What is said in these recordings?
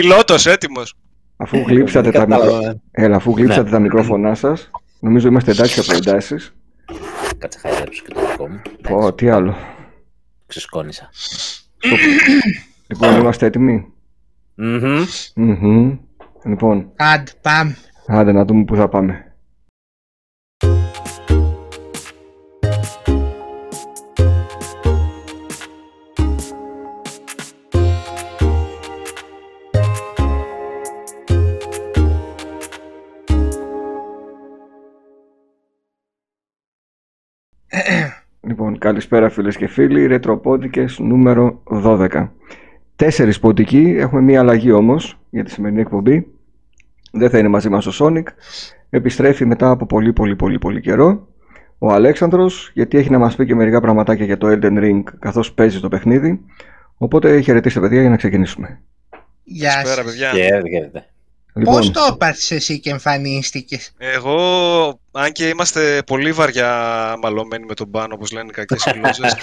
Πιλότος έτοιμος. Αφού γλύψατε, τα, μικρο... Έλα, αφού γλύψατε ναι. τα μικρόφωνά σας, νομίζω είμαστε εντάξει από εντάσεις. Κάτσε χαϊδέψω και το δικό μου. Πω, τι άλλο. Ξεσκόνησα. λοιπόν, είμαστε έτοιμοι; Mm-hmm. Λοιπόν. Άντε, πάμε. Άντε, να δούμε πού θα πάμε. Καλησπέρα φίλες και φίλοι, ρετροπόδικες νούμερο 12. Τέσσερις ποντικοί, έχουμε μία αλλαγή όμως για τη σημερινή εκπομπή. Δεν θα είναι μαζί μας ο Σόνικ. Επιστρέφει μετά από πολύ πολύ πολύ πολύ καιρό. Ο Αλέξανδρος, γιατί έχει να μας πει και μερικά πραγματάκια για το Elden Ring καθώς παίζει το παιχνίδι. Οπότε χαιρετίστε παιδιά για να ξεκινήσουμε. Γεια σας. παιδιά. Λοιπόν, Πώς το έπαθες εσύ και εμφανίστηκες; Εγώ, αν και είμαστε πολύ βαριά μαλωμένοι με τον πάνω, όπως λένε οι κακές γλώσσες.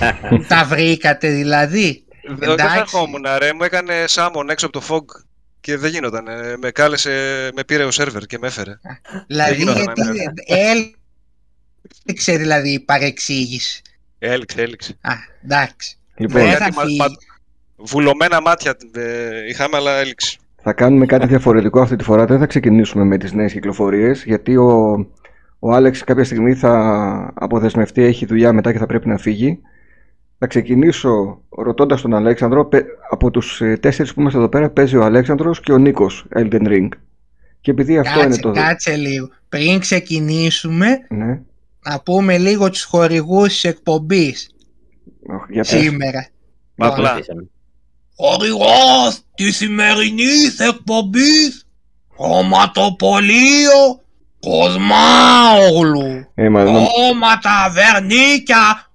Τα βρήκατε δηλαδή; Δεν ερχόμουν, ρε. Μου έκανε σάμον έξω από το fog και δεν γίνονταν. Ε, Με κάλεσε, με πήρε ο σερβερ και με έφερε. Δηλαδή, γινόταν, γιατί ναι. έλξε δηλαδή η παρεξήγηση; Έληξε, έληξε. Α, εντάξει. Λοιπόν, Δεν θα Κάτι μα- φύγει. μα- Βουλωμένα μάτια ε, είχαμε, αλλά έληξε. Θα κάνουμε κάτι διαφορετικό αυτή τη φορά. Δεν θα ξεκινήσουμε με τις νέες κυκλοφορίες, γιατί ο, ο Άλεξ κάποια στιγμή θα αποδεσμευτεί, έχει δουλειά μετά και θα πρέπει να φύγει. Θα ξεκινήσω ρωτώντας τον Αλέξανδρο, πε- από τους ε, τέσσερις που είμαστε εδώ πέρα παίζει ο Αλέξανδρος και ο Νίκος Elden Ring. Και επειδή αυτό Κάτσε, είναι το... κάτσε λίγο. Πριν ξεκινήσουμε, Ναι, να πούμε λίγο τους χορηγούς της εκπομπής Οχ, για πες. σήμερα. Απλά. Αρχίσαμε. Χορηγός της σημερινής εκπομπής Χρωματοπολείο Κοσμάογλου Ε, μα, νο- Χρώματα, βερνίκια,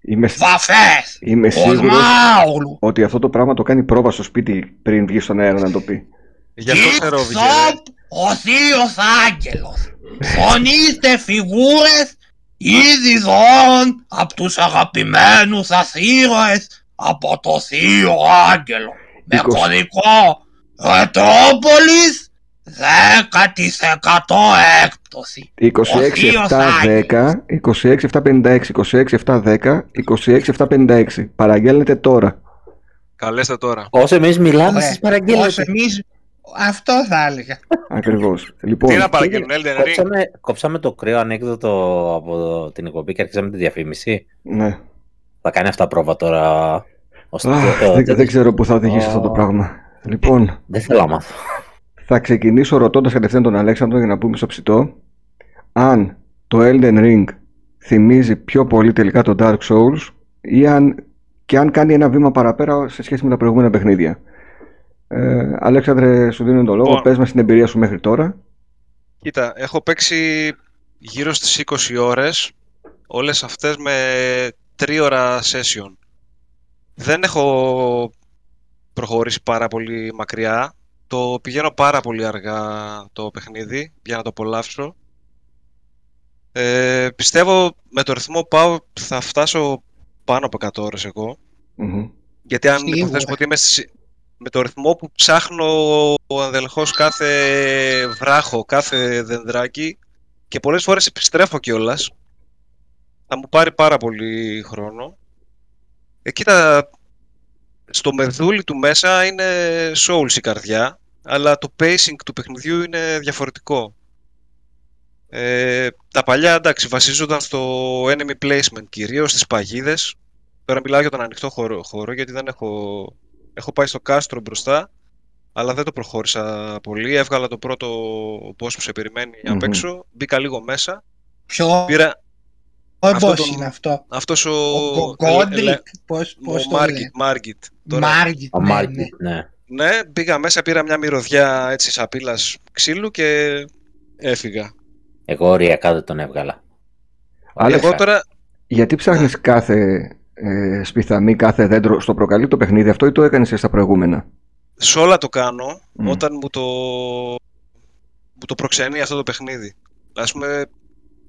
είμαι, βαφές είμαι σίγουρος Κοσμάογλου ότι αυτό το πράγμα το κάνει πρόβα στο σπίτι πριν βγει στον αέρα να το πει. Γι' αυτό ξέρω, Gift βγαίνει. Shop, ο θείος άγγελος Φωνήστε φιγούρες Ήδη δώρων από τους αγαπημένους σας ήρωες από το θείο άγγελο με Είκοσι. κωδικό Ρετρόπολης 10% έκπτωση 26-7-10, 26-7-56, 26-7-10, 26-7-56. Παραγγέλνετε τώρα. Καλέστε τώρα. Όσο εμείς μιλάμε, Ωραία. σας παραγγείλετε. Όσο εμείς αυτό θα έλεγα Ακριβώς. Τι Λοιπόν, να παραγγείλουν, Elden Ring. Κόψαμε, κόψαμε το κρύο ανέκδοτο από την εκπομπή και αρχίσαμε τη διαφήμιση. ναι. Θα κάνει αυτά πρόβα τώρα. ο Στ- Αχ, ο- δεν, δεν ξέρω πού θα οδηγήσει αυτό το πράγμα. Λοιπόν, Δεν θέλω να μάθω. θα ξεκινήσω ρωτώντας κατευθείαν τον Αλέξανδρο για να πούμε στο ψητό αν το Elden Ring θυμίζει πιο πολύ τελικά το Dark Souls ή αν, και αν κάνει ένα βήμα παραπέρα σε σχέση με τα προηγούμενα παιχνίδια. Ε, Αλέξανδρε, σου δίνω τον λόγο. Λοιπόν. Πες μας την εμπειρία σου μέχρι τώρα. Κοίτα, έχω παίξει γύρω στις 20 ώρες, όλες αυτές με τρίωρα session. Δεν έχω προχωρήσει πάρα πολύ μακριά. Το πηγαίνω πάρα πολύ αργά το παιχνίδι για να το απολαύσω. Ε, πιστεύω με το ρυθμό που πάω θα φτάσω πάνω από 100 ώρες εγώ. Μμμ. Γιατί αν Σίγουρα. υποθέσουμε ότι είμαι στη- με το ρυθμό που ψάχνω αδελφός κάθε βράχο, κάθε δενδράκι και πολλές φορές επιστρέφω κιόλας, θα μου πάρει πάρα πολύ χρόνο. Ε, κοίτα, στο μεδούλι του μέσα είναι souls η καρδιά, αλλά το pacing του παιχνιδιού είναι διαφορετικό. Ε, τα παλιά, εντάξει, βασίζονταν στο enemy placement, κυρίως στις παγίδες. Τώρα μιλάω για τον ανοιχτό χώρο, χώρο γιατί δεν έχω... Έχω πάει στο κάστρο μπροστά, αλλά δεν το προχώρησα πολύ. Έβγαλα το πρώτο boss που σε περιμένει Μμμ. απ' έξω. Μπήκα λίγο μέσα. Ποιο; Πήρα αυτό πώς τον- είναι αυτό; αυτός ο... Ο ελε- ελε- Γκόντρικ Πώς, ο πώς το Μάργκιτ, λέει Μάργκιτ. Τώρα, Μάργκιτ Ο ναι, Μάργκιτ, ναι. ναι. ναι, πήγα μέσα, πήρα μια μυρωδιά έτσι σαπίλας ξύλου και έφυγα. Εγώ οριακά δεν τον έβγαλα. Άλεξα. Εγώ τώρα, Γιατί ψάχνεις κάθε ε, σπιθαμή, κάθε δέντρο στο προκαλεί το παιχνίδι αυτό ή το έκανες και στα προηγούμενα; σε όλα το κάνω Μμ. όταν μου το, μου το προξενεί αυτό το παιχνίδι. Ας πούμε,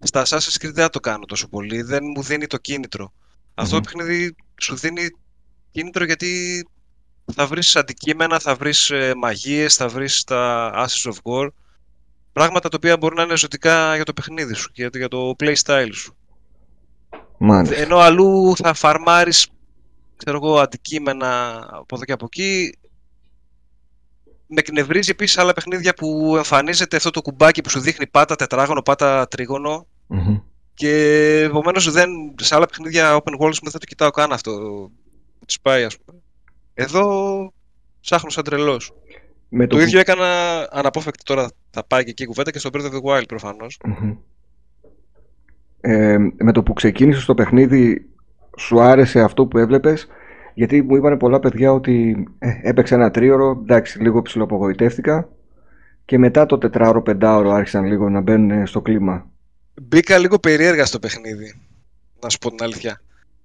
στα Assassin's Creed δεν το κάνω τόσο πολύ, δεν μου δίνει το κίνητρο. Αυτό το Μμμ. παιχνίδι σου δίνει κίνητρο γιατί θα βρεις αντικείμενα, θα βρεις ε, μαγείες, θα βρεις τα Ashes of War. Πράγματα τα οποία μπορεί να είναι ζωτικά για το παιχνίδι σου και για το- για το playstyle σου. Μάλιστα. Ενώ αλλού θα φαρμάρεις, ξέρω εγώ, αντικείμενα από εδώ και από εκεί. Με εκνευρίζει επίσης άλλα παιχνίδια που εμφανίζεται αυτό το κουμπάκι που σου δείχνει πάτα τετράγωνο, πάτα τρίγωνο. Μμμ. Και επομένως δεν, σε άλλα παιχνίδια open world δεν θα το κοιτάω καν αυτό. Που της πάει, ας πούμε. Εδώ ψάχνω σαν τρελός. Με Το που- ίδιο έκανα αναπόφευκτη τώρα. Θα πάει και εκεί η κουβέντα και στο Breath of the Wild προφανώς. Μμμ. Ε, με το που ξεκίνησε το παιχνίδι, σου άρεσε αυτό που έβλεπες, γιατί μου είπαν πολλά παιδιά ότι ε, έπαιξε ένα τρίωρο, εντάξει, λίγο ψιλοαπογοητεύτηκα και μετά το τετράωρο, πεντάωρο άρχισαν λίγο να μπαίνουν στο κλίμα. Μπήκα λίγο περίεργα στο παιχνίδι. Να σου πω την αλήθεια.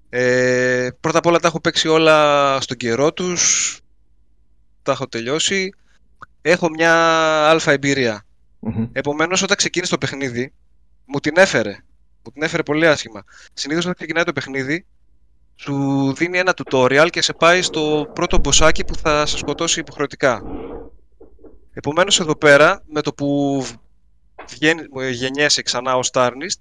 Ε, πρώτα απ' όλα τα έχω παίξει όλα στον καιρό τους. Τα έχω τελειώσει. Έχω μια αλφα εμπειρία. Μμμ. Επομένως, όταν ξεκίνησε το παιχνίδι, μου την έφερε. Μου την έφερε πολύ άσχημα. Συνήθως όταν ξεκινάει το παιχνίδι, σου δίνει ένα tutorial και σε πάει στο πρώτο μποσάκι που θα σε σκοτώσει υποχρεωτικά. Επομένως, εδώ πέρα, με το που βγαίνει, ε, γεννιέσαι ξανά ως Tarnist,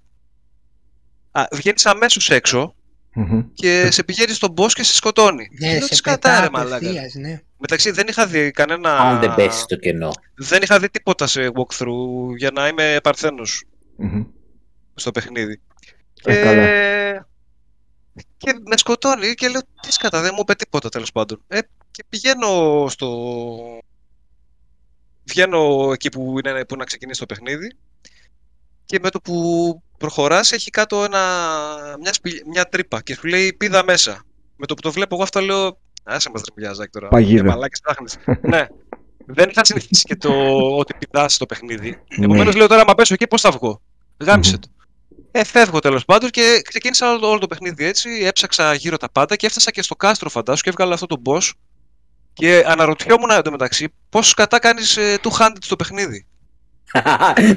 α, βγαίνεις αμέσως έξω Μμμ. και σε πηγαίνει στον boss και σε σκοτώνει. Ναι, Λέω, σε «Τι σκατά, ρε, πετά μαλάκα». απευθείας, ναι. Μεταξύ δεν είχα δει κανένα... Αν δεν πέσει στο κενό. δεν είχα δει τίποτα σε walkthrough για να είμαι παρθένος Μμμ. στο παιχνίδι. Ε, και... καλά. και με σκοτώνει και λέω τι σκατά, δεν μου είπε τίποτα τέλος πάντων. Ε, και πηγαίνω στο... Βγαίνω εκεί που είναι που να ξεκινήσει το παιχνίδι και με το που προχωράς έχει κάτω ένα... μια, σπηλ- μια τρύπα και σου λέει πήδα μέσα. Με το που το βλέπω εγώ αυτό λέω άσε μας ρε μιλιάζακ τώρα. Παγίδα. Και μαλάκες ψάχνεις. ναι. Δεν είχα συνηθίσει και το ότι πηδάς στο παιχνίδι. Ναι. Επομένως λέω τώρα, άμα πέσω εκεί, πώς θα βγω; Γάμισε Μμμ. το. Ε, φεύγω τέλος πάντων και ξεκίνησα όλο, όλο το παιχνίδι έτσι. Έψαξα γύρω τα πάντα και έφτασα και στο κάστρο, φαντάσου, και έβγαλα αυτό το boss. Και αναρωτιόμουν εντωμεταξύ πώς κατά κάνεις two-handed στο παιχνίδι;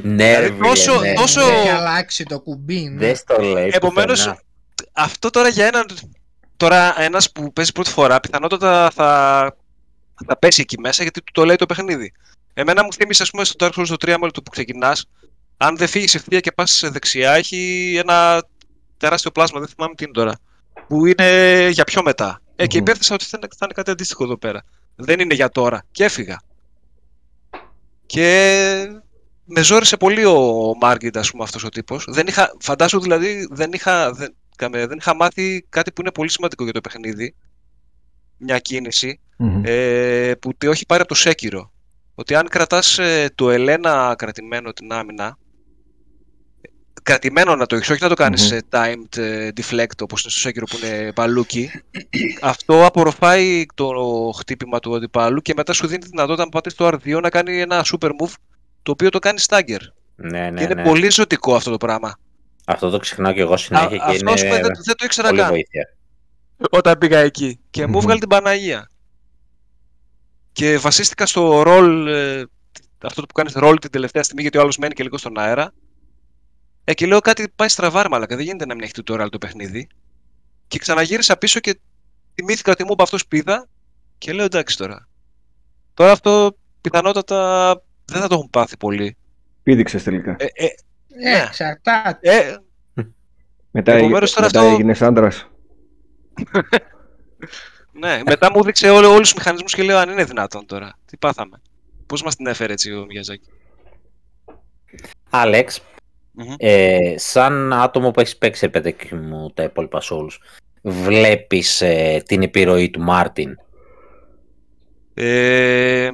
ναι, ρε Δηλαδή, φίλε, τόσο- ναι. τόσο- Έχει αλλάξει το κουμπί. ναι. Δεν στο λέει. Επομένως, πουθενά. αυτό τώρα για έναν. Τώρα ένας που παίζει πρώτη φορά, πιθανότατα θα, θα πέσει εκεί μέσα γιατί του το λέει το παιχνίδι. Εμένα μου θύμισε, ας πούμε, στο Dark Souls το 3 με το που ξεκινάς, αν δεν φύγεις ευθεία και πας δεξιά, έχει ένα τεράστιο πλάσμα, δεν θυμάμαι τι είναι τώρα. Που είναι για πιο μετά. Ε, και Μμμ. υπέθεσα ότι θα είναι, θα είναι κάτι αντίστοιχο εδώ πέρα. Δεν είναι για τώρα. Και έφυγα. Και με ζόρισε πολύ ο Μάργκιντ, ας πούμε, αυτός ο τύπος. Δεν είχα, φαντάσου δηλαδή, δεν είχα, δεν, καμε- δεν είχα μάθει κάτι που είναι πολύ σημαντικό για το παιχνίδι. Μια κίνηση Μμμ. ε, που το έχει πάρει από το Σέκυρο. Ότι αν κρατάς ε, το Ελένα κρατημένο την άμυνα, κρατημένο να το έχεις, όχι να το κάνεις Μμμ. ε, timed ε, deflect όπως είναι στο Σέκυρο που είναι μπαλούκι, αυτό απορροφάει το χτύπημα του αντιπάλου και μετά σου δίνει τη δυνατότητα να πατήσεις το R2 να κάνει ένα super move το οποίο το κάνει stagger. Ναι, ναι, και είναι ναι. πολύ ζωτικό αυτό το πράγμα. Αυτό το ξεχνάω και εγώ συνέχεια Α, και αυτό ας πούμε, είναι δεν, δεν το ήξερα πολύ καν βοήθεια. όταν πήγα εκεί και μου Μμμ. έβγαλε την Παναγία. Και βασίστηκα στο ρολ, ε, αυτό που κάνεις ρολ την τελευταία στιγμή γιατί ο άλλος μένει και λίγο στον αέρα. Ε, και λέω κάτι πάει στραβά ρε μαλάκα, δεν γίνεται να μην έχει tutorial το παιχνίδι. Και ξαναγύρισα πίσω και θυμήθηκα ότι μου είπε αυτός πήδα και λέω εντάξει τώρα. Τώρα αυτό πιθανότατα δεν θα το έχουν πάθει πολύ. Πήδηξες τελικά. Ε, ε, Ε, ναι. εξαρτάται. ε, μετά επομένως, τώρα μετά αυτό- έγινες άντρας. ναι, μετά μου έδειξε όλο, όλους τους μηχανισμούς και λέω αν είναι δυνατόν τώρα. Τι πάθαμε. Πώς μας την έφερε έτσι ο Μιαζάκη; Άλεξ, Μμμ. ε, σαν άτομο που έχεις παίξει, ρε παιδάκι μου, τα υπόλοιπα Souls, βλέπεις ε, την επιρροή του Μάρτιν; Ε,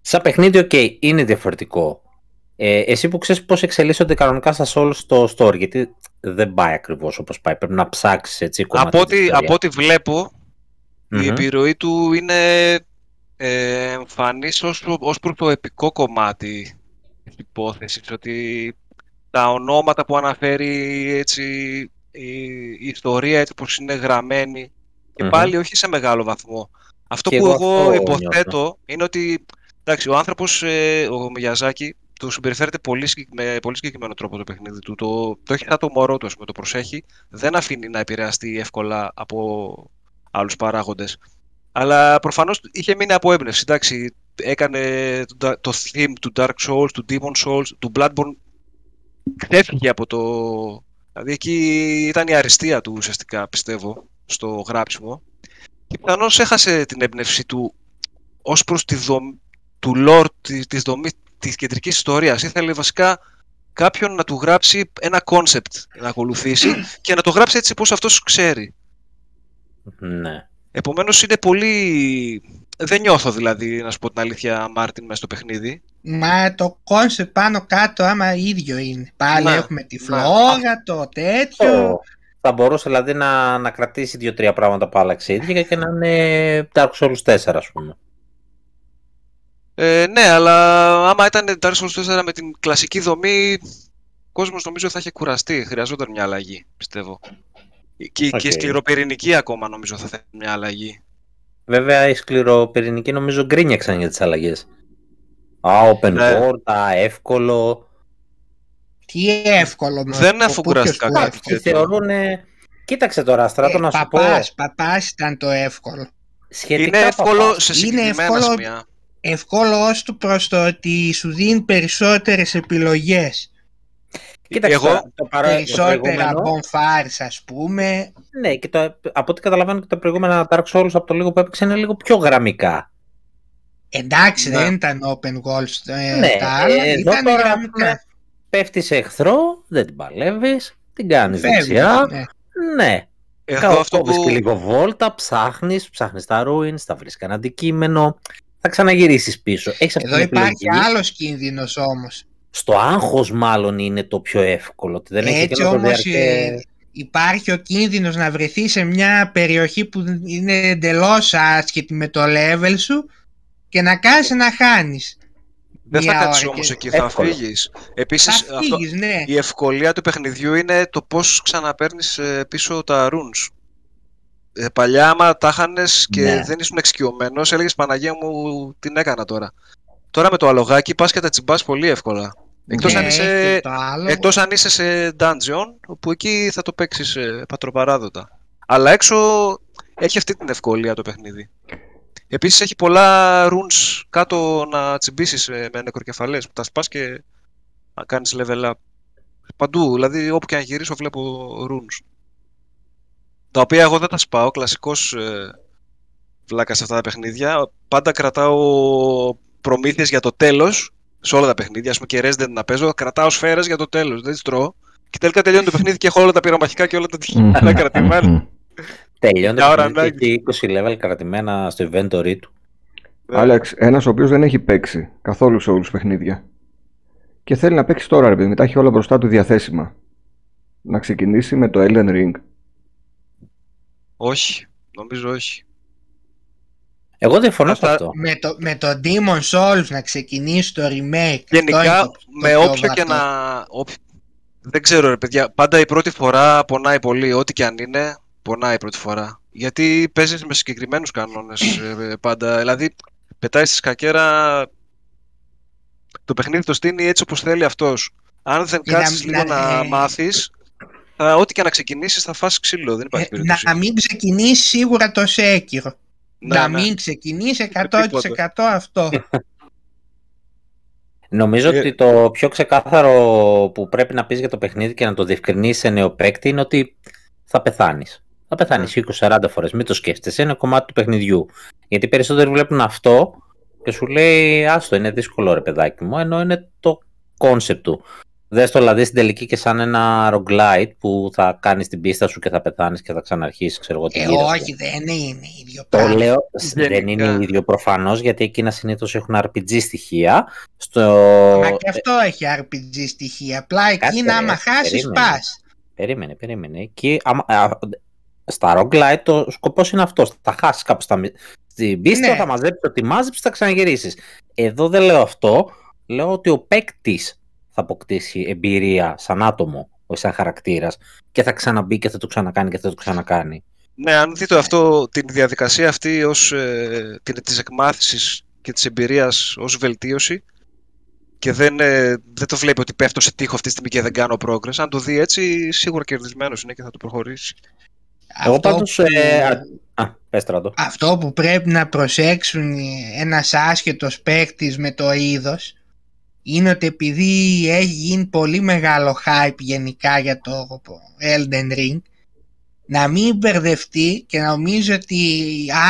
Σαν παιχνίδι, οκ, είναι διαφορετικό. Ε, εσύ που ξέρεις πώς εξελίσσονται κανονικά στα Souls στο story, γιατί δεν πάει ακριβώς όπως πάει, πρέπει να ψάξεις έτσι κομμάτι από, της ό,τι, ιστορίας. από ό,τι βλέπω, η Μμμ. επιρροή του είναι ε, εμφανής ως, προ- ως προς το επικό κομμάτι της υπόθεσης, ότι τα ονόματα που αναφέρει έτσι, η, η ιστορία έτσι πως είναι γραμμένη και Μμμ. πάλι όχι σε μεγάλο βαθμό. Αυτό Και που εγώ εγώ αυτό υποθέτω είναι ότι εντάξει, ο άνθρωπος, ε, ο Μιαζάκη, του συμπεριφέρεται πολύ, συγκεκ- με πολύ συγκεκριμένο τρόπο το παιχνίδι του. Το, το έχει σαν το μωρό του, ας πούμε, το προσέχει. Δεν αφήνει να επηρεαστεί εύκολα από άλλους παράγοντες. Αλλά προφανώς είχε μείνει από έμπνευση. Εντάξει, έκανε το, το theme του Dark Souls, του Demon Souls, του Bloodborne. Ξέφυγε από το... Δηλαδή εκεί ήταν η αριστεία του ουσιαστικά, πιστεύω, στο γράψιμο. Και πιθανώς έχασε την έμπνευση του ως προς τη δομ... του lore, τη, της δομή της κεντρικής ιστορίας. Ήθελε βασικά κάποιον να του γράψει ένα concept να ακολουθήσει και να το γράψει έτσι πώς αυτός ξέρει. Ναι. Επομένως είναι πολύ... Δεν νιώθω δηλαδή, να σου πω την αλήθεια, Μάρτιν, μέσα στο παιχνίδι. Μα το κόνσεπτ πάνω κάτω άμα ίδιο είναι. Πάλι Ναι, έχουμε τη ναι. φλόγα, το τέτοιο. Το- Θα μπορούσε δηλαδή να, να κρατήσει δύο-τρία πράγματα που άλλαξε η ίδια και να είναι Dark Souls 4, ας πούμε. Ε, ναι, αλλά άμα ήταν Dark Souls 4 με την κλασική δομή, ο κόσμος νομίζω θα είχε κουραστεί. Χρειαζόταν μια αλλαγή, πιστεύω. Και, και η Οκ. σκληροπυρηνική ακόμα νομίζω θα θέλει μια αλλαγή. Βέβαια, οι σκληροπυρηνικοί νομίζω γκρίνιαξαν για τις αλλαγές. Α, open Ναι. world, α, εύκολο. Τι εύκολο με Δεν το αφουγκράστηκα ποιος κάτι που- Και τέτοιο. θεωρούν... Κοίταξε τώρα, Στράτο, Ε, να σου παπάς, πω. παπάς ήταν το εύκολο. Σχετικά Είναι εύκολο παπάς. σε Είναι συγκεκριμένα εύκολο- σημεία. Εύκολος ως του προς το ότι σου δίνει περισσότερες επιλογές. Κοίταξε Εγώ- τώρα, το παρά- το Περισσότερα προηγούμενο- bonfires ας πούμε. Ναι, και το, από ό,τι καταλαβαίνω και τα προηγούμενα Dark Souls από το λίγο που έπαιξε είναι λίγο πιο γραμμικά. Εντάξει Ναι. δεν ήταν open goals ε, Ναι, τα άλλα, ε, εδώ ήταν τώρα γραμμικά. Πέφτεις σε εχθρό, δεν την παλεύεις, την κάνεις Φεύγεις, δεξιά. ναι. Ναι, Εδώ αυτό κόβεις που... και λίγο βόλτα, ψάχνεις, ψάχνεις τα ruins, θα βρεις κανένα αντικείμενο, θα ξαναγυρίσεις πίσω. Έχεις αυτή Εδώ την υπάρχει επιλογή. άλλος κίνδυνος όμως. Στο άγχος μάλλον είναι το πιο εύκολο. ότι Δεν έχει Έτσι εκείνο το όμως διαρκέ- ε, υπάρχει ο κίνδυνος να βρεθεί σε μια περιοχή που είναι εντελώς άσχετη με το level σου και να κάνεις να χάνεις. Δεν θα μία κάτσεις ώρα όμως και- εκεί, θα Εύκολο. φύγεις. Θα Επίσης, αυτό, φύγεις, ναι. η ευκολία του παιχνιδιού είναι το πώς ξαναπαίρνεις ε, πίσω τα runes. Ε, παλιά, άμα τα χάνες και Ναι. δεν ήσουν εξοικειωμένος, έλεγες Παναγία μου την έκανα τώρα. Τώρα με το αλογάκι πας και τα τσιμπάς πολύ εύκολα. Εκτός, Ναι, αν είσαι, έχει το άλλο. εκτός αν είσαι σε dungeon, όπου εκεί θα το παίξεις ε, πατροπαράδοτα. Αλλά έξω έχει αυτή την ευκολία το παιχνίδι. Επίσης έχει πολλά runes κάτω να τσιμπήσεις ε, με νεκροκεφαλές που τα σπάς και να κάνεις level up. Παντού, δηλαδή όπου και αν γυρίσω βλέπω runes. Τα οποία εγώ δεν τα σπάω, κλασικός ε, βλάκας σε αυτά τα παιχνίδια. Πάντα κρατάω προμήθειες για το τέλος, σε όλα τα παιχνίδια, ας πούμε και Resident να παίζω, κρατάω σφαίρες για το τέλος, δεν τις τρώω. Και τελικά τελειώνει το παιχνίδι και έχω όλα τα πυραμαχικά και όλα τα τυχαία κρατημένα. Μμμ. Τελειώνει Μια το ώρα παιχνίδι ανάγκη. και έχει 20 level κρατημένα στο inventory του. Άλεξ, ένας ο οποίος δεν έχει παίξει καθόλου σε όλους παιχνίδια. Και θέλει να παίξει τώρα, ρε παιδί, μετά έχει όλα μπροστά του διαθέσιμα. Να ξεκινήσει με το Elden Ring. Όχι, νομίζω όχι. Εγώ διαφωνώ σε Αυτά- αυτό. Με το, με το Demon Souls να ξεκινήσει το remake. Αυτό είναι Γενικά, το- το με πιο όποιο και βατό. να... όποιο- Δεν ξέρω ρε παιδιά, πάντα η πρώτη φορά πονάει πολύ, ό,τι και αν είναι, πονάει η πρώτη φορά. Γιατί παίζεις με συγκεκριμένους κανόνες ε, πάντα, δηλαδή πετάει στη σκακέρα το παιχνίδι το στείνει έτσι όπως θέλει αυτός. Αν δεν Και να- κάτσεις λίγο να- να ε, μάθεις, θα- ό,τι και να ξεκινήσεις θα φας ξύλο, δεν υπάρχει Ε, περίπτωση. να μην ξεκινήσεις σίγουρα το Sekiro. Ναι, να ναι. μην ξεκινήσεις Με 100% αυτό. Νομίζω Ε, ότι το πιο ξεκάθαρο που πρέπει να πεις για το παιχνίδι και να το διευκρινίσεις σε νέο παίκτη είναι ότι θα πεθάνεις. Θα πεθάνεις 20-40 φορές, μην το σκέφτεσαι, είναι κομμάτι του παιχνιδιού. Γιατί οι περισσότεροι βλέπουν αυτό και σου λέει άστο είναι δύσκολο ρε παιδάκι μου, ενώ είναι το κόνσεπτ του. Δες το δηλαδή στην τελική και σαν ένα roguelite που θα κάνεις την πίστα σου και θα πεθάνεις και θα ξαναρχίσεις ξέρω εγώ την Ε, γύρα σου. όχι, δεν είναι ίδιο Το πράγμα. λέω, Γενικά. δεν είναι ίδιο προφανώς γιατί εκείνα συνήθως έχουν RPG στοιχεία. Στο... Μα και αυτό έχει RPG στοιχεία. Απλά εκεί Κάτσε, να ρε, άμα χάσεις, περίμενε. πας. Περίμενε, περίμενε. Εκεί, άμα, α, στα roguelite το σκοπός είναι αυτός. Θα χάσεις κάπου στα, μι- στην πίστα, Ναι. θα μαζέψεις ό,τι μάζεψεις, θα ξαναγυρίσεις. Εδώ δεν λέω αυτό. Λέω ότι ο παίκτης θα αποκτήσει εμπειρία σαν άτομο, όχι σαν χαρακτήρας και θα ξαναμπεί και θα το ξανακάνει και θα το ξανακάνει. Ναι, αν δείτε αυτό, την διαδικασία αυτή ως, ε, την, της εκμάθησης και της εμπειρίας ως βελτίωση και δεν, ε, δεν το βλέπει ότι πέφτω σε τείχο αυτή τη στιγμή και δεν κάνω progress, αν το δει έτσι, σίγουρα κερδισμένος είναι και θα το προχωρήσει. Εγώ Αυτό πάντως... που- ε, α, α, πες Στράτο. Αυτό που πρέπει να προσέξουν ένας άσχετος παίκτης με το είδος είναι ότι επειδή έχει γίνει πολύ μεγάλο hype γενικά για το Elden Ring να μην μπερδευτεί και να νομίζει ότι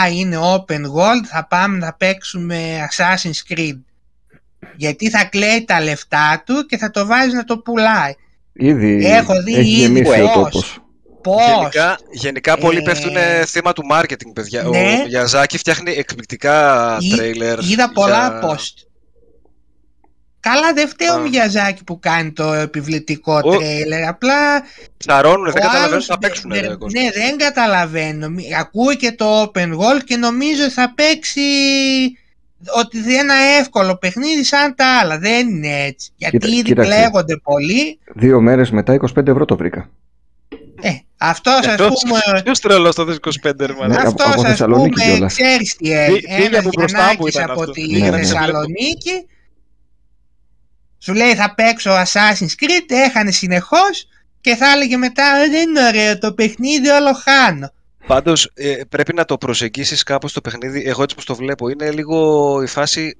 α, είναι open world θα πάμε να παίξουμε Assassin's Creed γιατί θα κλαίει τα λεφτά του και θα το βάζει να το πουλάει Ήδη Έχω δει έχει ήδη γεμίσει ο πώς. τόπος. Πώς; Γενικά, γενικά πολλοί Ε, πέφτουν θύμα του marketing, παιδιά. ναι. Ο Μιαζάκη φτιάχνει εκπληκτικά Ή- τρέιλερ. Είδα πολλά για- post. Καλά δεν φταίει ο Α. Μιαζάκη που κάνει το επιβλητικό Ο- τρέιλερ. Απλά Ψαρώνουνε, δεν ο καταλαβαίνουν άλλος τι θα δε- παίξουν. δε- ρε, κόσμο. Ναι, δεν καταλαβαίνω. Μη- Ακούει και το open world και νομίζω θα παίξει ότι είναι ένα εύκολο παιχνίδι σαν τα άλλα. Δεν είναι έτσι. Γιατί Κοίτα- ήδη κοίταξε. κλαίγονται πολύ. Δύο μέρες μετά 25 ευρώ το βρήκα. Ε, αυτός ας πούμε... Ποιος τρελός το 25 ρε Ναι, μαλάκα; από- Αυτός από ας Θεσσαλονίκη πούμε κιόλας. ξέρεις τι Φύ- έγινε. φύγε Ένας από μπροστά μου Γιαννάκης ήταν από αυτός. τη Ναι, ναι. Θεσσαλονίκη σου λέει θα παίξω Assassin's Creed, έχανε συνεχώς και θα έλεγε μετά «Ε, δεν είναι ωραίο το παιχνίδι, όλο χάνω. Πάντως ε, πρέπει να το προσεγγίσεις κάπως το παιχνίδι. Εγώ έτσι πως το βλέπω είναι λίγο η φάση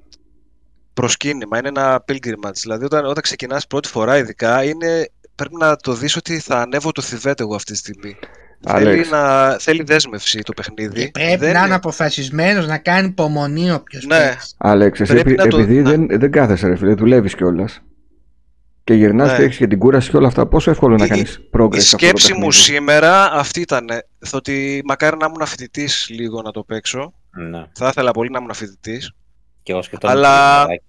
προσκύνημα. Είναι ένα pilgrimage. Δηλαδή όταν, όταν ξεκινάς πρώτη φορά ειδικά είναι, πρέπει να το δεις ότι θα ανέβω το Θιβέτ εγώ αυτή τη στιγμή. Θέλει, Άλεξ. να, θέλει δέσμευση το παιχνίδι. Και πρέπει Δεν να είναι αποφασισμένος να κάνει υπομονή όποιος Ναι. παίξει. Άλεξ, εσύ Πρέπει επει- να το- επειδή να- δεν, δεν κάθεσαι ρε φίλε, δουλεύεις κιόλας. Και γυρνάς Ναι. και έχεις και την κούραση και όλα αυτά. Πόσο εύκολο να Η- κάνεις progress Η σε αυτό το σκέψη μου παιχνίδι; σήμερα αυτή ήταν. Το ότι μακάρι να ήμουν φοιτητής λίγο να το παίξω. Ναι. Θα ήθελα πολύ να ήμουν φοιτητής. Και εγώ σκεφτόμουν Αλλά- το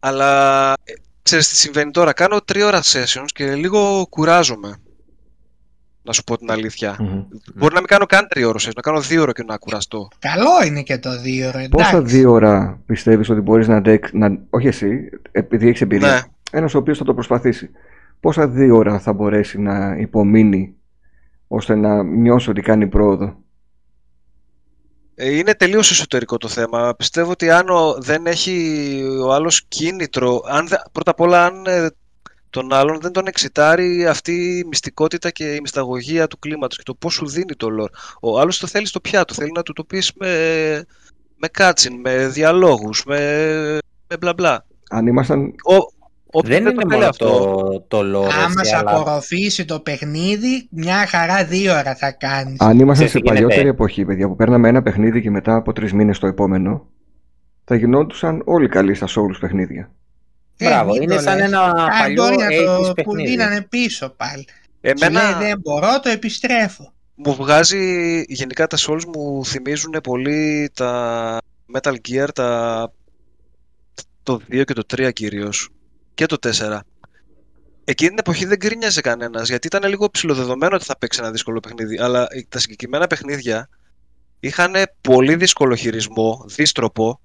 Αλλά ε, ξέρεις τι συμβαίνει τώρα. Κάνω τρία ώρα sessions και λίγο κουράζομαι. Να σου πω την αλήθεια. Μμμ. Μπορεί να μην κάνω καν τρία ώρα sessions, να κάνω δύο ώρα και να κουραστώ. Καλό είναι και το δύο ρε, Πόσα εντάξει. δύο ώρα πιστεύεις ότι μπορείς να αντέξεις, να... όχι εσύ, επειδή έχεις εμπειρία, Ναι. ένας ο οποίος θα το προσπαθήσει. Πόσα δύο ώρα θα μπορέσει να υπομείνει ώστε να νιώσει ότι κάνει πρόοδο; Ε, Είναι τελείως εσωτερικό το θέμα. Πιστεύω ότι αν ο- δεν έχει ο άλλος κίνητρο, αν, δε- πρώτα απ' όλα αν ε, τον άλλον δεν τον εξητάρει αυτή η μυστικότητα και η μυσταγωγία του κλίματος και το πώς σου δίνει το lore. Ο άλλος το θέλει στο πιάτο, θέλει να του το πεις με, με cutscene, με διαλόγους, με, με μπλα μπλα. Αν ήμασταν, Ο, όποιος Δεν το είναι θέλει μόνο αυτό, το, το lore, Άμα έτσι, σε αλλά απορροφήσει το παιχνίδι, μια χαρά δύο ώρα θα κάνεις. αν ήμασταν Ξέρεις σε τι γίνεται; παλιότερη εποχή, παιδιά, που παίρναμε ένα παιχνίδι και μετά από τρεις μήνες το επόμενο, θα γινόντουσαν όλοι καλοί στα Souls παιχνίδια. Ε, Μπράβο, μην είναι το σαν λες. ένα Α, παλιό μπορεί να 80's το που παιχνίδι. δίνανε πίσω πάλι. Σου εμένα λέει δεν μπορώ, το επιστρέφω. μου βγάζει, γενικά τα Souls μου θυμίζουν πολύ τα Metal Gear, τα, το 2 και το 3 κυρίως, και το 4. Εκείνη την εποχή δεν γκρίνιαζε κανένας γιατί ήταν λίγο ψηλοδεδομένο ότι θα παίξει ένα δύσκολο παιχνίδι. Αλλά τα συγκεκριμένα παιχνίδια είχαν πολύ δύσκολο χειρισμό, δίστροπο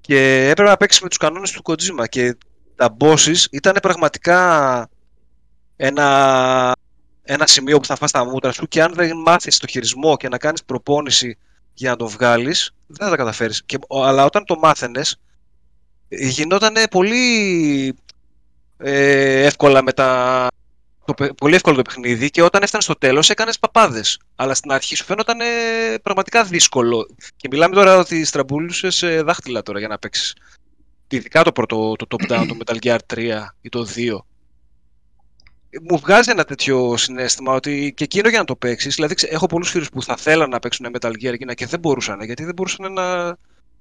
και έπρεπε να παίξει με τους κανόνες του Kojima. Και τα bosses ήταν πραγματικά ένα, ένα σημείο που θα φας τα μούτρα σου και αν δεν μάθεις το χειρισμό και να κάνεις προπόνηση για να το βγάλεις, δεν θα τα καταφέρεις. Και, αλλά όταν το μάθαινες, γινόταν πολύ ε, εύκολα με τα... Το, παι- πολύ εύκολο το παιχνίδι και όταν έφτανε στο τέλος έκανες παπάδες. Αλλά στην αρχή σου φαίνονταν ε, πραγματικά δύσκολο. Και μιλάμε τώρα ότι στραμπούλουσες ε, δάχτυλα τώρα για να παίξεις. Ειδικά το πρώτο, το top down, το Metal Gear 3 ή το 2. Μου βγάζει ένα τέτοιο συνέστημα ότι και εκείνο για να το παίξεις. Δηλαδή, ξε- έχω πολλούς φίλους που θα θέλαν να παίξουν Metal Gear εκείνα και δεν μπορούσαν γιατί δεν μπορούσαν να,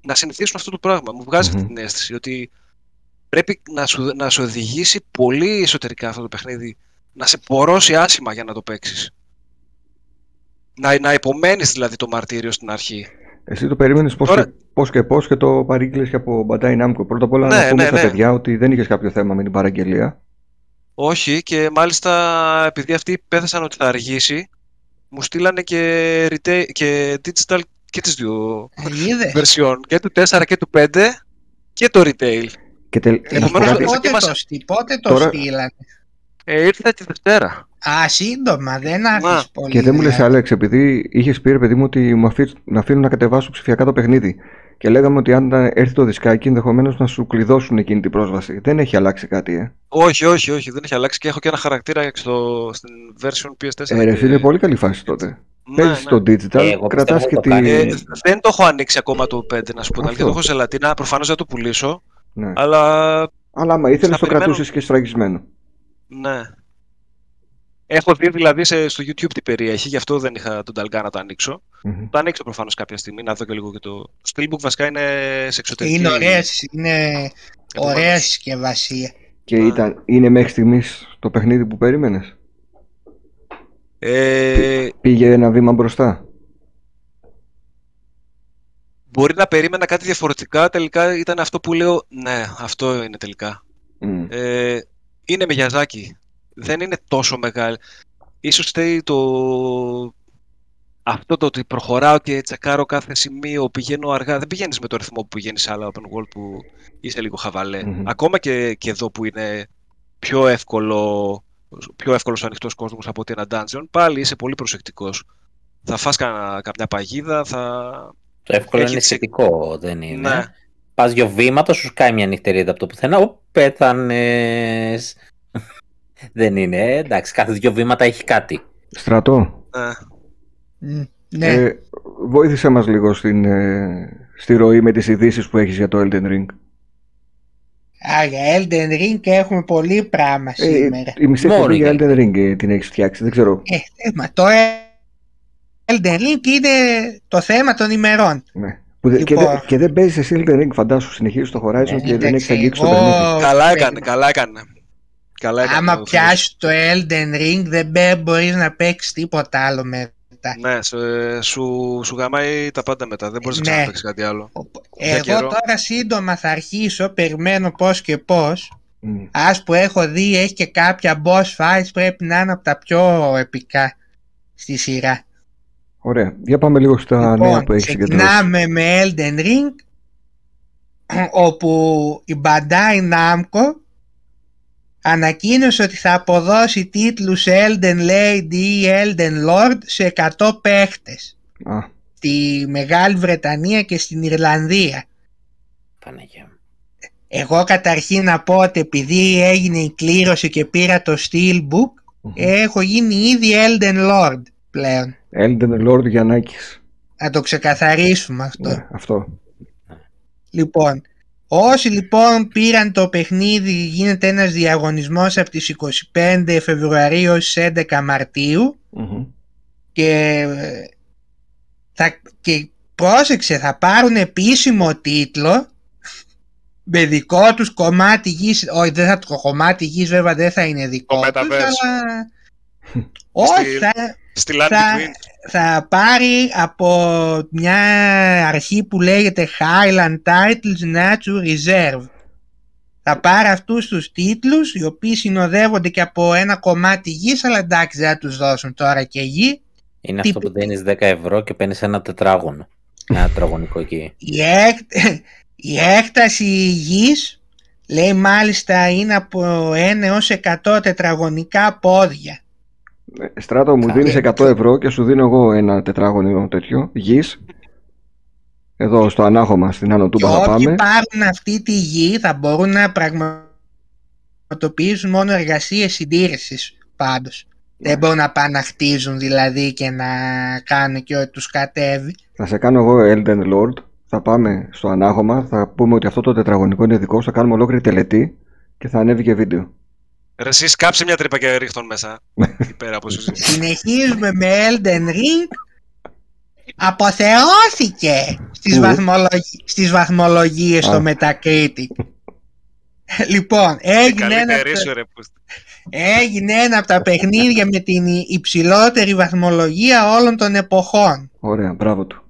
να συνηθίσουν αυτό το πράγμα. Μου βγάζει αυτή Μμμ. την αίσθηση ότι πρέπει να σου, να σου οδηγήσει πολύ εσωτερικά αυτό το παιχνίδι. Να σε πορώσει άσχημα για να το παίξεις. Να, να υπομένει δηλαδή το μαρτύριο στην αρχή. Εσύ το περίμενες πώς, Τώρα- και, πώς και πώς και το παρήγγειλες και από Bandai Namco. Πρώτα απ' όλα Ναι, να πούμε ναι, στα ναι. παιδιά ότι δεν είχες κάποιο θέμα με την παραγγελία. Όχι, και μάλιστα επειδή αυτοί πέθασαν ότι θα αργήσει, μου στείλανε και, retail, και digital και τις δύο Ε, Είδες. version, και του 4 και του 5 και το retail. Και τελ... Ε, Επομένως, κάτι- το πότε, δοκίμασα. το, στείλ- πότε το Τώρα- στείλανε. Ε, ήρθε τη Δευτέρα. Α, σύντομα, δεν άφησε πολύ. Και δεν μου λες δηλαδή. Άλεξ, επειδή είχες πει ρε παιδί μου ότι μου αφή- να αφήνουν να κατεβάσω ψηφιακά το παιχνίδι. Και λέγαμε ότι αν έρθει το δισκάκι, ενδεχομένως να σου κλειδώσουν εκείνη την πρόσβαση. Δεν έχει αλλάξει κάτι, ε. Όχι, όχι, όχι, δεν έχει αλλάξει και έχω και ένα χαρακτήρα στο, στην version PS4. Ε, ρε, και- φίλε, είναι πολύ καλή φάση τότε. Ναι, Παίζεις ναι. το digital, Ε, εγώ κρατάς πιστεύω και το κάνει- Ε, τη... δεν το έχω ανοίξει ακόμα το 5, να σου πω την αλήθεια. Αυτό. Το έχω σε λατίνα. Προφανώς δεν το πουλήσω. Ναι. Αλλά Αλλά άμα ήθελες θα το περιμένω- κρατούσες και σφραγισμένο. ναι. Έχω δει δηλαδή σε, στο YouTube τι περιέχει, γι' αυτό δεν είχα τον Ταλγκά να το ανοίξω. Μμμ. Το ανοίξω προφανώς κάποια στιγμή, να δω και λίγο και το. Το Steelbook βασικά είναι σε εξωτερική. Είναι ωραία, είναι Επομένως, ωραία συσκευασία. Και Α. ήταν, είναι μέχρι στιγμής το παιχνίδι που περίμενες; Ε, Πήγε ένα βήμα μπροστά; μπορεί να περίμενα κάτι διαφορετικά. Τελικά ήταν αυτό που λέω. Ναι, αυτό είναι τελικά. Μμ. Ε, είναι Μιγιαζάκι. Δεν είναι τόσο μεγάλη. Ίσως φταίει το... Αυτό το ότι προχωράω και τσεκάρω κάθε σημείο, πηγαίνω αργά. Δεν πηγαίνεις με το ρυθμό που πηγαίνεις σε άλλα open world που είσαι λίγο χαβαλέ. Μμμ. Ακόμα και, και εδώ που είναι πιο εύκολο, πιο εύκολος ο ανοιχτός κόσμος από ότι ένα dungeon, πάλι είσαι πολύ προσεκτικός. Θα φας κανα- καμιά παγίδα, θα... Το εύκολο Έχεις είναι τσι- σχετικό, δεν είναι. Ναι. Πας δυο βήματα, σου σκάει μια νυχτερίδα από το πουθενά. Ω, πέθανες. Δεν είναι, ε, εντάξει, κάθε δυο βήματα έχει κάτι. Στρατό, ναι. Μμ, Ναι, ε, βοήθησέ μας λίγο στην, ε, στη ροή με τις ειδήσεις που έχεις για το Elden Ring. Α, για Elden Ring έχουμε πολύ πράγμα Ε, σήμερα. η μισή Μόνο εκπομπή για για Elden Ring ε, την έχεις φτιάξει, δεν ξέρω. Ε, ε, μα το Elden Ring είναι το θέμα των ημερών. Ναι. Που δε- και, Λοιπόν. δε- και δεν παίζεις εσύ Elden Ring, φαντάσου, συνεχίζεις το Horizon και δεν Εντάξει, έχεις αγγίξει το εγώ- παιχνίδι. Καλά ε, έκανε, καλά έκανε. Καλά έκανε. Άμα ο φίλος. πιάσει το Elden Ring δεν μπε- μπορείς να παίξεις τίποτα άλλο μετά. Ναι, σου, σου, σου γαμάει τα πάντα μετά. Δεν μπορείς να Ναι. ξαναπαίξεις κάτι άλλο. Για Εγώ καιρό. τώρα σύντομα θα αρχίσω, περιμένω πώς και πώς. Μμ. Ας που έχω δει έχει και κάποια boss fights πρέπει να είναι από τα πιο επικά στη σειρά. Ωραία. Για πάμε λίγο στα νέα Λοιπόν, που έχεις συγκεντρώσει. ξεκινάμε με Elden Ring όπου η Bandai Namco ανακοίνωσε ότι θα αποδώσει τίτλους Elden Lady ή Elden Lord σε 100 παίχτες Α, στη Μεγάλη Βρετανία και στην Ιρλανδία. Παναγία μου. Εγώ καταρχήν να πω ότι επειδή έγινε η κλήρωση και πήρα το Steelbook μμμ. έχω γίνει ήδη Elden Lord πλέον. Elden Lord Γιαννάκης. Να το ξεκαθαρίσουμε αυτό. Ναι, αυτό. Λοιπόν, όσοι λοιπόν πήραν το παιχνίδι γίνεται ένας διαγωνισμός από τις 25 Φεβρουαρίου έως τις 11 Μαρτίου Μμμ. και, ε, θα, και πρόσεξε θα πάρουν επίσημο τίτλο με δικό τους κομμάτι γης όχι δεν θα, το κομμάτι γης βέβαια δεν θα είναι δικό Το τους Metaverse. αλλά όχι Στη- θα, Στη Land θα, Between. Θα πάρει από μια αρχή που λέγεται Highland Titles Nature Reserve. Θα πάρει αυτούς τους τίτλους οι οποίοι συνοδεύονται και από ένα κομμάτι γης αλλά εντάξει δεν θα τους δώσουν τώρα και γη. Είναι Τι- αυτό που δίνεις 10 ευρώ και παίρνεις ένα τετράγωνο. Ένα τετραγωνικό εκεί. Η, έκ- η έκταση γης λέει μάλιστα είναι από 1 έως 100 τετραγωνικά πόδια. Ε, Στράτο μου Καλή. δίνεις 100 ευρώ και σου δίνω εγώ ένα τετράγωνο τέτοιο γης. Εδώ στο ανάχωμα στην Άνω Και Τούμπα θα όποιοι πάμε. πάρουν αυτή τη γη θα μπορούν να πραγματοποιήσουν μόνο εργασίες συντήρησης πάντως. Δεν μπορούν να πάνε να χτίζουν δηλαδή και να κάνουν και ό,τι τους κατέβει. Θα σε κάνω εγώ Elden Lord. Θα πάμε στο ανάχωμα. Θα πούμε ότι αυτό το τετραγωνικό είναι δικό σου. Θα κάνουμε ολόκληρη τελετή και θα ανέβει και βίντεο. Ρε, εσύ σκάψε μια τρύπα και ρίχτον μέσα. Εκεί πέρα από σου. Συνεχίζουμε με Elden Ring. Αποθεώθηκε στις, Πού; βαθμολογι... στις βαθμολογίες Α. στο Metacritic. λοιπόν, έγινε ένα, Καλύτερη σου, ρε. που- έγινε ένα από τα παιχνίδια με την υψηλότερη βαθμολογία όλων των εποχών. Ωραία, μπράβο του.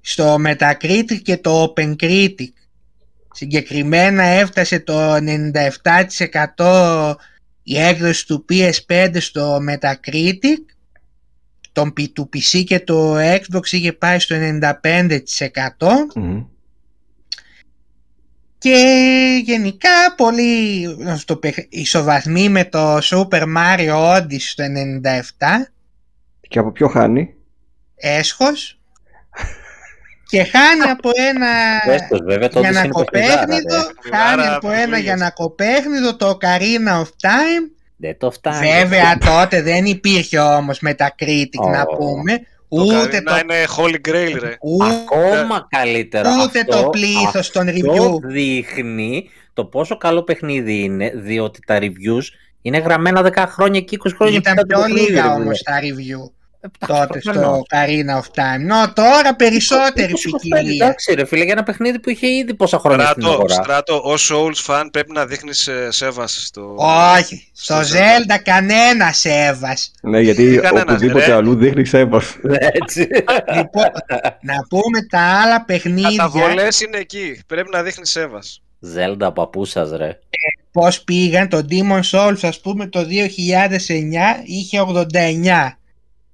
στο Metacritic και το OpenCritic. Συγκεκριμένα έφτασε το 97% η έκδοση του PS5 στο Metacritic, τον P- του PC και το Xbox είχε πάει στο 95% Μμμ. και γενικά πολύ στο, παιχ- ισοβαθμοί με το Super Mario Odyssey στο 97% Και από ποιο χάνει; έσχος Και χάνει από ένα Έστω, βέβαια, τότε για να είναι παιχνιδάρα, κοπέχνιδο, ρε. χάνει Παιχνιδάρα, από ένα δουλειές. για να κοπέχνιδο το Ocarina of Time. Δεν το φτάνει. Βέβαια τότε δεν υπήρχε όμως Metacritic να Ω. πούμε, Το ούτε Καρίνα το, είναι Holy Grail, ρε. ούτε, Ακόμα καλύτερα. ούτε Αυτό- το πλήθος των Αυτό review. δείχνει το πόσο καλό παιχνίδι είναι, διότι τα reviews είναι γραμμένα 10 χρόνια και 20 χρόνια Ήταν μετά το πιο παιχνίδι, λίγα ρε όμως φίλε. τα review Εντάξει, τότε στο προφανώς. Ocarina of Time. Νο, τώρα περισσότερη 20-25, ποικιλία. Εντάξει, ρε φίλε, για ένα παιχνίδι που είχε ήδη πόσα χρόνια στην Στράτο, αγορά. στράτο, ως Souls fan πρέπει να δείχνεις ε, σέβαση στο... Όχι, στο Στο Zelda κανένα σέβας. Ναι, γιατί Κανένας, οπουδήποτε ρε. αλλού δείχνει σέβος. Έτσι. Λοιπόν, να πούμε τα άλλα παιχνίδια, Καταβολές είναι εκεί. Πρέπει να δείχνεις σέβας. Zelda παππούσας ρε. πώς πήγαν. Το Demon Souls, ας πούμε, το 2009 είχε 89.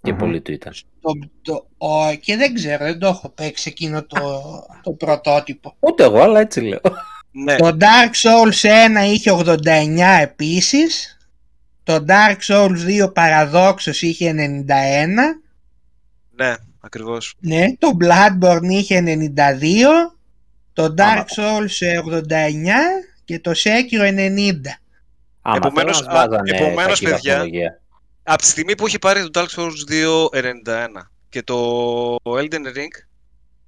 Και Μμμ. πολύ του ήταν. Το, το, ο, και δεν ξέρω, δεν το έχω παίξει εκείνο το, το πρωτότυπο. Ούτε εγώ, αλλά έτσι λέω. Ναι, Το Dark Souls 1 είχε 89 επίσης. Το Dark Souls 2 παραδόξως είχε 91. ναι, ακριβώς. Ναι, το Bloodborne είχε 92. Το Dark Άμα. Souls ε, 89 και το Sekiro 90. Άμα Επομένως, θέλω να μας βάζανε α, επομένως, κακή παιδιά, βαθμολογία. Από τη στιγμή που έχει πάρει το Dark Souls 2 91 και το Elden Ring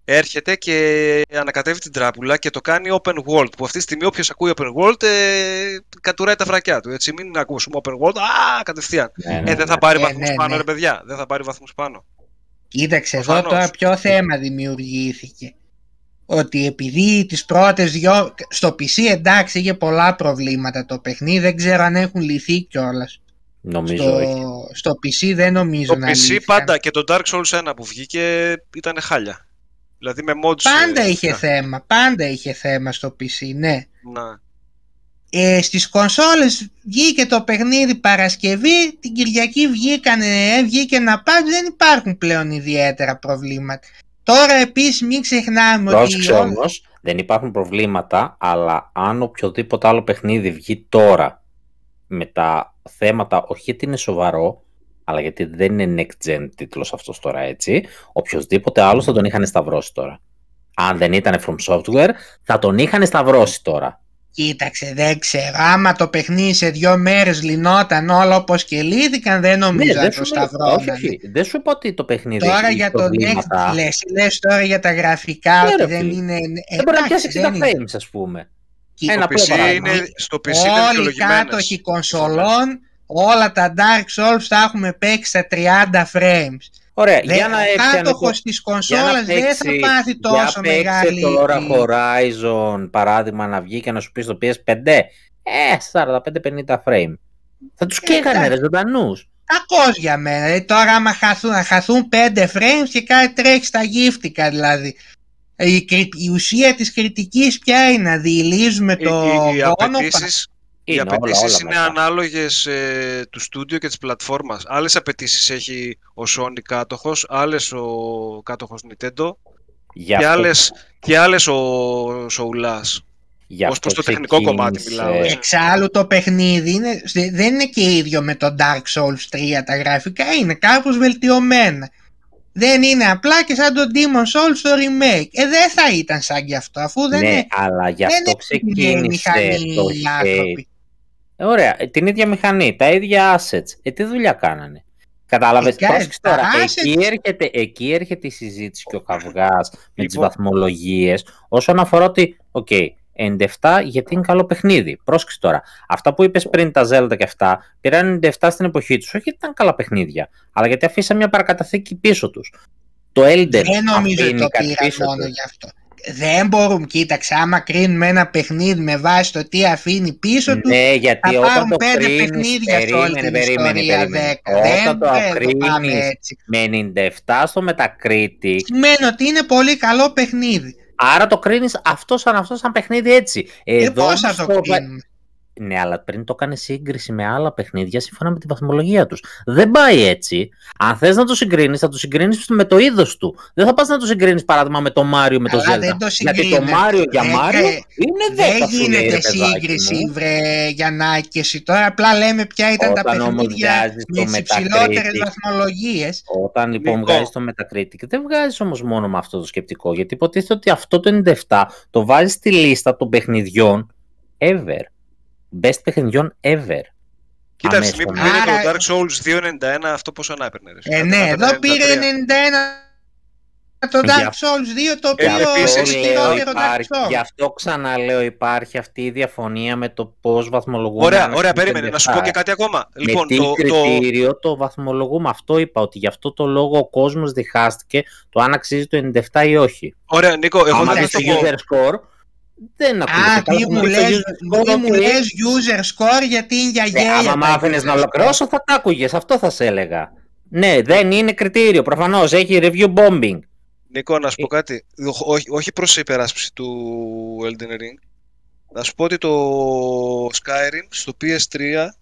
έρχεται και ανακατεύει την τράπουλα και το κάνει open world. Που αυτή τη στιγμή όποιος ακούει open world ε, κατουράει τα φρακιά του. Έτσι, μην ακούσουμε open world, α, κατευθείαν. Ναι, ναι, Ε, δεν ναι. θα πάρει Ε, βαθμούς ναι, πάνω, ναι. ρε παιδιά. Δεν θα πάρει βαθμούς πάνω. Κοίταξε εδώ Προφανώς. τώρα ποιο θέμα δημιουργήθηκε. Ότι επειδή τις πρώτες δυο... Στο PC εντάξει είχε πολλά προβλήματα το παιχνίδι, δεν ξέρω αν έχουν λυθεί κιόλας. Νομίζω Στο, όχι. στο PC δεν νομίζω Το να PC λύθηκαν. πάντα και το Dark Souls 1 που βγήκε ήταν χάλια. Δηλαδή με mods... Πάντα ε, είχε ναι. θέμα, πάντα είχε θέμα στο PC, ναι. Να. Ε, στις κονσόλες βγήκε το παιχνίδι Παρασκευή, την Κυριακή βγήκανε, ε, βγήκε ένα patch, δεν υπάρχουν πλέον ιδιαίτερα προβλήματα. Τώρα επίσης μην ξεχνάμε ότι Πρόσεξε όλα- όμως, δεν υπάρχουν προβλήματα, αλλά αν οποιοδήποτε άλλο παιχνίδι βγει τώρα με τα θέματα, όχι γιατί είναι σοβαρό, αλλά γιατί δεν είναι next gen τίτλος αυτός τώρα έτσι, οποιοδήποτε άλλος θα τον είχαν σταυρώσει τώρα. Αν δεν ήταν from software, θα τον είχαν σταυρώσει τώρα. Κοίταξε, δεν ξέρω. Άμα το παιχνίδι σε δύο μέρες λυνόταν όλα όπως και λύθηκαν, δεν νομίζω να Ναι, δεν το σου λέω- σταυρώνανε. όχι, όχι, δεν σου είπα ότι το παιχνίδι Τώρα έχει για το προβλήματα. next, λες, λες τώρα για τα γραφικά Ναι, ότι ρε δεν φίλε. είναι... Δεν μπορεί να εντάξει, πιάσει 60 δεν είναι. frames, ας πούμε. Κοίτα, Ένα Το απλό PC παράδειγμα. είναι, στο PC είναι Όλοι οι δικαιολογημένες. κάτοχοι κονσολών, όλα τα Dark Souls τα έχουμε παίξει στα 30 frames. Ωραία, Δεν- για να ο πιάνει κάτοχος της Για να κονσόλας δεν θα παίξει- πάθει τόσο για παίξε μεγάλη... τώρα Horizon, παράδειγμα, να βγει και να σου πει στο PS5, ες, 45-50 frame. Θα τους Ε, καίγανε εντάξει. ρε ζωντανούς. Κακός για μένα. Δηλαδή, τώρα άμα χαθούν, να χαθούν 5 frames και κάτι τρέχει στα γύφτικα δηλαδή. Η, κρι- η ουσία της κριτικής ποια είναι, να διηλίζουμε Οι, το οι, οι γόνο απαιτήσεις, οι Είναι όλα, απαιτήσεις όλα είναι μετά. ανάλογες ε, του στούντιο και της πλατφόρμας. Άλλες απαιτήσεις έχει ο Sony κάτοχος, άλλες ο κάτοχος Nintendo Γι' και αυτό- άλλες, και άλλες ο Soulás. γι' ως αυτό προς το τεχνικό κομμάτι ξεκίνησε- μιλάω, έτσι. Εξάλλου το παιχνίδι είναι, δεν είναι και ίδιο με το Dark Souls 3 τα γραφικά, είναι κάπως βελτιωμένα. Δεν είναι απλά και σαν το Demon Souls το remake. Ε, δεν θα ήταν σαν κι αυτό, αφού δεν Ναι, είναι, αλλά γι' δεν αυτό είναι η ξεκίνησε μηχανή το οι hate. άνθρωποι. Ε, Ωραία, ε, την ίδια μηχανή, τα ίδια assets. Ε, τι δουλειά κάνανε. Κατάλαβες, Ε, πρόσεξε τα τώρα, assets- εκεί έρχεται, εκεί έρχεται η συζήτηση και ο καυγάς με τις Λοιπόν. βαθμολογίες όσον αφορά ότι, οκ, 97 γιατί είναι καλό παιχνίδι. Πρόσεξε τώρα, αυτά που είπες πριν τα Zelda και αυτά, πήραν 97 στην εποχή τους, όχι γιατί ήταν καλά παιχνίδια, αλλά γιατί αφήσαν μια παρακαταθήκη πίσω τους. Το Elden Δεν νομίζω ότι αφήνει το κάτι πήραν πίσω μόνο τους. γι' αυτό. Δεν μπορούμε, κοίταξε, άμα κρίνουμε ένα παιχνίδι με βάση το τι αφήνει πίσω τους, Ναι, γιατί θα όταν πάρουν το πέντε κρίνεις, παιχνίδια σε όλη περίμενε, την περίμενε, ιστορία περίμενε. 10. Δεν Όταν το πρέπει να πάμε κρίνεις έτσι. με 97 στο Metacritic, Σημαίνει ότι είναι πολύ καλό παιχνίδι. Άρα το κρίνεις αυτό σαν αυτό σαν παιχνίδι έτσι. Ε, Εδώ πώς θα όμως το το- κρίνουμε. Ναι, αλλά πριν το έκανε σύγκριση με άλλα παιχνίδια σύμφωνα με τη βαθμολογία τους. Δεν πάει έτσι. Αν θες να το συγκρίνεις, θα το συγκρίνεις με το είδος του. Δεν θα πας να το συγκρίνεις παράδειγμα με το Μάριο με το Αλλά Zelda. δεν το Γιατί το συγκρίνεις. Μάριο για Δεν Μάριο κα- είναι 10 Δεν σου λέει, ρε γίνεται παιδάκι σύγκριση, μου. βρε Γιαννάκη και εσύ. Τώρα απλά λέμε ποια ήταν τα Όταν όμως παιχνίδια βγάζεις με το τι υψηλότερες Metacritic. βαθμολογίες. Όταν λοιπόν Νικό. βγάζεις το Metacritic, δεν βγάζεις όμως μόνο με αυτό το σκεπτικό. Γιατί υποτίθεται ότι αυτό το 97 το βάζεις στη λίστα των παιχνιδιών ever. Best παιχνιδιών ever. Κοίτα, τη Αμέσως. στιγμή που πήρε Άρα- το Dark Souls 2.91, αυτό πόσο να έπαιρνε. ρε. Ε, Κάτι ναι, να εδώ έπαιρνε πήρε 93. 91 το Για- Dark Souls 2, το Ε, οποίο επίσης, είναι λέω, χειρότερο Dark υπάρχει, Souls. γι' αυτό ξαναλέω υπάρχει αυτή η διαφωνία με το πώς βαθμολογούμε. Ωραία, ένα ωραία, 97. περίμενε. Να σου πω και κάτι ακόμα. Λοιπόν, με τι το, το, κριτήριο το... βαθμολογούμε. Αυτό είπα ότι γι' αυτό το λόγο ο κόσμος διχάστηκε το αν αξίζει το 97 ή όχι. Ωραία, Νίκο, εγώ Άμα δεν δεις θα το το πω. user score, δεν ακούγεται. Α, καλά. μη Θα μου πεις το λες, user score, μη μου οκ. λες user score γιατί είναι για Ναι, γέλια. άμα τα μ' άφηνες user να score. ολοκληρώσω θα τα άκουγες, αυτό θα σε έλεγα. Ναι, δεν είναι κριτήριο, προφανώς, έχει review bombing. Νίκο, να σου πω Ε. κάτι. Οχ- Όχι, όχι προς υπεράσπιση του Elden Ring. Να σου πω ότι το Skyrim στο PS3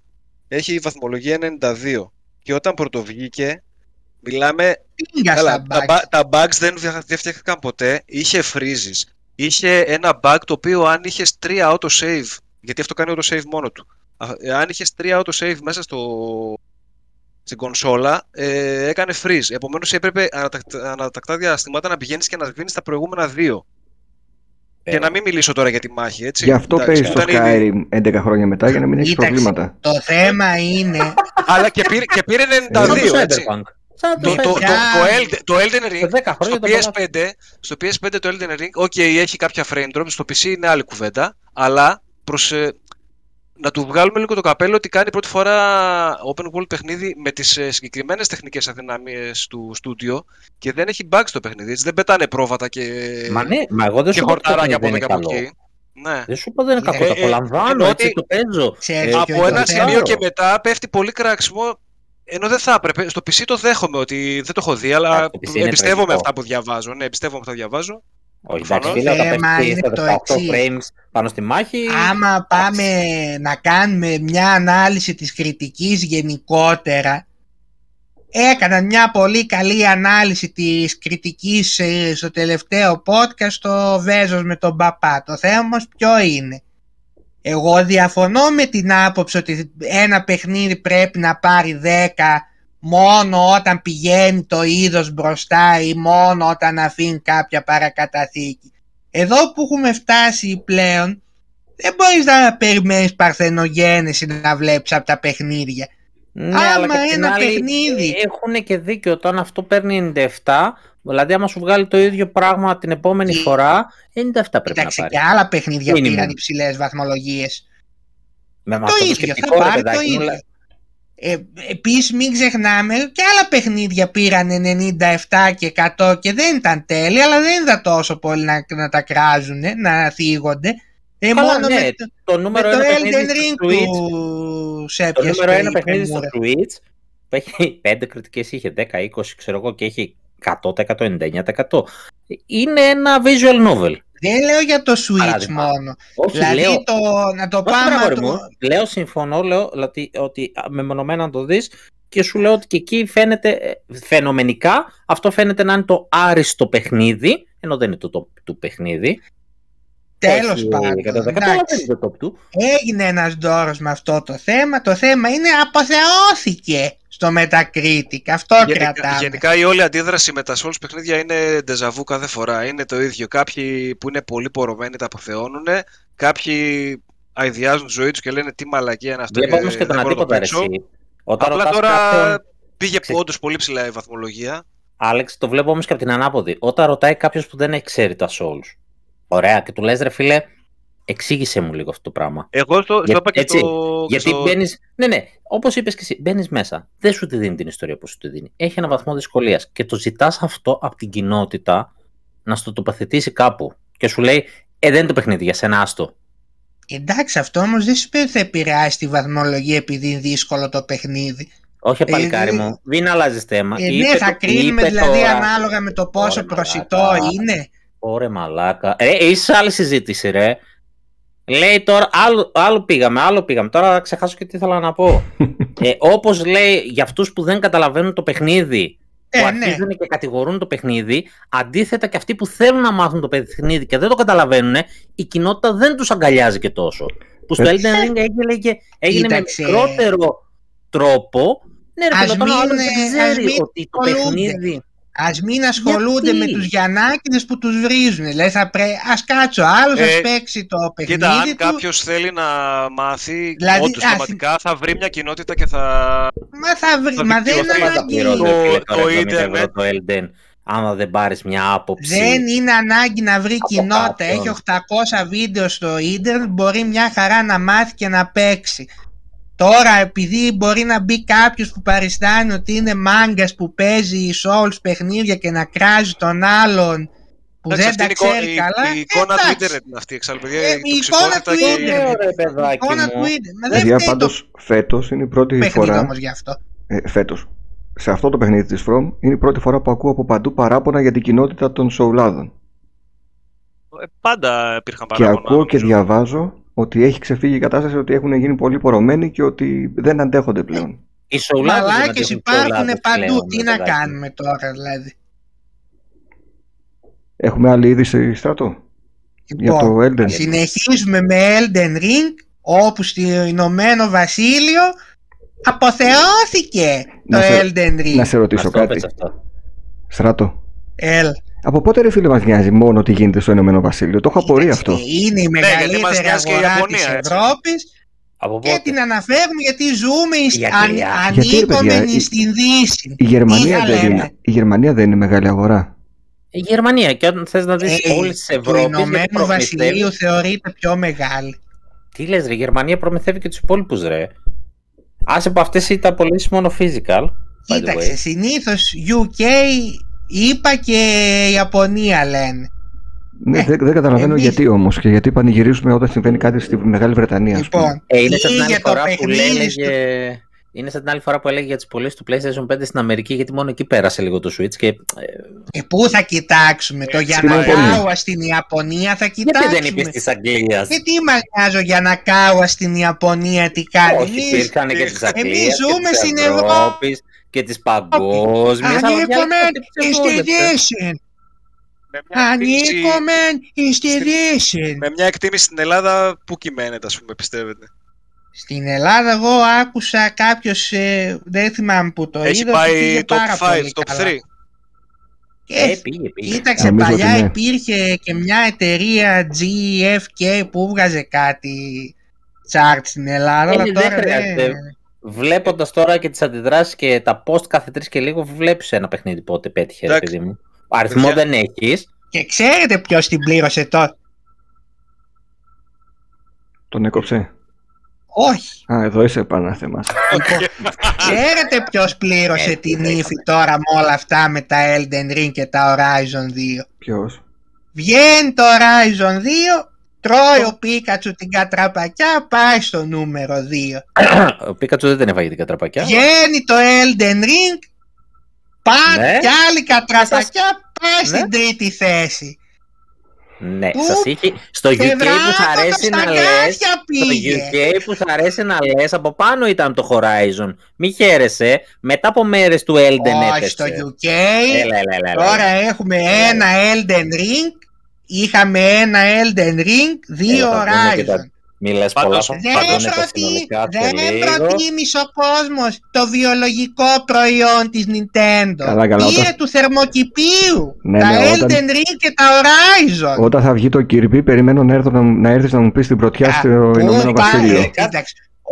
έχει βαθμολογία 92. Και όταν πρωτοβγήκε, μιλάμε Πήγα Καλά, στα τα, bugs. μπα- τα bugs δεν, φτια- δεν φτιάχτηκαν ποτέ. Είχε freezes. Είχε ένα bug το οποίο αν είχες 3 autosave, γιατί αυτό κάνει autosave μόνο του. Α, ε, Αν είχες 3 autosave μέσα στο, στην κονσόλα, ε, έκανε freeze. Επομένως έπρεπε ανατακτά, ανατακτά διαστημάτα να πηγαίνεις και να σβήνεις τα προηγούμενα δύο. Και να μην μιλήσω τώρα για τη μάχη, έτσι. Γι' αυτό Εντάξει, παίζει το ήταν ήδη- Skyrim 11 χρόνια μετά για να μην έχεις Κοίταξε, προβλήματα. Το θέμα είναι Αλλά και πήρε, και πήρε Σαν το 92, έτσι. Cyberpunk. Σαν Το, το, το, το, Cyberpunk. το, Elden- το Elden Ring Σε 10 στο χρόνια το PS5, στο PS5 το Elden Ring, ok, έχει κάποια frame drops, στο PC είναι άλλη κουβέντα, αλλά προς, ε, να του βγάλουμε λίγο το καπέλο ότι κάνει πρώτη φορά open world παιχνίδι με τις ε, συγκεκριμένες τεχνικές αδυναμίες του στούντιο και δεν έχει bugs το παιχνίδι, έτσι, δεν πετάνε πρόβατα και, Μα ναι, μα εγώ δεν και σου είπα ότι το χορτάρια από παιχνίδι εδώ δεν και είναι από καλό. εκεί. Ναι. Δεν σου είπα δεν είναι κακό, Ε, το ε, απολαμβάνω, εννοώ έτσι ότι- το παίζω. Ξέρεις Ε, ποιο από είναι ένα το θέμα; σημείο και μετά πέφτει πολύ κράξιμο ενώ δεν θα έπρεπε. Στο PC το δέχομαι ότι δεν το έχω δει, αλλά Εντάξει, το PC είναι εμπιστεύομαι τραγικό. αυτά που διαβάζω. Ναι, εμπιστεύομαι αυτά που διαβάζω. Όχι, Προφανώς. εντάξει, φίλε, όταν Θέμα πέφτεις είναι στα το 18 εξής. frames πάνω στη μάχη. άμα πάμε να κάνουμε μια ανάλυση της κριτικής γενικότερα έκαναν μια πολύ καλή ανάλυση της κριτικής ε, στο τελευταίο podcast το Βέζος με τον Παπά. Το θέμα όμως ποιο είναι; Εγώ διαφωνώ με την άποψη ότι ένα παιχνίδι πρέπει να πάρει 10 μόνο όταν πηγαίνει το είδος μπροστά ή μόνο όταν αφήνει κάποια παρακαταθήκη. Εδώ που έχουμε φτάσει πλέον δεν μπορείς να περιμένεις παρθενογένεση να βλέπεις από τα παιχνίδια. Ναι, Άμα αλλά και απ' την ένα άλλη, παιχνίδι. Έχουν και δίκιο όταν αυτό παίρνει 97. Δηλαδή, άμα σου βγάλει το ίδιο πράγμα την επόμενη Και- φορά, 97 πρέπει Κοίταξε να και πάρεις. άλλα παιχνίδια Minimum. πήραν υψηλές βαθμολογίες. Με Το αυτό το ίδιο, σκεπτικό, θα ρε πάρει το παιδάκι μου, ίδιο. λέ- Ε, επίσης μην ξεχνάμε και άλλα παιχνίδια πήραν 97 και 100 και δεν ήταν τέλεια αλλά δεν ήταν τόσο πολύ να, να τα κράζουν, να θίγονται. Ε, Καλά, μόνο ναι, με, το- το με νούμερο το ένα Elden παιχνίδι Ring στο Switch, του σε το έπιασε νούμερο ένα η παιχνίδι στο πρεμούρα. Switch που έχει 5 κριτικές, είχε 10, 20 ξέρω εγώ και έχει 100%, 99%. Είναι ένα visual novel. Δεν λέω για το Switch Παράδειγμα. μόνο. Όχι, δηλαδή λέω, το, να το Όχι, πάμε... ρε αγόρι το- μου. Λέω συμφωνώ, λέω ότι, ότι α, μεμονωμένα να το δεις και σου λέω ότι και εκεί φαίνεται ε, φαινομενικά αυτό φαίνεται να είναι το άριστο παιχνίδι ενώ δεν είναι το top του παιχνίδι. Τέλος Έχει πάντων. 110, αλλά εντάξει. δεν είναι το top του. Έγινε ένας δώρος με αυτό το θέμα. Το θέμα είναι αποθεώθηκε στο Metacritic. Αυτό Γενικά, κρατάμε. γενικά η όλη αντίδραση με τα Souls παιχνίδια είναι ντεζαβού κάθε φορά. Είναι το ίδιο. Κάποιοι που είναι πολύ πορωμένοι τα αποθεώνουν. Κάποιοι αειδιάζουν τη ζωή τους και λένε τι μαλακία είναι αυτό. Βλέπω και όμως και τον δεν μπορώ να το αντίποδα ρε παίξω. εσύ. Όταν Απλά ρωτάς τώρα κάποιον, πήγε Ξέρεις- όντως πολύ ψηλά η βαθμολογία. Άλεξ, το βλέπω όμως και από την ανάποδη. Όταν ρωτάει κάποιος που δεν έχει ξέρει τα Souls. Ωραία, και του λες ρε φίλε, εξήγησε μου λίγο αυτό το πράγμα. Εγώ στο, Για- στο είπα και έτσι, στο. Γιατί στο- μπαίνει. Ναι, ναι, όπως είπες και εσύ, μπαίνεις μέσα. Δεν σου τη δίνει την ιστορία που σου τη δίνει. Έχει ένα βαθμό δυσκολίας και το ζητάς αυτό από την κοινότητα να στο τοποθετήσει κάπου. Και σου λέει, Ε, δεν είναι το παιχνίδι για σένα, άστο. Εντάξει, αυτό όμως δεν σημαίνει ότι θα επηρεάσει τη βαθμολογία επειδή είναι δύσκολο το παιχνίδι. Όχι, Ε, παλικάρι ε, μου, μην αλλάζεις θέμα. Ε, Είπε ναι, θα το- κρίνουμε είπε δηλαδή τώρα. ανάλογα με το πόσο Ωραία, προσιτό μαλάκα. είναι. Ωρε μαλάκα. Ε, είσαι σε άλλη συζήτηση, ρε. Λέει τώρα, άλλο, άλλο πήγαμε, άλλο πήγαμε. Τώρα θα ξεχάσω και τι ήθελα να πω. ε, Όπως λέει για αυτούς που δεν καταλαβαίνουν το παιχνίδι, που Ε, ναι. αρχίζουν και κατηγορούν το παιχνίδι, αντίθετα και αυτοί που θέλουν να μάθουν το παιχνίδι και δεν το καταλαβαίνουν, η κοινότητα δεν τους αγκαλιάζει και τόσο. Που στο Ε, Elden Ring έγινε, και- έγινε με Κοίταξε. μικρότερο τρόπο. Ναι, ρε Ας παιδί, όταν ο μην, άλλος ε, δεν ας ξέρει μην ότι το ασχολούνται. παιχνίδι. Ας μην ασχολούνται Γιατί; με τους Γιαννάκηδες που τους βρίζουν. Δηλαδή θα πρέ... ας κάτσει ο άλλος, Ε, ας παίξει το παιχνίδι Κοίτα, αν του. κάποιος θέλει να μάθει, Δηλαδή, όντως α, πραγματικά θα βρει μια κοινότητα και θα. Μα θα βρει, θα μα δεν δικαιωθεί. είναι Πάντα ανάγκη. πληρώνεται Το- φίλε, το τώρα 70 ίντερνετ. ευρώ το Elden, άμα δεν πάρεις μια άποψη. Δεν είναι ανάγκη να βρει Από κοινότητα. κάποιον. Έχει 800 βίντεο στο ίντερνετ, μπορεί μια χαρά να μάθει και να παίξει. Τώρα επειδή μπορεί να μπει κάποιος που παριστάνει ότι είναι μάγκας που παίζει Souls παιχνίδια και να κράζει τον άλλον που Εντάξει, δεν αυτή τα είναι η εικόνα- ξέρει η- καλά. Η εικόνα του εντάξει. ίντερνετ είναι αυτή, εξάλλου, παιδιά. Ε, η η εικόνα τοξικότητα του και η- ίντερνετ. Λέω, ρε, Η παιδάκι εικόνα μου. του ίντερνετ. Μα δεν Δηλαδή, φταίει το πάντως φέτος είναι η πρώτη παιχνίδι φορά. όμως γι' αυτό. Ε, φέτος. Σε αυτό το παιχνίδι της From είναι η πρώτη φορά που ακούω από παντού παράπονα για την κοινότητα των σοουλάδων. Ε, Πάντα υπήρχαν Και παράπονα. ακούω και νομίζω. διαβάζω ότι έχει ξεφύγει η κατάσταση, ότι έχουν γίνει πολύ πορωμένοι και ότι δεν αντέχονται πλέον. Οι σοουλάδες δεν Μαλάκες αντέχουν υπάρχουν σοουλάδες παντού. πλέον, Τι ρε να παιδάκι. κάνουμε τώρα δηλαδή; Έχουμε άλλη είδηση στρατό; Για Λοιπόν, το Elden. συνεχίζουμε με Elden Ring όπου στο Ηνωμένο Βασίλειο αποθεώθηκε το Να σε- Elden Ring. Να σε ρωτήσω Μας το κάτι. έπαιξε αυτό. Στράτο. Ελ. Από πότε ρε φίλε μας νοιάζει μόνο τι γίνεται στο Ηνωμένο Βασίλειο; Το έχω απορία αυτό. Είναι η γιατί μας μεγαλύτερη νοιάζει και η αγορά Ιαπωνία, της έτσι. Ευρώπης Από και πότε; την αναφέρουμε γιατί ζούμε εις- Η αν, Αγγλία. Γιατί, ρε, παιδιά, ανήκομενοι η- στην Δύση. Η Γερμανία, θα δεν λέμε; είναι, η Γερμανία δεν είναι μεγάλη αγορά. Η Γερμανία και όταν θες να δεις Ε, όλες τις του Ευρώπης γιατί Ηνωμένου προμηθεύει- Βασιλείου θεωρείται πιο μεγάλη. Τι λες ρε, η Γερμανία προμηθεύει και τους υπόλοιπους ρε. Άσε που αυτές ήταν πωλήσεις μόνο physical. by the Κοίταξε, way. συνήθως UK, είπα και Ιαπωνία λένε. Ναι, Ε, δεν, δεν καταλαβαίνω εμείς- γιατί όμως και γιατί πανηγυρίζουμε όταν συμβαίνει κάτι στη Μεγάλη Βρετανία. ας πούμε. Λοιπόν, Ε, είναι σαν την ή άλλη για το φορά που παιχνίδι έλεγε... στο- Είναι σαν την άλλη φορά που έλεγε για τις πωλήσεις του PlayStation 5 στην Αμερική γιατί μόνο εκεί πέρασε λίγο το Switch και... ε, Και πού θα κοιτάξουμε, το Στην Γιανακάουα στην Ιαπωνία θα γιατί κοιτάξουμε. δεν είπες της Αγγλίας; Γιατί μας νοιάζει ο Γιανακάουα στην Ιαπωνία τι κάνει. Όχι, Εμείς- υπήρχαν και της εμείς Αγγλίας ζούμε και της στην Ευρώπης και της παγκόσμιας. αλλά Ανήκομεν διάλεξα τις στη ψευδόλεπτες. Δύση. Με μια εκτίμηση- Ανήκομεν στη στην- Δύση. Με μια εκτίμηση στην Ελλάδα, πού κυμαίνεται, ας πούμε, πιστεύετε; Στην Ελλάδα εγώ άκουσα κάποιος, ε, δεν θυμάμαι που το Έχει είδα, ότι πάει πήγε πάρα top 5, πολύ top καλά. 3. Ε, Ε, πήγε, πήγε. Κοίταξε, Νομίζω παλιά ότι ναι. υπήρχε και μια εταιρεία GFK που βγάζε κάτι chart στην Ελλάδα, Ε, αλλά δεν τώρα χρειάζεται. δεν... Βλέποντας τώρα και τις αντιδράσεις και τα post κάθε τρεις και λίγο, βλέπεις ένα παιχνίδι πότε πέτυχε, ρε Εντάξει. παιδί μου. Αριθμό Παιδιά. δεν έχεις. Και ξέρετε ποιος την πλήρωσε τώρα; Τον έκοψε. Όχι. Α, εδώ είσαι επανάθεμα. Ξέρετε ποιος πλήρωσε Ε, την τι ύφη τώρα με όλα αυτά με τα Elden Ring και τα Horizon 2. Ποιος; Βγαίνει το Horizon 2, τρώει ο Πίκατσου την κατραπακιά, πάει στο νούμερο 2. Ο Πίκατσο δεν την έφαγε την κατραπακιά. Βγαίνει το Elden Ring, πάει Ναι. κι άλλη κατραπακιά, πάει Ναι. στην τρίτη θέση. Ναι, Πού; σας είχε. Στο UK Και που σ' αρέσει στα να λε. γκάσια Στο πήγε. UK που σ' αρέσει να λες, από πάνω ήταν το Horizon. Μη χαίρεσαι. Μετά από μέρες του Elden Όχι, στο έπεσε. UK Έλα, έλα, έλα, έλα. τώρα έχουμε ένα Elden Ring, είχαμε ένα Elden Ring, δύο Έλα, θα δούμε και Horizon. τα- Μη λες Πάντως, πολλά, θα Δεν, θα δούνε τα προτι... συνολικά πιο δεν λίγο. προτίμησε ο κόσμος το βιολογικό προϊόν της Nintendo. Καλά, καλά, Πήρε όταν- του θερμοκηπίου, Ναι, τα ναι, Elden όταν- Ring και τα Horizon. Όταν θα βγει το Kirby, περιμένω να, έρθω να, να έρθεις να μου πεις την πρωτιά Α, στο πού Ηνωμένο πάει, Βασίλειο.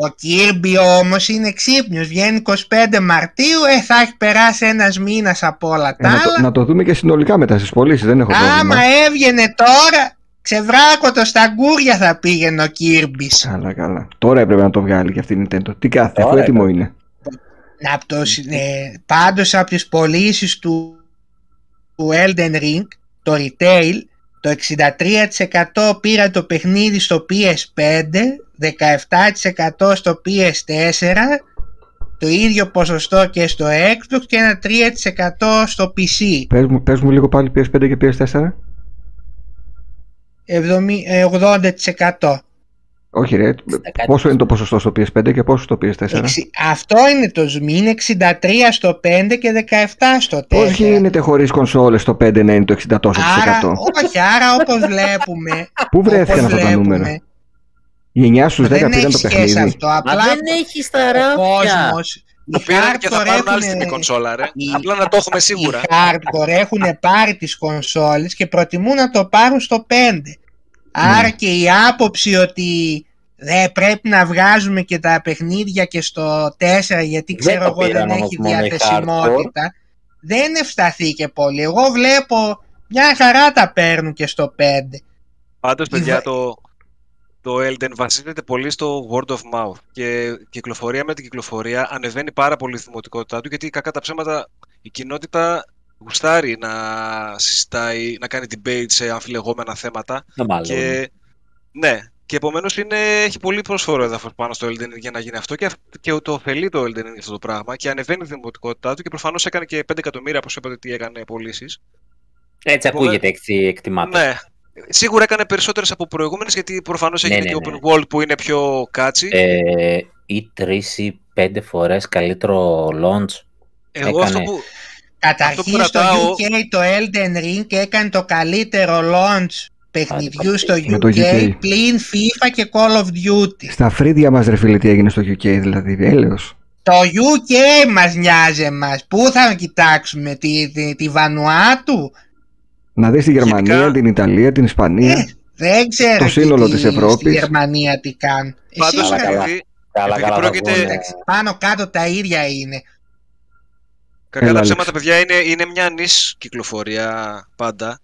Ε, κοίταξε, Ο Kirby όμως είναι ξύπνιος, βγαίνει 25 Μαρτίου, ε, θα έχει περάσει ένας μήνας από όλα τα Ε, να, το, άλλα. να το δούμε και συνολικά μετά στις πωλήσεις, δεν έχω πρόβλημα. Άμα έβγαινε τώρα, ξεβράκωτο στα γκούρια θα πήγαινε ο Kirby. Καλά, καλά. Τώρα έπρεπε να το βγάλει και αυτή η Nintendo. Τι κάθε, αφού Τώρα έτοιμο είναι. Να το, συ- ε, πάντως από τις πωλήσεις του, του Elden Ring, το retail, το 63% πήρα το παιχνίδι στο PS5, 17% στο PS4, το ίδιο ποσοστό και στο Xbox και ένα 3% στο PC. Πες μου, πες μου λίγο πάλι PS5 και PS4. 70, ε, 80%. Όχι ρε, κάτι- πόσο είναι το ποσοστό στο PS5 και πόσο στο PS4. Εξι- Αυτό είναι το zoom. Είναι 63 στο 5 και 17 στο 4. Πώς γίνεται χωρίς κονσόλες το 5 να είναι το 60 τόσο της Άρα, εκατό. όχι, άρα όπως βλέπουμε. Πού βρέθηκαν όπως αυτά τα βλέπουμε, νούμερα. Οι 9 στους 10 Δεν πήγαν έχεις το σχέση παιχνίδι. αυτό. Μα Απλά δεν έχει στα ο ράφια. κόσμος, Το οι πήραν και θα hardcore πάρουν άλλη έχουνε- στιγμή κονσόλα, ρε. οι- Απλά να το έχουμε σίγουρα. Οι hardcore έχουν πάρει τις κονσόλες και προτιμούν να το πάρουν στο 5. Άρα Ναι. και η άποψη ότι δεν πρέπει να βγάζουμε και τα παιχνίδια και στο 4 γιατί Δεν ξέρω το εγώ πήραν δεν όμως έχει μόνο οι διαθεσιμότητα. Δεν ευσταθεί πολύ. Εγώ βλέπω μια χαρά τα παίρνουν και στο 5. Πάντως, παιδιά, βα- το, το Elden βασίζεται πολύ στο word of mouth και κυκλοφορία με την κυκλοφορία ανεβαίνει πάρα πολύ η θυμωτικότητά του γιατί κακά τα ψέματα η κοινότητα γουστάρει να συζητάει, να κάνει debate σε αμφιλεγόμενα θέματα Δεν μάλλον. και ναι, και επομένως έχει πολύ πρόσφορο έδαφος πάνω στο Elden Ring για να γίνει αυτό και, αυ- και το ωφελεί το Elden Ring αυτό το πράγμα και ανεβαίνει η δημοτικότητά του και προφανώς έκανε και 5 εκατομμύρια, όπως είπατε, τι έκανε πωλήσεις. Έτσι Επομένως- ακούγεται, έτσι εκτιμάται. Ναι. Σίγουρα έκανε περισσότερες από προηγούμενες γιατί προφανώς έγινε ναι, και ναι. open world που είναι πιο κάτσι. Ε, ή τρεις ή πέντε φορές καλύτερο launch. Εγώ έκανε. αυτό που. Καταρχήν Αυτό που στο κρατάω- UK το Elden Ring έκανε το καλύτερο launch παιχνιδιού Άντε, στο με το UK UK. πλην FIFA και Call of Duty. Στα φρύδια μας ρε φίλε τι έγινε στο UK δηλαδή, έλεος. Το UK μας νοιάζει εμάς. Πού θα κοιτάξουμε, τη, τη, τη Βανουάτου. Να δεις τη Γερμανία, Γενικά- την Ιταλία, την Ισπανία. Ε, δεν ξέρω Το τι- σύνολο τι- της Ευρώπης. Στη Γερμανία τι κάνουν. Πάντως Εσύ καλά, καλά. επειδή Καλά, Επειδή καλά, θα πρόκειται- βγουνε. εντάξει, πάνω κάτω τα ίδια είναι. κακά Έλα, τα Άλεξ. ψέματα, παιδιά, είναι, είναι μια νης κυκλοφορία πάντα.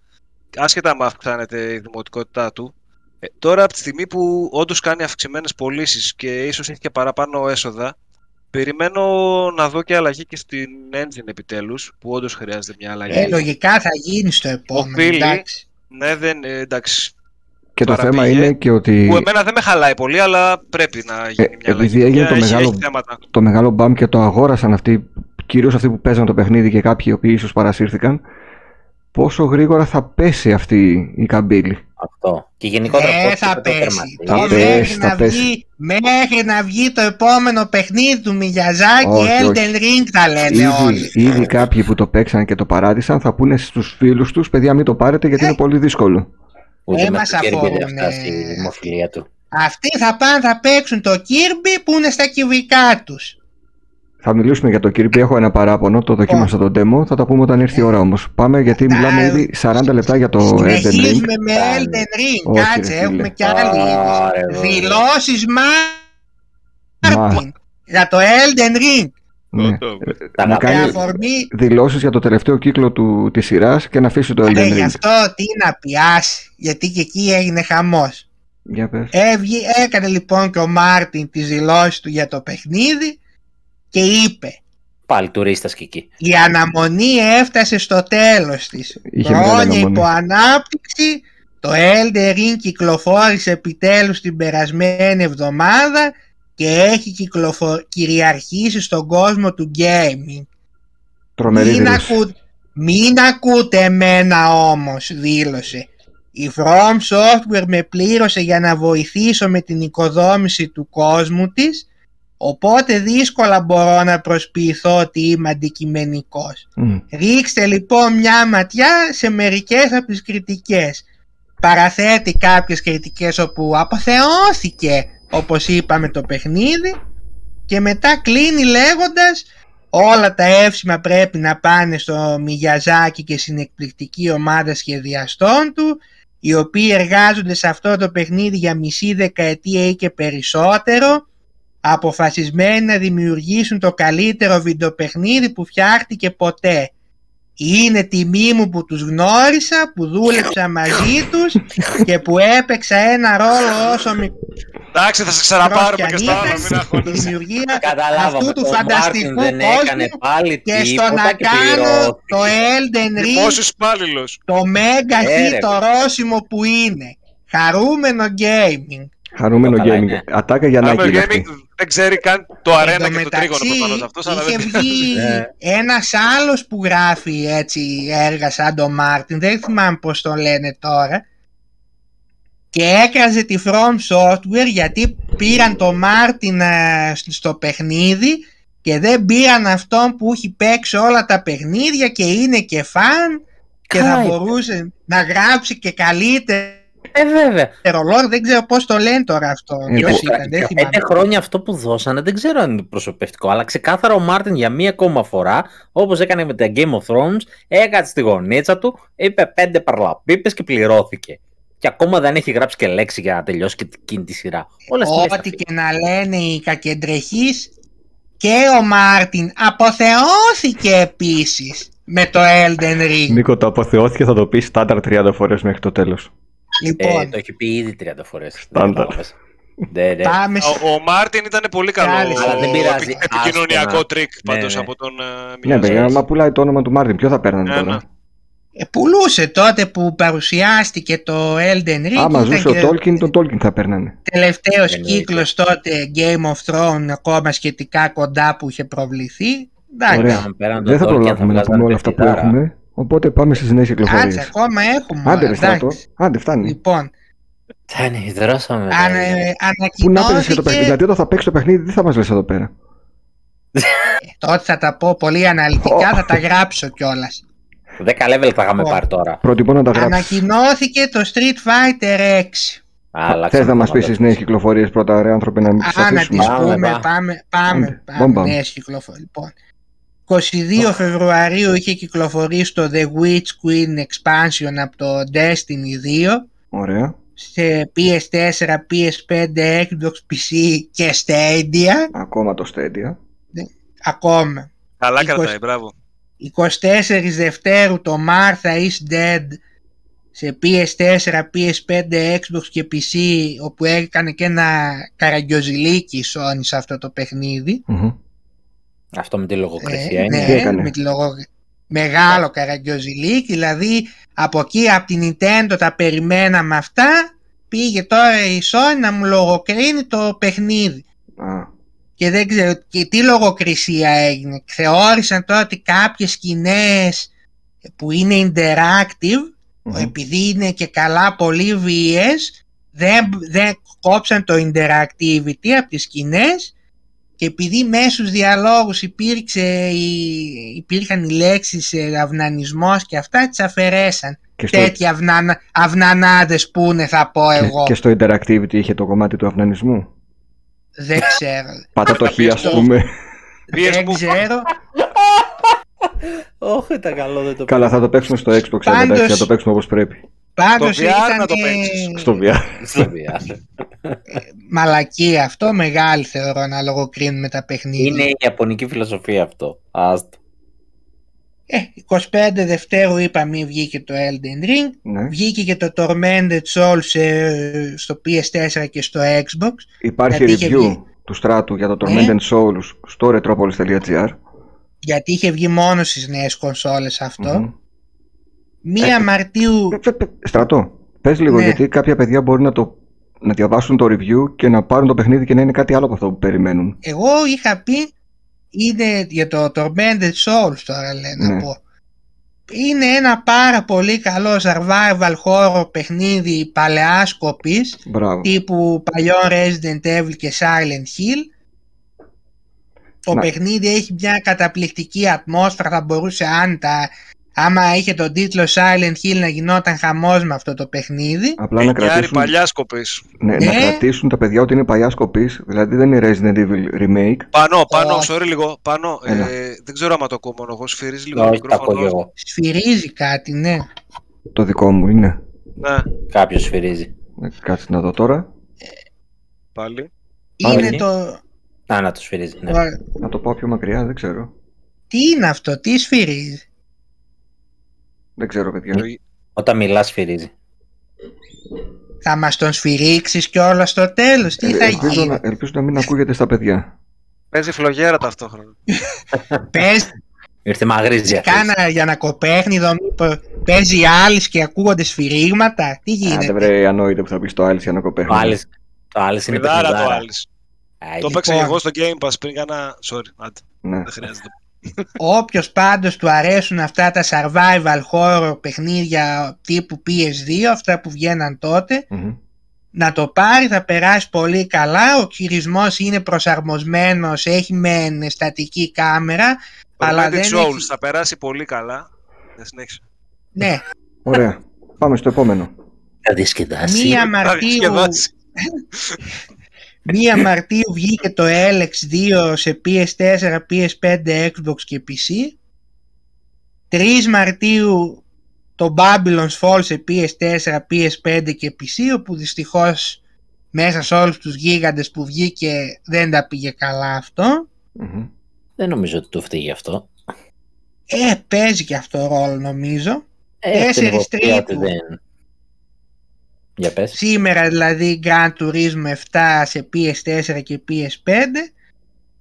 Άσχετα με αυξάνεται η δημοτικότητά του. Ε, τώρα, από τη στιγμή που όντως κάνει αυξημένες πωλήσεις και ίσως έχει και παραπάνω έσοδα, περιμένω να δω και αλλαγή και στην engine επιτέλους, που όντως χρειάζεται μια αλλαγή. Ε, λογικά θα γίνει στο επόμενο. Οφείλει. εντάξει. Ναι, δεν, ε, εντάξει. Και το παραπήγε, θέμα είναι και ότι Που εμένα δεν με χαλάει πολύ, αλλά πρέπει να γίνει μια επειδή αλλαγή. έγινε Μια το έχει- μεγάλο- έχει θέματα. το μεγάλο μπαμ και το αγόρασαν αυτοί, κυρίως αυτοί που παίζαν το παιχνίδι και κάποιοι οι οποίοι ίσως παρασύρθηκαν, πόσο γρήγορα θα πέσει αυτή η καμπύλη. Αυτό. Και γενικότερα Δεν πώς Ε, θα το πέσει. τερματίζει. Θα Το πέσει, μέχρι, θα να πέσει. βγει, μέχρι να βγει το επόμενο παιχνίδι του Μιγιαζάκη, Όχι, Elden Ring τα λένε όλοι. Ήδη, ήδη κάποιοι που το παίξαν και το παράτησαν θα πούνε στους φίλους τους παιδιά μην το πάρετε γιατί Ε. είναι πολύ δύσκολο. Ούτε Ε, με μας το Kirby δεν αφορούνε. φτάσει η δημοφιλία του. Αυτοί θα πάνε θα παίξουν το Kirby που είναι στα κυβικά τους. Θα μιλήσουμε για το Kirby, έχω ένα παράπονο, το δοκίμασα το demo, θα τα πούμε όταν έρθει η ώρα όμως. Πάμε γιατί Τα- μιλάμε ήδη 40 λεπτά για το Elden Ring. Συνεχίζουμε με Πάλι. Elden Ring. Όχι, Κάτσε, ρε φίλε. έχουμε και άλλη Άρε, είδηση. βέβαια. Δηλώσεις Μα, Μάρτιν για το Elden Ring. ναι. Τα Να αγαπάω. Με κάνει αφορμή δηλώσεις για το τελευταίο κύκλο του, της σειράς και να αφήσει το Ε, Elden γι' Ring. αυτό τι να πιάσει, γιατί και εκεί έγινε χαμός. Για πες. Έβγα, έκανε λοιπόν και ο Μάρτιν τις δηλώσεις του για το παιχνίδι και είπε Πάλι τουρίστας και εκεί. η αναμονή έφτασε στο τέλος της. Είχε μεγάλη Χρόνια αναμονή. υπό ανάπτυξη, το Elden Ring κυκλοφόρησε επιτέλους την περασμένη εβδομάδα και έχει κυκλοφο... κυριαρχήσει στον κόσμο του gaming. Τρομερή Μην, δήλωση. ακού... Μην ακούτε εμένα όμως, δήλωσε. Η From Software με πλήρωσε για να βοηθήσω με την οικοδόμηση του κόσμου της, οπότε δύσκολα μπορώ να προσποιηθώ ότι είμαι αντικειμενικός. Μμ. Ρίξτε λοιπόν μια ματιά σε μερικές από τις κριτικές. Παραθέτει κάποιες κριτικές όπου αποθεώθηκε, όπως είπαμε το παιχνίδι, και μετά κλείνει λέγοντας όλα τα εύσημα πρέπει να πάνε στο Μιγιαζάκι και στην εκπληκτική ομάδα σχεδιαστών του, οι οποίοι εργάζονται σε αυτό το παιχνίδι για μισή δεκαετία ή και περισσότερο, αποφασισμένοι να δημιουργήσουν το καλύτερο βιντεοπαιχνίδι που φτιάχτηκε ποτέ. Είναι τιμή μου που τους γνώρισα, που δούλεψα μαζί τους και που έπαιξα ένα ρόλο όσο μικρό Εντάξει, θα σε ξαναπάρουμε και στα άλλα, μην στη αγχώνεσαι. δημιουργία Καταλάβαμε. αυτού του ο φανταστικού Μάρτιν δεν έκανε κόσμου πάλι και στο να τίποτα και κάνω πληρώθηκε. το Elden Ring Δημόσιος υπάλληλος. το mega Ε, hit ρε, το ρώσιμο που είναι. Χαρούμενο gaming. Χαρούμενο Το καλά gaming. είναι. Ατάκα για Άμα να ο Gaming δεν ξέρει καν το αρένα Εν τω και το τρίγωνο μεταξύ, προφανώς αυτός, αλλά είχε δεν βγει Ε. ένας άλλος που γράφει έτσι έργα σαν τον Μάρτιν, δεν θυμάμαι πώς τον λένε τώρα, και έκραζε τη From Software γιατί πήραν το Μάρτιν ε, στο παιχνίδι και δεν πήραν αυτόν που έχει παίξει όλα τα παιχνίδια και είναι και φαν και θα Καλά είπε. μπορούσε να γράψει και καλύτερο Ε, βέβαια. lore. Δεν ξέρω πώς το λένε τώρα αυτό. Ε, Ποιος που- ήταν, δεν Για θυμάμαι. πέντε χρόνια αυτό που δώσανε δεν ξέρω αν είναι αντιπροσωπευτικό, αλλά ξεκάθαρα ο Μάρτιν για μία ακόμα φορά, όπως έκανε με τα Game of Thrones, έκατσε στη γωνίτσα του, είπε πέντε παρλαπίπες και πληρώθηκε. Και ακόμα δεν έχει γράψει και λέξη για να τελειώσει και εκείνη τη σειρά. Όλα στη μέση θα Ό,τι φύγει. και να λένε οι κακεντρεχείς και ο Μάρτιν αποθεώθηκε επίσης με το Elden Ring. Νίκο, το αποθεώθηκε, θα το πεις στάνταρ 30 φορές μέχρι το τέλος. Λοιπόν, Ε, το έχει πει ήδη 30 φορές. Στάνταρ. Ναι, ναι. πάμε σε... Ο, ο Μάρτιν ήταν πολύ καλό Άλλη, αλλά δεν πειράζει. επι- επικοινωνιακό Άστο να- τρικ Ναι, πάντως ναι. από τον ε, Ναι, Μιγιαζάκι. παιδιά, άμα πουλάει το όνομα του Μάρτιν, ποιο θα παίρνανε Ναι, ναι. τώρα. Ε, πουλούσε τότε που παρουσιάστηκε το Elden Ring. Άμα ήταν ζούσε ο και Τόλκιν, τον Τόλκιν θα παίρνανε. τελευταίος Εννοείται. κύκλος τότε Game of Thrones ακόμα σχετικά κοντά που είχε προβληθεί. Εντάξει, Ωραία. Άμα πέραν Δεν θα τον Tolkien προλάβουμε να βγάζανε πούμε όλα αυτά που πεφτιδάρα. έχουμε. Οπότε πάμε στις νέες κάτσε κυκλοφορίες. ακόμα έχουμε. Άντε, ρε εντάξει. στρατό. Άντε, φτάνει. Λοιπόν, Φτάνει, δρόσαμε. αν, ρε. ε, Πού να παίζεις και το παιχνίδι. ανακοινώθηκε Δηλαδή, όταν θα παίξεις το παιχνίδι, τι θα μας λες εδώ πέρα. Τότε θα τα πω πολύ αναλυτικά, θα τα γράψω κιόλας. 10 level θα είχαμε Λοιπόν. πάρει τώρα. Προτιμώ να τα γράψεις. Ανακοινώθηκε το Street Fighter 6. Άλλαξε Θες να μας το πεις μοντέλο. τι νέες κυκλοφορίες πρώτα, ρε άνθρωπε, να μην τι Α, να τις αφήσουμε. Πάμε, πούμε, πάμε. πάμε, πάμε, Άντε, πάμε, μπαμ, νέες κυκλοφορίες. Λοιπόν, 22 Φεβρουαρίου είχε κυκλοφορήσει το The Witch Queen Expansion από το Destiny 2 Ωραία. σε PS4, PS5, Xbox PC και Stadia Ακόμα το Stadia. ακόμα. Καλά 20. κρατάει, μπράβο. 24 Δευτέρου το Martha is Dead σε PS4, PS5, Xbox και PC όπου έκανε και ένα καραγκιόζηλίκι η Sony σε αυτό το παιχνίδι. Μμμ. Αυτό με τη λογοκρισία Ε, είναι. Τι ναι, έκανε; με τη λογο... Μεγάλο καραγκιόζηλίκι, δηλαδή από εκεί από την Nintendo τα περιμέναμε αυτά, πήγε τώρα η Sony να μου λογοκρίνει το παιχνίδι. Α, Και δεν ξέρω και τι λογοκρισία έγινε. Θεώρησαν τώρα ότι κάποιες σκηνές που είναι interactive, μμμ. επειδή είναι και καλά πολύ βίαιες, δεν, δεν κόψαν το interactivity από τις σκηνές και επειδή μέσα στους διαλόγους υπήρξε, η- υπήρχαν οι λέξεις ε, αυνανισμός και αυτά, τις αφαιρέσαν. Και στο, Τέτοια αυνανα, αυνανάδες που είναι θα πω και, εγώ. και στο Interactivity είχε το κομμάτι του αυνανισμού; Δεν ξέρω. Πάτα το χ, πεις ας το. πούμε. Πίες δεν που- ξέρω. Όχι, ήταν καλό, δεν το Καλά, θα το παίξουμε στο Xbox, Πάντως- εντάξει, θα το παίξουμε όπως πρέπει. Πάντως VR ήταν να το ε, παίξεις. Στο VR. Στο VR. μαλακία αυτό, μεγάλη θεωρώ να λογοκρίνουμε τα παιχνίδια. Είναι η ιαπωνική φιλοσοφία αυτό. Άστο. Ε, 25 Δευτέρου είπα μη βγήκε το Elden Ring. Ναι. Βγήκε και το Tormented Souls ε, στο PS4 και στο Xbox. Υπάρχει Γιατί είχε review βγει. του στράτου για το Ναι. Tormented Souls στο retropolis.gr. Γιατί είχε βγει μόνος στις νέες κονσόλες αυτό. Μμμ. Μία Ε, Μαρτίου Ε, πε- πε- Στρατό, πες λίγο Ναι. γιατί κάποια παιδιά μπορεί να, το, να διαβάσουν το review και να πάρουν το παιχνίδι και να είναι κάτι άλλο από αυτό που περιμένουν. εγώ είχα πει είναι για το Tormented Souls τώρα λένε Ναι. να πω. Είναι ένα πάρα πολύ καλό survival horror παιχνίδι παλαιάς κοπής Μπράβο. τύπου παλιών Resident Evil και Silent Hill. Το Να. παιχνίδι έχει μια καταπληκτική ατμόσφαιρα, θα μπορούσε αν τα, άμα είχε τον τίτλο Silent Hill να γινόταν χαμός με αυτό το παιχνίδι. Απλά να Γιάρη κρατήσουν, παλιά σκοπής. ναι, Ναι. να κρατήσουν τα παιδιά ότι είναι παλιά σκοπής, δηλαδή δεν είναι Resident Evil remake. Πάνω, πάνω, Όχι. sorry λίγο. Πάνω, Έλα. ε, δεν ξέρω άμα το ακούω μόνο εγώ. Σφυρίζει λίγο το Όχι, τα ακούω μικρόφωνο. και εγώ. Σφυρίζει κάτι, ναι. Το δικό μου είναι. Ναι, Κάποιος σφυρίζει. Ε, Κάτσε να δω τώρα. πάλι. Είναι Όχι. το... Α, να το σφυρίζει. Ναι. το- Να το πάω πιο μακριά, δεν ξέρω. Τι είναι αυτό, τι σφυρίζει; Δεν ξέρω, παιδιά. Το- Όταν μιλάς, σφυρίζει. Θα μας τον σφυρίξεις κιόλας στο τέλος, τι Ε, θα ελπίζω, γίνει; να, ελπίζω να μην ακούγεται στα παιδιά. Παίζει φλογέρα ταυτόχρονα. Πες Ήρθε μαγρίζει αυτή. κάνα για να κοπέχνιδο, μήπως παίζει άλλης και ακούγονται σφυρίγματα, τι Άντε γίνεται; βρε, ανόητε που θα πεις το άλλο για να Το κοπέχνει. Άλης- Το άλλο είναι Πιδάρα το παιχνιδάρα. Άλης. Άιντε. Το έπαιξα Λοιπόν. και εγώ στο Game Pass πριν κάνα... Sorry, άντε, Ναι. δεν χρειάζεται. Όποιος πάντως του αρέσουν αυτά τα survival horror παιχνίδια τύπου PS2, αυτά που βγαίναν τότε, Μμμ. να το πάρει, θα περάσει πολύ καλά. Ο χειρισμός είναι προσαρμοσμένος, έχει μεν στατική κάμερα, αλλά Romantic δεν Souls έχει... θα περάσει πολύ καλά. Δεν συνέχισε. Ναι, Ωραία. Πάμε στο επόμενο. Θα διασκεδάσει. μία Θα Μαρτίου, διασκεδάσει. μία Μαρτίου βγήκε το LX2 σε PS4, PS5, Xbox και PC. 3 Μαρτίου το Babylon's Fall σε PS4, PS5 και PC, όπου δυστυχώς μέσα σε όλους τους γίγαντες που βγήκε δεν τα πήγε καλά αυτό. Μμμ. Δεν νομίζω ότι του φταίει αυτό. Ε, παίζει και αυτό ρόλο νομίζω. Ε, Τέσσερις την υποψία ότι τρίτου. δεν... Για πες. Σήμερα δηλαδή Gran Turismo 7 σε PS4 και PS5.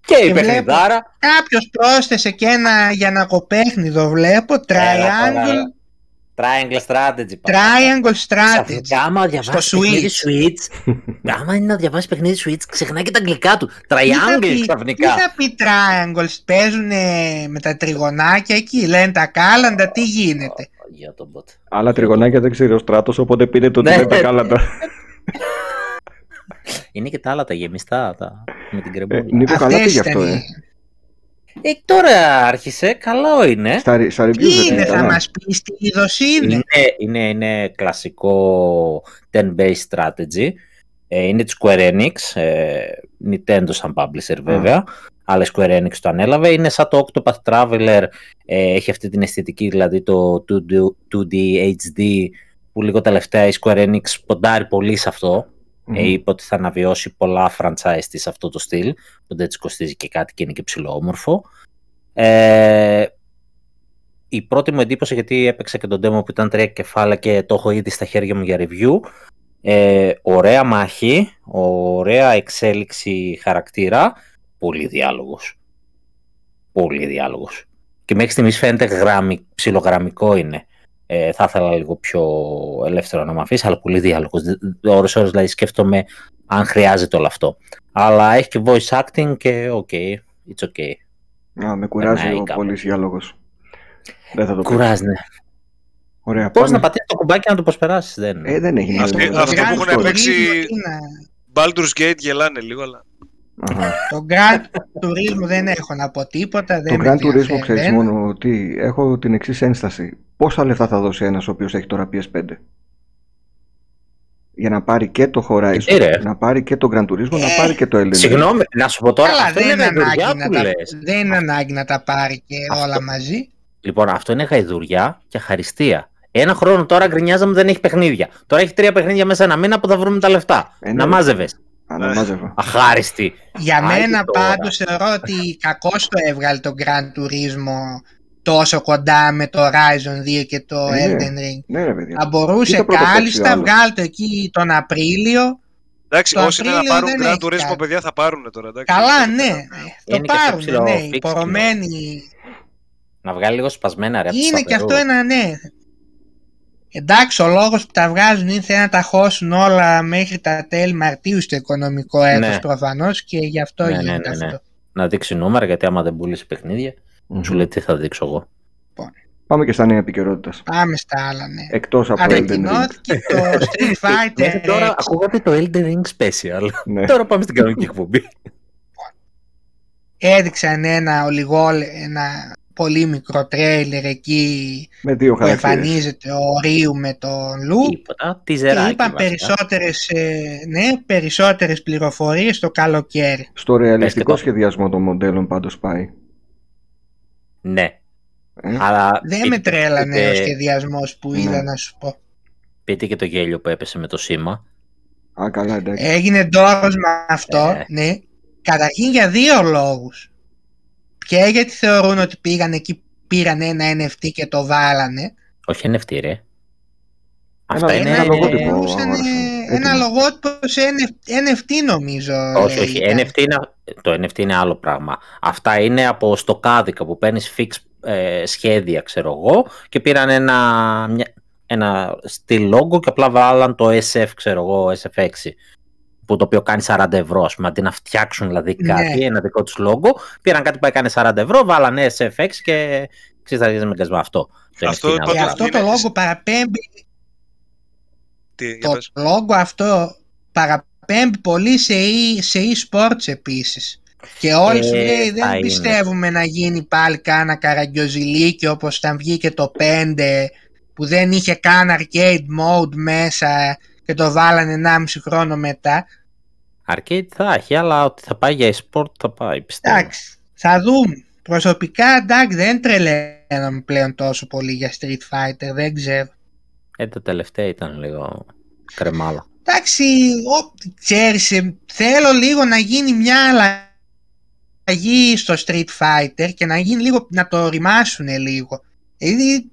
Και η και βλέπω- παιχνιδάρα. Κάποιος πρόσθεσε και ένα για να κοπέχνιδο βλέπω. Triangle, Triangle strategy. πάμε. triangle Strategy. Ξαφνικά, άμα διαβάσεις Στο παιχνίδι Switch, άμα είναι να διαβάσεις παιχνίδι Switch, ξεχνάει και τα αγγλικά του. Τι θα Triangle πει- Τι ξαφνικά. θα πει triangles, παίζουν με τα τριγωνάκια εκεί, λένε τα κάλαντα, τι γίνεται; Για τον bot. Άλλα τριγωνάκια δεν ξέρει ο στράτος, οπότε πείτε το ότι Ναι. δεν τα κάλαντα. Είναι και τα άλλα τα γεμιστά τα... με την Ε, κρεμούλα. Νίκο, καλά Αυτές πήγε αυτό, ήταν ε. Οι- Ε, τώρα άρχισε, καλό είναι. Στα, στα reviews Τι δεν είναι, είναι θα καλά. μας πεις τι είδος είναι. Είναι, είναι, είναι κλασικό 10-based strategy. Ε, είναι της Square Enix, ε, Nintendo σαν publisher βέβαια, αλλά η Square Enix το ανέλαβε. Είναι σαν το Octopath Traveler, ε, έχει αυτή την αισθητική, δηλαδή το 2D, 2D HD, που λίγο τελευταία η Square Enix ποντάρει πολύ σε αυτό. Μμμ. Ε, είπε ότι θα αναβιώσει πολλά franchise της σε αυτό το στυλ, οπότε έτσι κοστίζει και κάτι και είναι και ψηλό όμορφο. Ε, η πρώτη μου εντύπωση, γιατί έπαιξα και τον demo που ήταν τρία κεφάλαια και το έχω ήδη στα χέρια μου για review, ε, ωραία μάχη, ωραία εξέλιξη χαρακτήρα, πολύ διάλογος. Πολύ διάλογος. Και μέχρι στιγμής φαίνεται γραμμι, ψιλογραμμικό είναι. Ε, θα ήθελα λίγο πιο ελεύθερο να με αφήσει, αλλά πολύ διάλογος. Ώρες ώρες δηλαδή σκέφτομαι αν χρειάζεται όλο αυτό. Αλλά έχει και voice acting και ok, it's ok. Α, με κουράζει Περνάει ο κάπου. πολύς διάλογος. Δεν θα το πω. Κουράζει, ναι. Ωραία, Πώς πάμε. να πατήσεις το κουμπάκι και να το προσπεράσεις, δεν Ε, δεν έχει Αυτοί- νόημα. αυτοί που Gran έχουν Turismo παίξει- τι να- Baldur's Gate γελάνε λίγο, αλλά. Αχα. Το Grand Turismo δεν έχω να πω τίποτα. Το Δεν με Grand Turismo ενδιαφέρει. ξέρεις Δεν- μόνο ότι έχω την εξής ένσταση. Πόσα λεφτά θα δώσει ένας ο οποίος έχει τώρα PS5 για να πάρει και το Horizon, Τι ρε. να πάρει και το Gran Turismo, να Ε, πάρει και το Elden Ring. Συγγνώμη, να σου πω τώρα, Καλά, αυτό δεν είναι είναι, γαϊδουριά ανάγκη να που τα, λες. δεν είναι ανάγκη να τα πάρει και Αυτό. όλα μαζί. Λοιπόν, αυτό είναι γαϊδουριά και χαριστία. Ένα χρόνο τώρα γκρινιάζαμε δεν έχει παιχνίδια. Τώρα έχει τρία παιχνίδια μέσα ένα μήνα που θα βρούμε τα λεφτά. Ε, ναι, να ρε. Μάζευε. Αναμάζευα. Αχάριστη. Για Άιντε μένα τώρα. πάντως θεωρώ ότι κακώς το έβγαλε το Grand Turismo τόσο κοντά με το Horizon 2 και το Ε, ναι. Elden Ring. Ναι ρε παιδιά. Θα μπορούσε Κοίτα πρώτα κάλλιστα, παίξει ο άλλος. βγάλει το εκεί τον Απρίλιο. Εντάξει, Το όσοι είναι να Απρίλιο πάρουν δεν Gran έχει Turismo, κάτι. παιδιά, θα πάρουν τώρα. Εντάξει. Καλά, ναι. Το Είναι και αυτό πάρουν, ψηλό ναι. fix Υπορωμένοι. Να βγάλει λίγο σπασμένα ρε. από τους Είναι και αυτό σταθερούς. ένα ναι. Εντάξει, ο λόγος που τα βγάζουν είναι θέλουν να τα χώσουν όλα μέχρι τα τέλη Μαρτίου στο οικονομικό έτος Ναι. προφανώς και γι' αυτό Ναι, ναι, γίνεται ναι, ναι. αυτό. Να δείξει νούμερα γιατί άμα δεν πουλήσει παιχνίδια, Μμμ. σου λέει τι θα δείξω εγώ. Πάμε και στα νέα επικαιρότητα. Πάμε στα άλλα, ναι. Εκτός από Elden Ring. Ανακοινώθηκε το Street Fighter Μέχρι τώρα 6. ακούγατε το Elden Ring Special. Ναι. Τώρα πάμε στην κανονική εκπομπή. έδειξαν ένα ολιγόλ, ένα πολύ μικρό τρέιλερ εκεί Με δύο που χαρακτήρες. εμφανίζεται ο Ρίου με τον Λου Τίποτα. Τι και ζεράκι. είπαν βασικά. περισσότερες, ε, ναι, περισσότερες πληροφορίες το καλοκαίρι. Στο ρεαλιστικό Πες και το. σχεδιασμό των μοντέλων πάντως πάει. Ναι. Ε, Αλλά Δεν πείτε- με τρέλανε πείτε- ο σχεδιασμός που Ναι. είδα να σου πω. Πείτε και το γέλιο που έπεσε με το σήμα. Α, καλά, εντάξει. Έγινε ντόρος με αυτό, Ε. ναι. Καταρχήν για δύο λόγους. Και γιατί θεωρούν ότι πήγαν εκεί, πήραν ένα NFT και το βάλανε. Όχι NFT, ρε. Ένα- Αυτά είναι. ένα λογότυπο. Εννοούσαν, αγόρασαν. ε, ένα Έτοιμο. λογότυπο σε NFT νομίζω. Όχι, λέει, όχι. ήταν. NFT είναι, το NFT είναι άλλο πράγμα. Αυτά είναι από στοκάδικα που παίρνεις fix ε, σχέδια, ξέρω εγώ, και πήραν ένα, μια, ένα στυλ logo και απλά βάλαν το SF, ξέρω εγώ, SF6. Που το οποίο κάνει 40 ευρώ, ας πούμε, αντί να φτιάξουν δηλαδή Ναι. κάτι, ένα δικό τους logo. Πήραν κάτι που έκανε 40 ευρώ, βάλανε SF6 και ξέρεις, με με αυτό. Το Αυτό NFT είναι άλλο. Και Τότε αυτό είναι- το λόγο παραπέμπει Τι, για το πες. λόγο αυτό παραπέμπει πολύ σε, e, σε e-sports επίσης. Και όλοι Ε, σου λέει θα δεν είναι. πιστεύουμε να γίνει πάλι κάνα καραγκιόζηλίκι όπως ήταν βγήκε το 5 που δεν είχε καν arcade mode μέσα και το βάλανε 1,5 χρόνο μετά. Arcade θα έχει, αλλά ότι θα πάει για e-sport θα πάει, πιστεύω. Εντάξει, θα δούμε. Προσωπικά εντάξει δεν τρελαίνομαι πλέον τόσο πολύ για Street Fighter, δεν ξέρω. Ε, το τελευταίο ήταν λίγο κρεμάλα. Εντάξει, ο, ξέρεις, ε, θέλω λίγο να γίνει μια αλλαγή στο Street Fighter και να γίνει λίγο, να το ρημάσουν λίγο. Δηλαδή,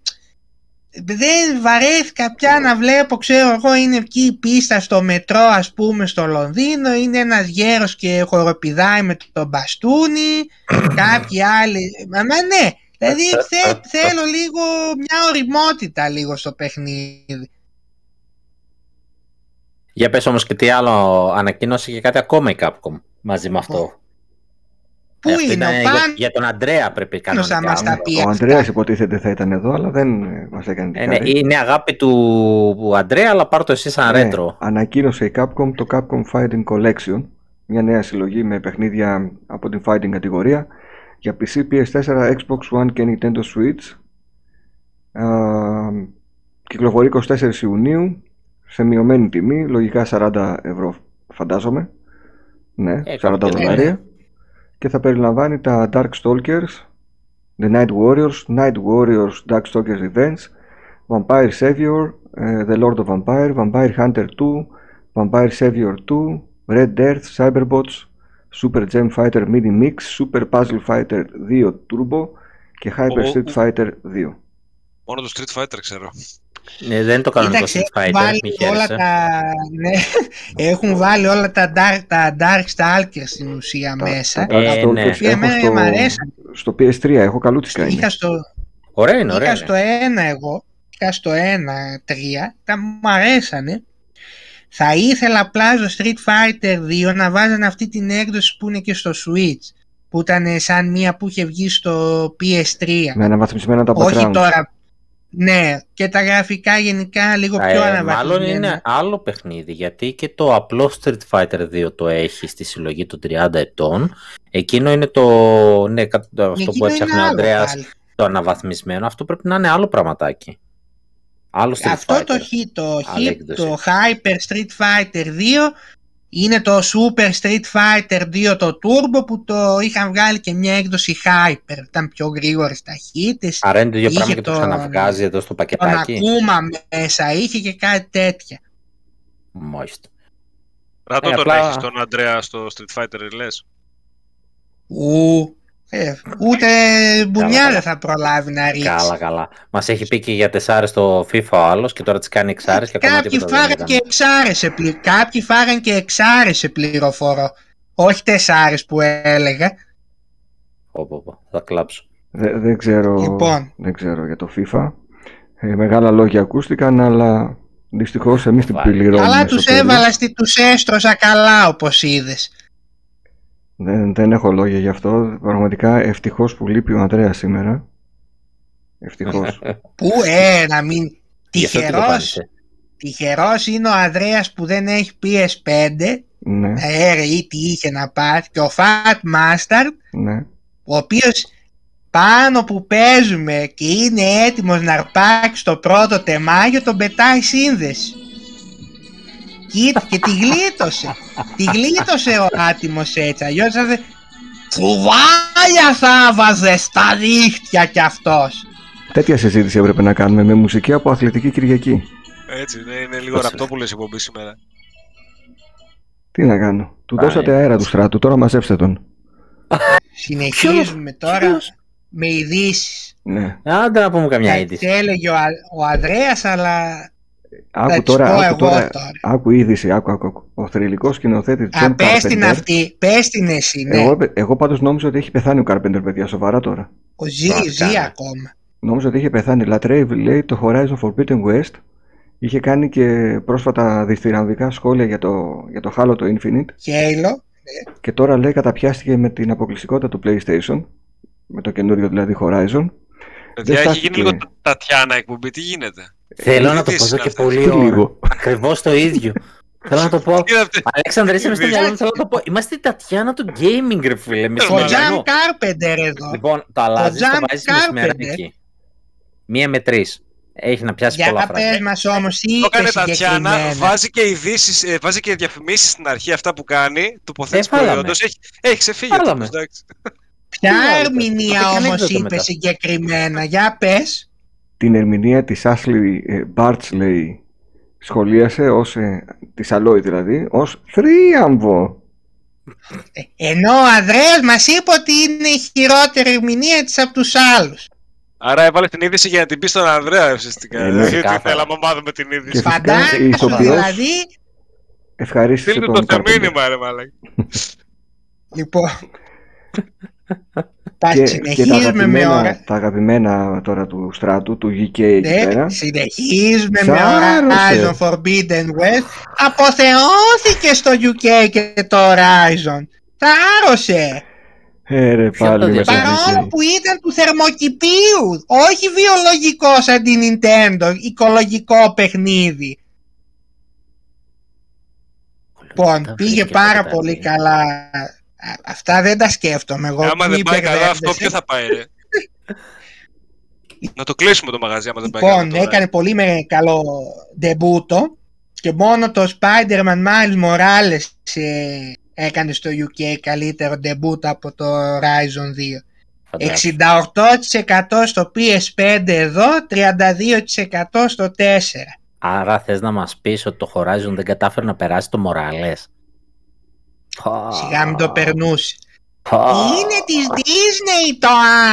δεν βαρέθηκα πια να βλέπω, ξέρω εγώ, είναι εκεί η πίστα στο μετρό, ας πούμε, στο Λονδίνο, είναι ένας γέρος και χοροπηδάει με το μπαστούνι, κάποιοι άλλοι, μα, μα ναι, δηλαδή θε- θέλω λίγο μια οριμότητα λίγο στο παιχνίδι. Για πες όμως και τι άλλο ανακοίνωσε και κάτι ακόμα η Capcom μαζί με αυτό. Πού Ε, αυτό είναι ήταν ο για, Παν, για τον Αντρέα πρέπει Πάνω θα κανονικά. μας τα πει Ο αυτά; Ανδρέας υποτίθεται θα ήταν εδώ, αλλά δεν ε, μας έκανε την Ε, ναι, χάρη. είναι αγάπη του Αντρέα, αλλά πάρ' το εσύ σαν Ναι, ρέτρο. Ανακοίνωσε η Capcom το Capcom Fighting Collection, μια νέα συλλογή με παιχνίδια από την Fighting κατηγορία για PC, PS4, Xbox One και Nintendo Switch. Α, κυκλοφορεί 24 Ιουνίου σε μειωμένη τιμή, λογικά 40 ευρώ φαντάζομαι. Ναι, Ε, 40 κάποια δολάρια. Και θα περιλαμβάνει τα Darkstalkers, The Night Warriors, Night Warriors Darkstalkers Events, Vampire Savior, ε, The Lord of Vampire, Vampire Hunter 2, Vampire Savior 2, Red Earth, Cyberbots, Super Gem Fighter Mini Mix, Super Puzzle Fighter 2 Turbo και Hyper Ο- Street Fighter 2. Μόνο το Street Fighter ξέρω. Ναι, δεν είναι το κανονικό Κοίταξε, Street έχουν Fighter, βάλει μη όλα χαίρεσαι. τα, ναι, έχουν βάλει όλα τα Dark, τα dark Stalkers στην ουσία Τα- μέσα. τα Ε, Darkstalkers ναι. Τα οποία έχω εμένα στο, μ' αρέσαν. στο PS3, έχω καλούτσικα είναι. Είχα στο, Ωραία είναι, ωραία είχα είναι. στο ένα εγώ, είχα στο ένα τρία, τα μου αρέσανε. Θα ήθελα απλά στο Street Fighter 2 να βάζανε αυτή την έκδοση που είναι και στο Switch. Που ήταν σαν μία που είχε βγει στο PS3. Με αναβαθμισμένα τα Όχι backgrounds. τώρα. Ναι, και τα γραφικά γενικά λίγο πιο Ε, αναβαθμισμένα. μάλλον είναι άλλο παιχνίδι γιατί και το απλό Street Fighter 2 το έχει στη συλλογή των 30 ετών. Εκείνο είναι το. Ναι, κα- το- αυτό Εκείνο που έψαχνε είναι ο άλλο Ανδρέας, πάλι. το αναβαθμισμένο. Αυτό πρέπει να είναι άλλο πραγματάκι. Άλλο Street Αυτό Fighter. το, hit, το, Άλλη hit, έκδοση. το Hyper Street Fighter 2 είναι το Super Street Fighter 2 το Turbo που το είχαν βγάλει και μια έκδοση Hyper. Ήταν πιο γρήγορες ταχύτητες. Άρα είναι το ίδιο Είχε πράγμα και το τον- ξαναβγάζει εδώ στο Τον πακετάκι. Ακούμα μέσα είχε και κάτι τέτοια. Μάλιστα. Ρατώ Ε, τον απλά- έχεις τον Αντρέα στο Street Fighter, λες. Ου, ε, ούτε μπουνιά καλά. δεν θα προλάβει να ρίξει. Καλά, καλά. Μας έχει πει και για τεσσάρε το FIFA ο άλλος και τώρα τις κάνει εξάρες και ακόμα Κάποιοι τίποτα δεν φάγαν ήταν. και εξάρες σε πλη... Κάποιοι φάγαν και εξάρες σε πληροφορώ. Όχι τεσσάρες που έλεγα. Πω, πω, πω. Θα κλάψω. Δεν, δεν, ξέρω, Λοιπόν. δεν ξέρω για το FIFA. Ε, μεγάλα λόγια ακούστηκαν, αλλά δυστυχώς εμείς την Βάλε. πληρώνουμε Αλλά στο τους τέλος. έβαλα, στη, τους έστρωσα καλά όπως είδες. Δεν, δεν έχω λόγια γι' αυτό. Πραγματικά ευτυχώς που λείπει ο Ανδρέας σήμερα. Ευτυχώς. Πού, ε, να μην... Γι' αυτό τι το Τυχερός, πάτησε. τυχερός είναι ο Ανδρέας που δεν έχει PS5, ναι, ε, ρε, ή τι είχε να πάρει, και ο Fat Master, ναι. ο οποίος πάνω που παίζουμε και είναι έτοιμος να αρπάξει το πρώτο τεμάγιο, τον πετάει σύνδεση. Κοίτα, και τη γλίτωσε. τη γλίτωσε ο άτιμος έτσι, αλλιώς θα δε... Τσουβάλια θα βάζε στα δίχτυα κι αυτός. Τέτοια συζήτηση έπρεπε να κάνουμε με μουσική από Αθλητική Κυριακή. Έτσι, ναι, είναι λίγο Πώς ραπτόπουλες η εκπομπή σήμερα. Τι να κάνω. Του Πάει. δώσατε αέρα του στράτου, τώρα μαζέψτε τον. Συνεχίζουμε τώρα ποιος; με ειδήσεις. Ναι. Άντε να πούμε καμιά Κάτι είδηση. έλεγε ο, Α- ο Ανδρέας, αλλά θα Άκου τις τώρα, πω άκου εγώ τώρα. τώρα. Άκου είδηση, άκου, άκου. άκου. Ο θρηλυκός σκηνοθέτης Α, John πες την Carpenter. αυτή, πες την εσύ, ναι. Εγώ, εγώ πάντως νόμιζα ότι έχει πεθάνει ο Carpenter, παιδιά, σοβαρά τώρα. Ο ζει, Μας ζει κάνει. ακόμα. Νόμιζα ότι είχε πεθάνει. Λατρεύει, λέει, το Horizon Forbidden West. Είχε κάνει και πρόσφατα δυστηραμβικά σχόλια για το, για το Halo το Infinite. Χέιλο. Και τώρα λέει καταπιάστηκε με την αποκλειστικότητα του PlayStation. Με το καινούριο δηλαδή Horizon. Παιδιά, έχει στάθηκε. γίνει λίγο τα- Τατιάνα εκπομπή, τι γίνεται; Θέλω να το είδηση πω εδώ είναι και αυτά. πολύ Τι ώρα. λίγο; Ακριβώς το ίδιο. Θέλω να το πω. Τι είναι αυτή. Αλέξανδρε, είσαι μες στο Ειδήσεις. μυαλό μου, θέλω να το πω. Είμαστε η Τατιάνα του gaming, ρε φίλε. μες Ο Ο σημερινό. Τζαν Κάρπεντερ εδώ. Λοιπόν, το αλλάζεις, το Jump βάζεις Carpenter. μεσημεράκι. Μία με τρεις. Έχει να πιάσει πολλά Για πες φράγκα. μας όμως τι Το είπε έκανε Τατιάνα, συγκεκριμένα. βάζει και ειδήσεις, ε, βάζει και διαφημίσεις στην αρχή αυτά που κάνει, τοποθέτηση Ε, βάλαμε. προϊόντος. Έχει, έχει ξεφύγει ο Βάλαμε. τύπος, εντάξει. Ποια Τι άλλο, ερμηνεία το έκανε όμως έκδοτο είπε μετά; συγκεκριμένα. Για πες. Την ερμηνεία της Ashley ε, Bartley σχολίασε ως, ε, της Αλόη δηλαδή, ως θρίαμβο. Ε, Ενώ ο Ανδρέας μας είπε ότι είναι η χειρότερη ερμηνεία της από τους άλλους. Άρα έβαλε την είδηση για να την πει στον Ανδρέα ουσιαστικά. Ε, ναι, Γιατί ξεκάθαρα. θέλαμε να μάθουμε την είδηση. Και φυσικά η Φαντάζεσαι ηθοποιός δηλαδή. ευχαρίστησε Στείλτε τον το στο Carpenter. μήνυμα, ρε μαλάκα. Λοιπόν. Τα Και, και τα, συνεχίζουμε με αγαπημένα, ώρα. τα αγαπημένα τώρα του στράτου, του UK εκεί πέρα. Ναι, συνεχίζουμε με Σάρωσε. Horizon Forbidden West. Αποθεώθηκε στο UK και το Horizon. Θάρρωσε. Ε, ρε, Ποιο πάλι το με τα διαβάζει; Παρόλο UK. που ήταν του θερμοκηπίου. Όχι βιολογικό σαν την Nintendo. Οικολογικό παιχνίδι. Λοιπόν, Τα πήγε βρήκε πάρα αυτά, πολύ ναι. καλά. Α, Αυτά δεν τα σκέφτομαι εγώ. Άμα μη δεν πάει καλά αυτό, μπερδεύεσαι. ποιο θα πάει, ρε; Να το κλείσουμε το μαγαζί, άμα δεν πάει Λοιπόν, καλά. τώρα. έκανε πολύ με καλό ντεμπούτο και μόνο το Spider-Man Miles Morales ε, έκανε στο UK καλύτερο ντεμπούτο από το Horizon 2. Φαντάζομαι. 68% στο PS5 εδώ, 32% στο 4. Άρα θες να μας πεις ότι το Horizon δεν κατάφερε να περάσει το Morales; Σιγά μην το περνούσες. Πω. Είναι της Disney το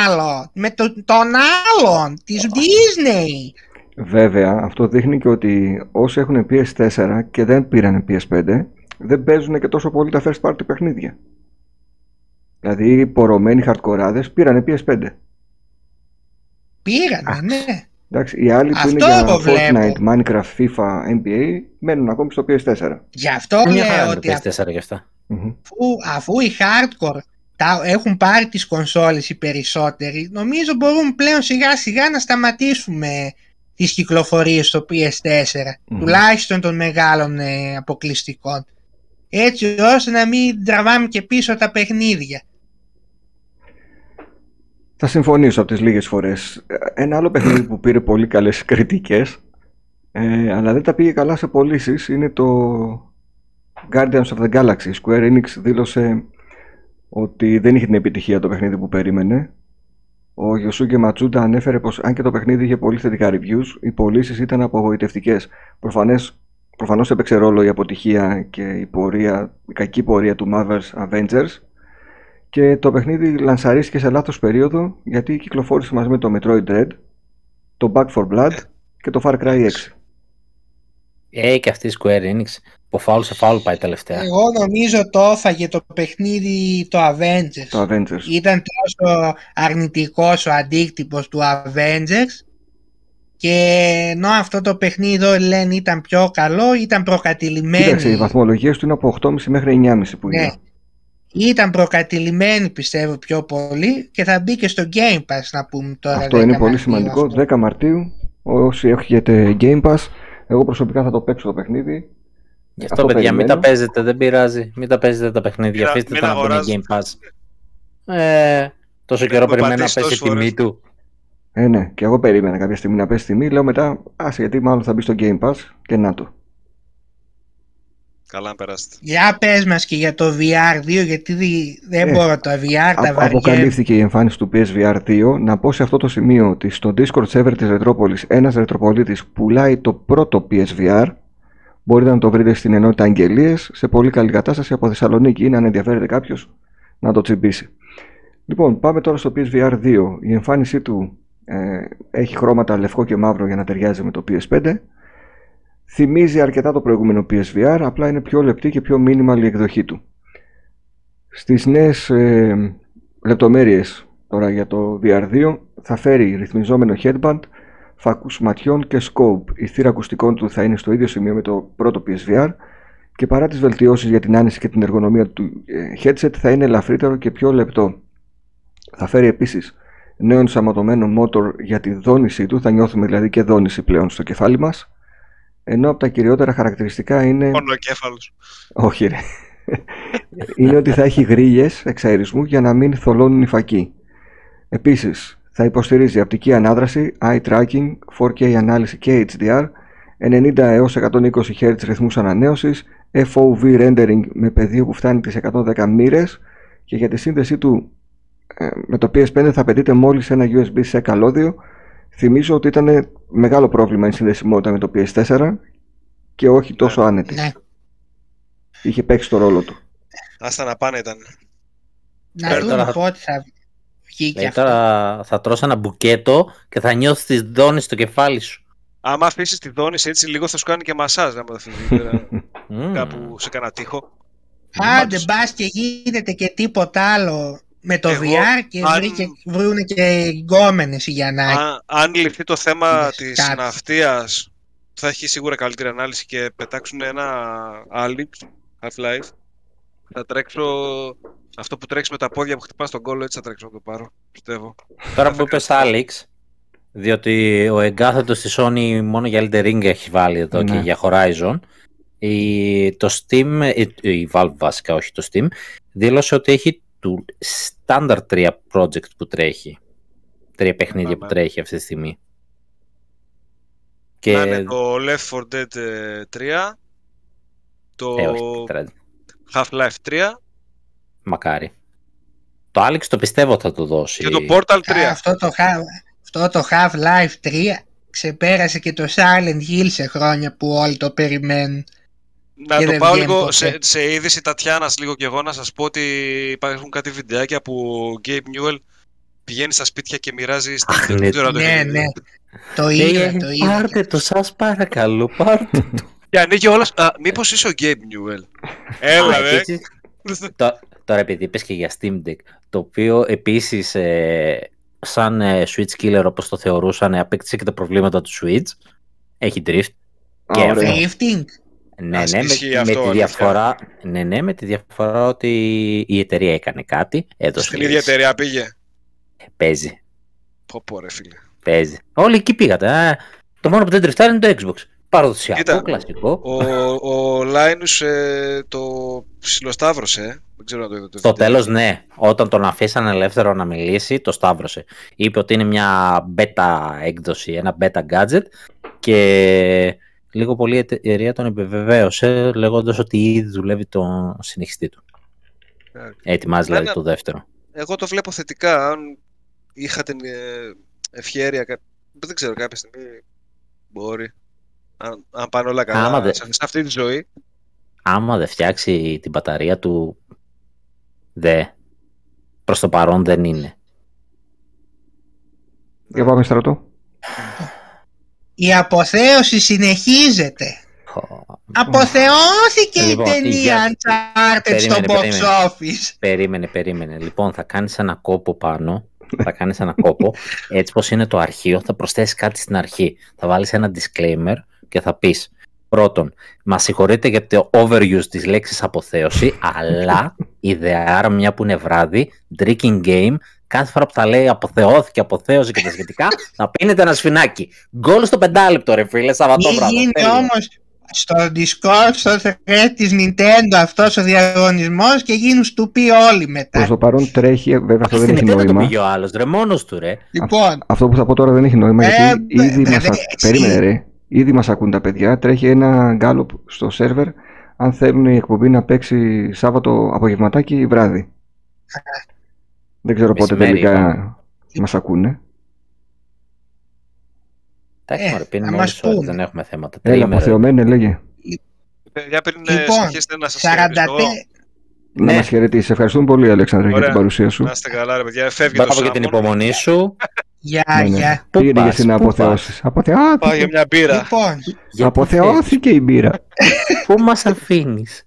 άλλο, με το, τον άλλον, της Disney. Βέβαια, αυτό δείχνει και ότι όσοι έχουν PS4 και δεν πήραν PS5, δεν παίζουν και τόσο πολύ τα first party παιχνίδια. Δηλαδή, οι πορωμένοι χαρτκοράδες πήραν PS5. Πήγανε, ναι. Εντάξει, οι άλλοι που Αυτό είναι για εγώ βλέπω. Fortnite, Minecraft, FIFA, NBA μένουν ακόμη στο PS4. Γι' αυτό Μια χαρά λέω είναι ότι το PS4 γι' αυτά. Μμμ. αφού, αφού οι hardcore τα έχουν πάρει τις κονσόλες οι περισσότεροι, νομίζω μπορούμε πλέον σιγά σιγά να σταματήσουμε τις κυκλοφορίες στο PS4, Μμμ. τουλάχιστον των μεγάλων ε, αποκλειστικών. Έτσι ώστε να μην τραβάμε και πίσω τα παιχνίδια. Θα συμφωνήσω από τις λίγες φορές. Ένα άλλο παιχνίδι που πήρε πολύ καλές κριτικές, ε, αλλά δεν τα πήγε καλά σε πωλήσεις είναι το Guardians of the Galaxy. Η Square Enix δήλωσε ότι δεν είχε την επιτυχία το παιχνίδι που περίμενε. Ο Γιωσούκε Ματσούντα ανέφερε πως αν και το παιχνίδι είχε πολύ θετικά reviews, οι πωλήσεις ήταν απογοητευτικές. Προφανές, προφανώς έπαιξε ρόλο η αποτυχία και η, πορεία, η κακή πορεία του Marvel's Avengers και το παιχνίδι λανσαρίστηκε σε λάθος περίοδο γιατί κυκλοφόρησε μαζί με το Metroid Dread, το Back 4 Blood και το Far Cry 6. Ε, και αυτή η Square Enix που φάουλ σε φάουλ πάει τελευταία. Εγώ νομίζω το έφαγε το παιχνίδι το Avengers. Το Avengers. Ήταν τόσο αρνητικός ο αντίκτυπος του Avengers και ενώ αυτό το παιχνίδι εδώ λένε ήταν πιο καλό, ήταν προκατηλημένη. Κοίταξε, οι βαθμολογίες του είναι από 8,5 μέχρι 9,5 που Ναι. Είναι. Ήταν προκατηλημένη πιστεύω πιο πολύ και θα μπει και στο Game Pass να πούμε τώρα. Αυτό 10 είναι πολύ Μαρτίου σημαντικό. αυτό. 10 Μαρτίου, όσοι έχετε Game Pass, εγώ προσωπικά θα το παίξω το παιχνίδι. Γι' αυτό, παιδιά, μην τα παίζετε, δεν πειράζει. Μην τα παίζετε τα παιχνίδια. Μην- Αφήστε μην τα να μπουν αγοράζετε. Game Pass. Ε, τόσο καιρό Έχουμε περιμένω να πατήσει πέσει η τόσες τιμή φορές. του. Ε, ναι, και εγώ περίμενα κάποια στιγμή να πέσει τιμή. Λέω μετά, άσε γιατί μάλλον θα μπει στο Game Pass και να το. Καλά να περάσετε. Για πες μας και για το VR2 γιατί δι- δεν Ε, μπορώ το VR, τα Α- βαριέμαι. Αποκαλύφθηκε η εμφάνιση του PSVR 2. Να πω σε αυτό το σημείο ότι στο Discord server της Ρετρόπολης ένας ρετροπολίτης πουλάει το πρώτο PSVR. Μπορείτε να το βρείτε στην ενότητα Αγγελίες σε πολύ καλή κατάσταση από Θεσσαλονίκη ή αν ενδιαφέρεται κάποιος να το τσιμπήσει. Λοιπόν, πάμε τώρα στο PSVR 2. Η εμφάνισή του ε, έχει χρώματα λευκό και μαύρο για να ταιριάζει με το PS5. Θυμίζει αρκετά το προηγούμενο PSVR, απλά είναι πιο λεπτή και πιο minimal η εκδοχή του. Στις νέες ε, λεπτομέρειες τώρα για το VR2 θα φέρει ρυθμιζόμενο headband, φακούς ματιών και scope. Η θύρα ακουστικών του θα είναι στο ίδιο σημείο με το πρώτο PSVR και παρά τις βελτιώσεις για την άνεση και την εργονομία του ε, headset θα είναι ελαφρύτερο και πιο λεπτό. Θα φέρει επίσης νέο ενσωματωμένο motor για τη δόνησή του, θα νιώθουμε δηλαδή και δόνηση πλέον στο κεφάλι μας ενώ από τα κυριότερα χαρακτηριστικά είναι... Μόνο ο κέφαλος. Όχι ρε. είναι ότι θα έχει γρίλες εξαερισμού για να μην θολώνουν οι φακοί. Επίσης, θα υποστηρίζει απτική ανάδραση, eye tracking, 4K ανάλυση και HDR, 90 έως 120 Hz ρυθμούς ανανέωσης, FOV rendering με πεδίο που φτάνει τις 110 μοίρες και για τη σύνδεσή του ε, με το PS5 θα απαιτείται μόλις ένα USB-C καλώδιο. Θυμίζω ότι ήταν μεγάλο πρόβλημα η συνδεσιμότητα με το PS4 και όχι τόσο άνετη. Ναι. Είχε παίξει το ρόλο του. Άστα να πάνε ήταν. Να Ε, δούμε τώρα θα- πότε θα βγει και Δηλαδή αυτό. τώρα θα τρως ένα μπουκέτο και θα νιώθεις τις δόνες στο κεφάλι σου. Άμα αφήσεις τη δόνηση έτσι λίγο θα σου κάνει και μασάζ άμα το θυμηθείς, πέρα Μμμ. κάπου σε κανένα τείχο. Άντε Πάντως- μπας και γίνεται και τίποτα άλλο με το Εγώ, VR και αν- βρήκε, βρούνε και γκόμενες οι Γιαννάκη. Αν, αν ληφθεί το θέμα Είδες της κάτι. ναυτίας θα έχει σίγουρα καλύτερη ανάλυση και πετάξουν ένα Alex Half-Life θα τρέξω αυτό που τρέχει με τα πόδια που χτυπάς τον κόλλο έτσι θα τρέξω να το πάρω πιστεύω. Τώρα θα που είπες κάνω. Alex, διότι ο εγκάθετος στη Sony μόνο για Elden Ring έχει βάλει εδώ Ναι. και για Horizon, η, το Steam, η, η Valve βασικά, όχι το Steam, δήλωσε ότι έχει του Standard 3 project που τρέχει. Τρία παιχνίδια που Άμα. τρέχει αυτή τη στιγμή. Και... Να είναι το Left 4 Dead ε, 3 το Ε, όχι, τώρα, Half-Life 3 μακάρι. Το Alex το πιστεύω θα το δώσει. και το Portal 3. Α, αυτό, το, Half- αυτό το Half-Life 3 ξεπέρασε και το Silent Hill σε χρόνια που όλοι το περιμένουν. Να και το δεν πάω βγαίνει λίγο ποτέ. σε, σε είδηση Τατιάνας λίγο και εγώ να σας πω ότι υπάρχουν κάτι βιντεάκια που ο Gabe Newell πηγαίνει στα σπίτια και μοιράζει στην Αχ, ναι. δεν ξέρω αν το Ναι, έχετε δει. ναι. Το Ε, είδα, το είδα. πάρτε το, σας παρακαλώ, πάρτε το. Και ανοίγει όλα. Α, μήπως είσαι ο Gabe Newell. Έλα, Α, ρε. επίσης, Τω- Τώρα επειδή είπες και για Steam Deck, το οποίο επίσης ε, σαν ε, Switch killer όπως το θεωρούσαν απέκτησε και τα προβλήματα του Switch. Έχει drift. Α, Και ωραία. Drifting. Ναι, Ας ναι, με, ισχύει με αυτό, τη αλήθεια. διαφορά, ναι, ναι, με τη διαφορά ότι η εταιρεία έκανε κάτι, έδωσε Στην ίδια λύση. εταιρεία πήγε. Παίζει, Πω πω ρε φίλε. παίζει. Όλοι εκεί πήγατε. Α, το μόνο που δεν τριφτάρει είναι το Xbox. Παραδοσιακό, Κοίτα, κλασικό. Ο, ο Λάινους ε, το ψιλοσταύρωσε. ε. Δεν ξέρω αν το είδατε. το Στο βίντεο. τέλος ναι, όταν τον αφήσαν ελεύθερο να μιλήσει, το σταύρωσε. Είπε ότι είναι μια beta έκδοση, ένα beta gadget και λίγο πολύ η εταιρεία τον επιβεβαίωσε λέγοντας ότι ήδη δουλεύει το συνεχιστή του. Ε, Ετοιμάζει δηλαδή Εμένα- το δεύτερο. Εγώ το βλέπω θετικά. Αν είχα την ε, ευχέρεια, κα- δεν ξέρω, κάποια στιγμή μπορεί. Αν, αν πάνε όλα καλά Άμα δεν- σε, σε αυτή τη ζωή. Άμα δεν φτιάξει την μπαταρία του, δε. Προς το παρόν δεν είναι. Για πάμε στρατό. Η αποθέωση συνεχίζεται. Χω, Αποθεώθηκε Λοιπόν, η για- ταινία Uncharted στο Περίμενε, box περίμενε. office. Περίμενε, περίμενε. Λοιπόν, θα κάνεις ένα κόπο πάνω. Θα κάνεις ένα κόπο. Έτσι πως είναι το αρχείο, θα προσθέσεις κάτι στην αρχή. Θα βάλεις ένα disclaimer και θα πεις Πρώτον, μα συγχωρείτε για το overuse της λέξης αποθέωση, αλλά ιδεάρα μια που είναι βράδυ, drinking game, κάθε φορά που θα λέει αποθεώθηκε, αποθέωση και τα σχετικά, θα πίνετε ένα σφινάκι. Γκολ στο πεντάλεπτο, ρε φίλε, Μην Σαββατόβραδο. γίνει Τέλειο. όμως στο Discord, στο thread της Nintendo αυτός ο διαγωνισμός και γίνουν στουπί όλοι μετά. Προς το παρόν τρέχει, βέβαια αυτό δεν Στην έχει Nintendo το νόημα. πήγε ο άλλος, ρε, μόνος του, ρε. Λοιπόν, Αυτό που θα πω τώρα δεν έχει νόημα Ε, γιατί μπε- ήδη μπε- μας, δε- α- εσύ. Περίμενε ρε. Ήδη μας ακούν τα παιδιά. Τρέχει ένα γκάλωπ στο σερβερ αν θέλουν η εκπομπή να παίξει Σάββατο απογευματάκι ή βράδυ. Δεν ξέρω πότε Μεσημέρι, τελικά είπαμε. μας ακούνε. Εντάξει, Ε, μωρέ, πίνουμε να όλες μας τις ώρες, πούνε. δεν έχουμε θέματα. Έλα, Τριήμερο. αποθεωμένε λέγε. Παιδιά, πριν ε, Λοιπόν, συνεχίσετε να σας 40 χαιρετήσω. Να Ναι. μας χαιρετήσεις. Ευχαριστούμε πολύ Αλέξανδρε για Ωραία. την παρουσία σου. Να είστε καλά, ρε παιδιά. Φεύγει το Μπράβο για την Σάμον. υπομονή σου. Γεια, Ναι, ναι. γεια. Πού Πήγαινε για πας, στην πού αποθεώσεις. Πάω για Αποθεώθηκε. μια μπύρα. Λοιπόν, Για Αποθεώθηκε η μπύρα. Πού μας αφήνεις;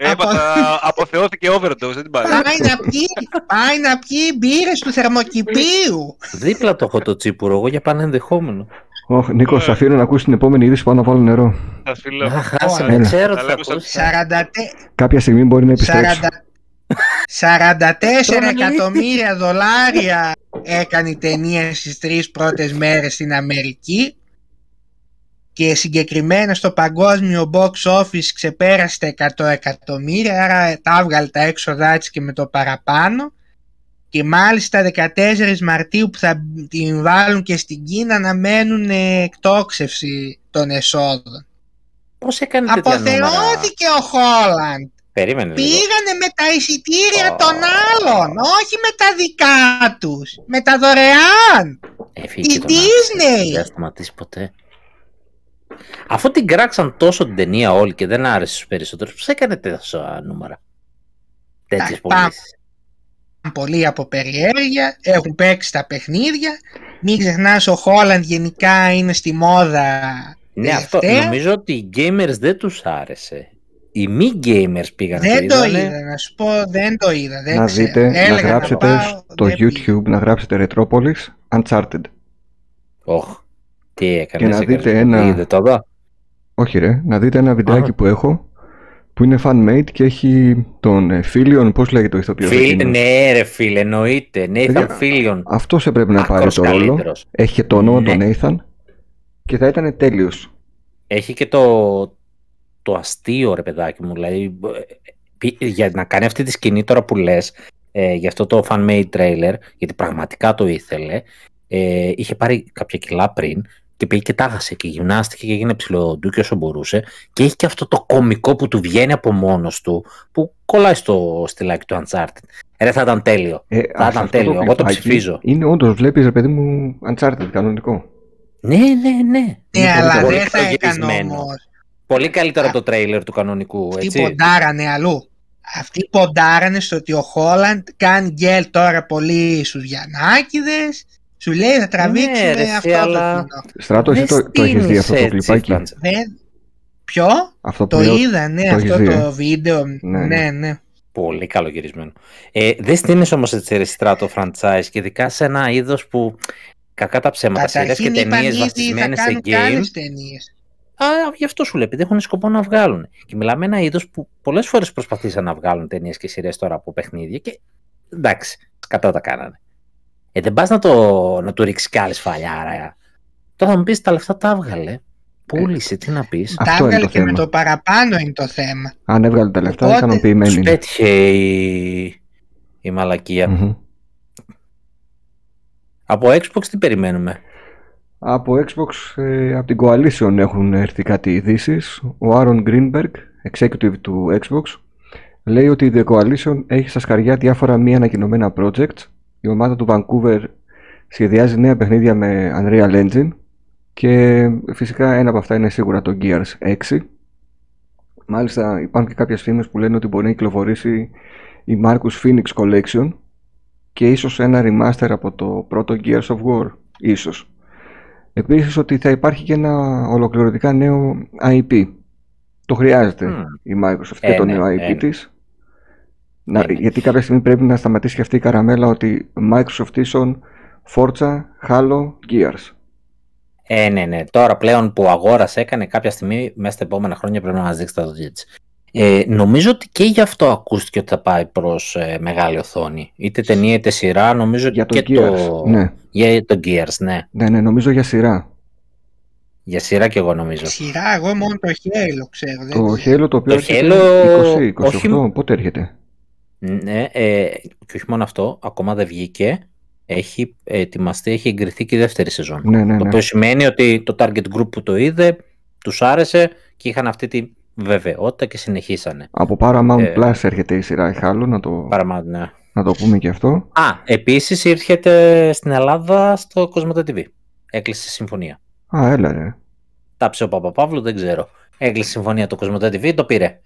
Έπαθα, αποθεώθηκε overdose, δεν την πάρει. πάει να πιει, πάει να πιει μπύρες του θερμοκηπίου. Δίπλα το έχω το τσίπουρο, εγώ για πάνε ενδεχόμενο. Ωχ, Νίκος, Ε. σε αφήνω να ακούσεις την επόμενη είδηση πάνω να βάλω νερό. Θα φίλο. Α, χάσαμε, Έλα. ξέρω Τα τι θα λέμε στο- ακούσεις. 40, Κάποια στιγμή μπορεί να επιστρέψεις. 40, 44 Τώρα λέει. εκατομμύρια δολάρια έκανε η ταινία στις τρεις πρώτες μέρες στην Αμερική και συγκεκριμένα στο παγκόσμιο box office ξεπέρασε τα 100 εκατομμύρια άρα τα έβγαλε τα έξοδά της και με το παραπάνω και μάλιστα 14 Μαρτίου που θα την βάλουν και στην Κίνα να μένουν εκτόξευση των εσόδων. Πώς έκανε τέτοια νούμερα; Αποθεώθηκε ο Χόλαντ. Περίμενε λίγο. Πήγανε με τα εισιτήρια Ω. των άλλων, όχι με τα δικά τους, με τα δωρεάν. Έφυγε Η και τον Άξιο. Disney. Δεν θα σταματήσει ποτέ. Αφού την κράξαν τόσο την ταινία όλοι και δεν άρεσε στους περισσότερους, πώς έκανε τέτοια νούμερα; Τέτοιες Α, πάμε. πωλήσεις. Πολύ από περιέργεια, έχουν παίξει τα παιχνίδια. Μην ξεχνάς ο Χόλαντ γενικά είναι στη μόδα Ναι, αυτό τελευταία. νομίζω ότι οι gamers δεν τους άρεσε. Οι μη gamers πήγαν και Δεν το είδανε. είδα, να σου πω, δεν το είδα. Δεν να ξέρω. δείτε, να Έλεγα γράψετε πάω, στο δεν πήγα. YouTube, να γράψετε Retropolis Uncharted. Ωχ, τι έκανε. Και να δείτε ένα- Είδε το εδώ. Όχι ρε, να δείτε ένα βιντεάκι Αχα. που έχω που είναι fan-made και έχει τον ε, Φίλιον, πώς λέγεται ο ηθοποιός Φίλ, εκείνος; ναι, ρε φίλε, εννοείται. Nathan Παιδιά, Fillion. Αυτός έπρεπε να πάρει Άκρος το ρόλο. καλύτερος. Έχει και το όνομα Ναι. τον Nathan και θα ήταν τέλειος. Έχει και το, το αστείο, ρε παιδάκι μου. Δηλαδή, ε, πι- για να κάνει αυτή τη σκηνή τώρα που λες, ε, για αυτό το fan-made trailer, γιατί πραγματικά το ήθελε, ε, είχε πάρει κάποια κιλά πριν και πήγε και τάγασε και γυμνάστηκε και έγινε ψηλοντούκι όσο μπορούσε και έχει και αυτό το κομικό που του βγαίνει από μόνος του που κολλάει στο στυλάκι του Uncharted. Ρε θα ήταν τέλειο. Ε, ήταν αυτό τέλειο. Εγώ το κλειφάκι ψηφίζω. Είναι όντως, βλέπεις ρε παιδί μου Uncharted κανονικό. Ναι, ναι, ναι. Ναι, Είναι αλλά πολύ δεν θα έκανε καλογυρισμένο. όμως. Πολύ καλύτερο από το τρέιλερ του κανονικού, Αυτοί έτσι. ποντάρανε αλλού. Αυτοί ποντάρανε στο ότι ο Χόλαντ κάνει γκέλ τώρα πολύ στους Γιαννάκηδες. Σου λέει θα τραβήξουμε Ναι, ρε, εσύ, αυτό αλλά- το κοινό. Στράτο, εσύ Δεν το, το έχεις δει στείνεις αυτό το έτσι, κλιπάκι; Φραντζ. Δεν... Ποιο; Αυτό που Το λέω, είδα, ναι, το έχεις αυτό δει, το ε; βίντεο. Ναι, Ναι, ναι. Πολύ καλογυρισμένο. Ε, δεν στείνεις όμως έτσι ρε στράτο franchise και ειδικά σε ένα είδος που κακά τα ψέματα, σειρές και Καταρχήν είπαν ταινίες ήδη θα βασισμένες σε κάνουν και game. άλλες ταινίες. Α, γι' αυτό σου λέει, επειδή έχουν σκοπό να βγάλουν. Και μιλάμε ένα είδος που πολλές φορές προσπαθήσαν να βγάλουν ταινίες και σειρές τώρα από παιχνίδια και εντάξει, κατά τα κάνανε. Ε, δεν πας να, το, να του ρίξεις κι άλλη σφαλιάρα. Τώρα θα μου πεις τα λεφτά τα έβγαλε. Πούλησε, τι να πεις. Αυτό Τα είναι έβγαλε το και με θέμα. το παραπάνω είναι το θέμα. Αν έβγαλε τα λεφτά, Οπότε, ικανοποιημένη Τους είναι. πέτυχε η, η μαλακία. Μμμ. Από Xbox τι περιμένουμε; Από Xbox, ε, από την Coalition έχουν έρθει κάτι ειδήσεις. Ο Aaron Greenberg, executive του Xbox, λέει ότι η The Coalition έχει στα σκαριά διάφορα μη ανακοινωμένα projects. Η ομάδα του Vancouver σχεδιάζει νέα παιχνίδια με Unreal Engine και φυσικά ένα από αυτά είναι σίγουρα το Gears 6. Μάλιστα υπάρχουν και κάποιες φήμες που λένε ότι μπορεί να κυκλοφορήσει η Marcus Phoenix Collection και ίσως ένα remaster από το πρώτο Gears of War, ίσως. Επίσης ότι θα υπάρχει και ένα ολοκληρωτικά νέο IP. Το χρειάζεται Μμ. η Microsoft Ε, και το ναι, νέο IP ε, ναι. της. Να, Ε, ναι. Γιατί κάποια στιγμή πρέπει να σταματήσει και αυτή η καραμέλα ότι Microsoft ίσον Forza, Halo, Gears. Ε, ναι, ναι. Τώρα πλέον που αγόρασε έκανε κάποια στιγμή μέσα στα επόμενα χρόνια πρέπει να μας δείξει τα δόντια της. Ε, νομίζω ότι και γι' αυτό ακούστηκε ότι θα πάει προς ε, μεγάλη οθόνη. Είτε ταινία είτε σειρά, νομίζω Για το και Gears, το... ναι. Για το Gears, ναι. Ναι, ναι, νομίζω για σειρά. Για σειρά και εγώ νομίζω. Σειρά, εγώ μόνο το Halo ξέρω. δεν Το ξέρω. Halo το οποίο Το έρχεται Halo, 20, 28, όχι- πότε έρχεται; Ναι, ε, και όχι μόνο αυτό, ακόμα δεν βγήκε. Έχει ετοιμαστεί, έχει εγκριθεί και η δεύτερη σεζόν. Ναι, ναι, Το ναι. οποίο σημαίνει ότι το target group που το είδε, τους άρεσε και είχαν αυτή τη βεβαιότητα και συνεχίσανε. Από Paramount Ε, Plus έρχεται η σειρά η Halo, να το, Παραμά, ναι. να το πούμε και αυτό. Α, επίσης ήρχεται στην Ελλάδα στο Κοσμοτέ TV. Έκλεισε συμφωνία. Α, έλα ρε. Τάψε ο Παπαπαύλου, δεν ξέρω. Έκλεισε συμφωνία το Κοσμοτέ TV, το πήρε.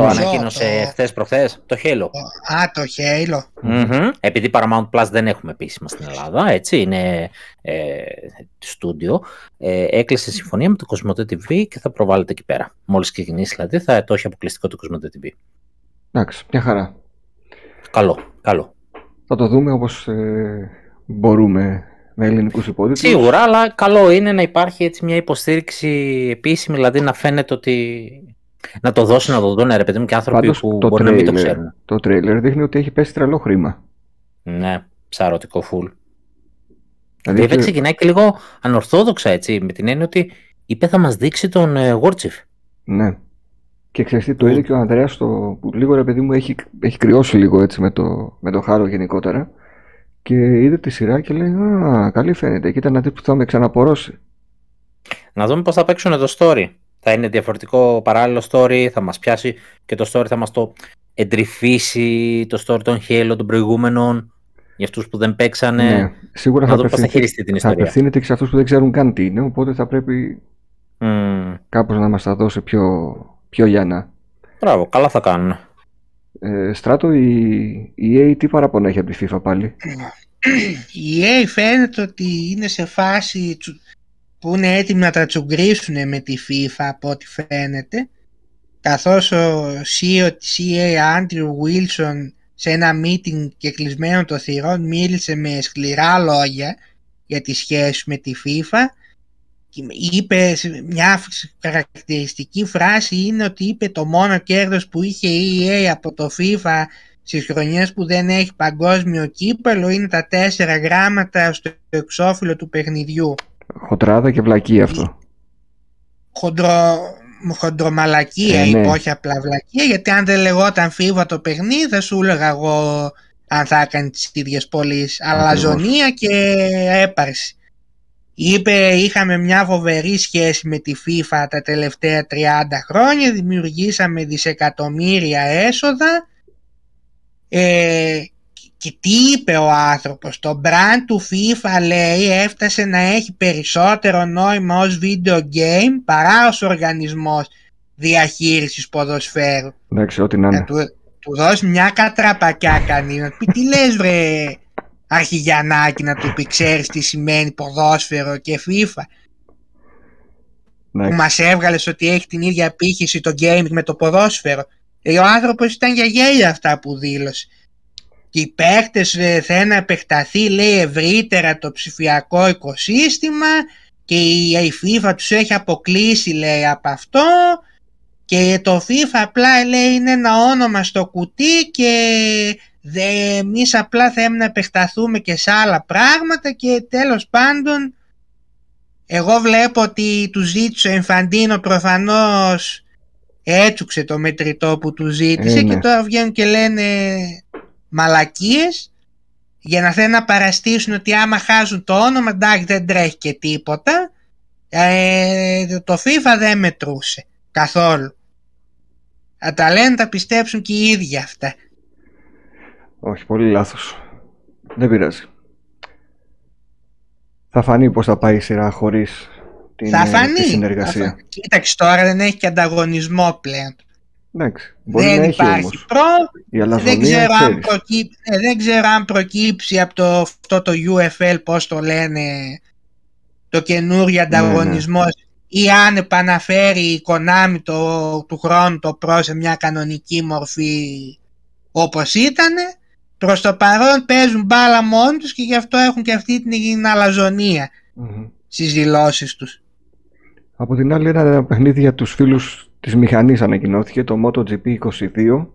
Το Ποιο, ανακοίνωσε το- χθες προχθές, το Halo. Α, το Halo. Μμμ. Επειδή Paramount Plus δεν έχουμε επίσημα στην Ελλάδα, έτσι, είναι ε, στούντιο, ε, έκλεισε συμφωνία με το Κοσμοτέ TV και θα προβάλλεται εκεί πέρα. Μόλις ξεκινήσει δηλαδή θα το έχει αποκλειστικό το Κοσμοτέ TV. Εντάξει, μια χαρά. Καλό, καλό. Θα το δούμε όπως ε, μπορούμε με ελληνικούς υπόδειτους. Σίγουρα, αλλά καλό είναι να υπάρχει έτσι μια υποστήριξη επίσημη, δηλαδή να φαίνεται ότι να το δώσει να το δουν ρε παιδί μου και άνθρωποι Πάντως που το μπορεί να μην το trailer, ξέρουν. το trailer δείχνει ότι έχει πέσει τρελό χρήμα. Ναι, ψαρωτικό φουλ. Δηλαδή, Βέβαια και- ξεκινάει και λίγο ανορθόδοξα έτσι, με την έννοια ότι είπε θα μας δείξει τον ε, Γόρτσιφ. Ναι. Και ξέρεις τι, το είδε και ο Ανδρέας το, που λίγο ρε παιδί μου έχει, έχει κρυώσει λίγο έτσι με το, με το χάρο γενικότερα και είδε τη σειρά και λέει «Α, καλή φαίνεται, κοίτα να δεις που θα με ξαναπορώσει». Να δούμε πώς θα παίξουν το story. Θα είναι διαφορετικό παράλληλο story, θα μας πιάσει και το story θα μας το εντρυφήσει το story των Halo των προηγούμενων για αυτούς που δεν παίξανε. Ναι, σίγουρα να θα δούμε πώς θα απευθυνθεί, χειριστεί την θα ιστορία. απευθύνεται και σε αυτούς που δεν ξέρουν καν τι είναι, οπότε θα πρέπει Μμμ. κάπως να μας τα δώσει πιο, πιο γιανά. Μπράβο, καλά θα κάνουν. Ε, Στράτο, η, η EA τι παραπονά έχει από τη FIFA πάλι; Η EA φαίνεται ότι είναι σε φάση τσου- που είναι έτοιμοι να τα τσουγκρίσουν με τη FIFA από ό,τι φαίνεται καθώς ο CEO της EA Andrew Wilson σε ένα meeting και κλεισμένο το θυρών μίλησε με σκληρά λόγια για τη σχέση με τη FIFA και είπε σε- μια χαρακτηριστική φράση είναι ότι είπε το μόνο κέρδος που είχε η EA από το FIFA στις χρονιές που δεν έχει παγκόσμιο κύπελο είναι τα τέσσερα γράμματα στο εξώφυλλο του παιχνιδιού. Χοντράδα και βλακή αυτό. Χοντρο... Χοντρομαλακία Ε, είπε, ναι. όχι απλά βλακία, γιατί αν δεν λεγόταν φίβα το παιχνίδι θα σου έλεγα εγώ αν θα έκανε τις ίδιες πωλήσεις. Αλαζονία και έπαρση. Είπε είχαμε μια φοβερή σχέση με τη FIFA τα τελευταία 30 χρόνια, δημιουργήσαμε δισεκατομμύρια έσοδα ε, και τι είπε ο άνθρωπος, το brand του FIFA λέει έφτασε να έχει περισσότερο νόημα ως video game παρά ως οργανισμός διαχείρισης ποδοσφαίρου. Εντάξει, ό,τι να Να είναι. του, του δώσει μια κατραπακιά κανεί, να του πει τι λες βρε αρχιγιανάκι να του πει ξέρεις τι σημαίνει ποδόσφαιρο και FIFA; Που Εντάξει. μας έβγαλες ότι έχει την ίδια απήχηση το gaming με το ποδόσφαιρο. Ε, ο άνθρωπος ήταν για γέλια αυτά που δήλωσε. Και οι παίχτες ε, θέλουν να επεκταθεί λέει ευρύτερα το ψηφιακό οικοσύστημα και η, η FIFA τους έχει αποκλείσει λέει από αυτό και το FIFA απλά λέει είναι ένα όνομα στο κουτί και δε, εμείς απλά θέλουμε να επεκταθούμε και σε άλλα πράγματα και τέλος πάντων εγώ βλέπω ότι του ζήτησε ο Εμφαντίνο προφανώς έτσουξε το μετρητό που του ζήτησε Ε, ναι. και τώρα βγαίνουν και λένε μαλακίες για να θέλουν να παραστήσουν ότι άμα χάζουν το όνομα εντάξει δεν τρέχει και τίποτα ε, το FIFA δεν μετρούσε καθόλου θα τα λένε τα πιστέψουν και οι ίδιοι αυτά Όχι, πολύ λάθος. Δεν πειράζει. Θα φανεί πώς θα πάει η σειρά χωρίς την, θα ε, φανεί τη θα συνεργασία. φανεί. κοίταξε τώρα δεν έχει και ανταγωνισμό πλέον Εντάξει, μπορεί δεν να έχει υπάρχει όμως. προ Η δεν αλαζονία, ξέρω, αν ξέρεις. προκύψει, ε, δεν ξέρω αν προκύψει από το, αυτό το UFL πώς το λένε το Ναι, καινούριο ανταγωνισμό ή αν επαναφέρει η Konami το, του χρόνου το Pro σε μια κανονική μορφή όπως ήταν προς το παρόν παίζουν μπάλα μόνοι τους και γι' αυτό έχουν και αυτή την αλαζονία Μμμ. στις δηλώσεις τους Από την άλλη, ένα παιχνίδι για τους φίλους της μηχανής ανακοινώθηκε, το MotoGP 22.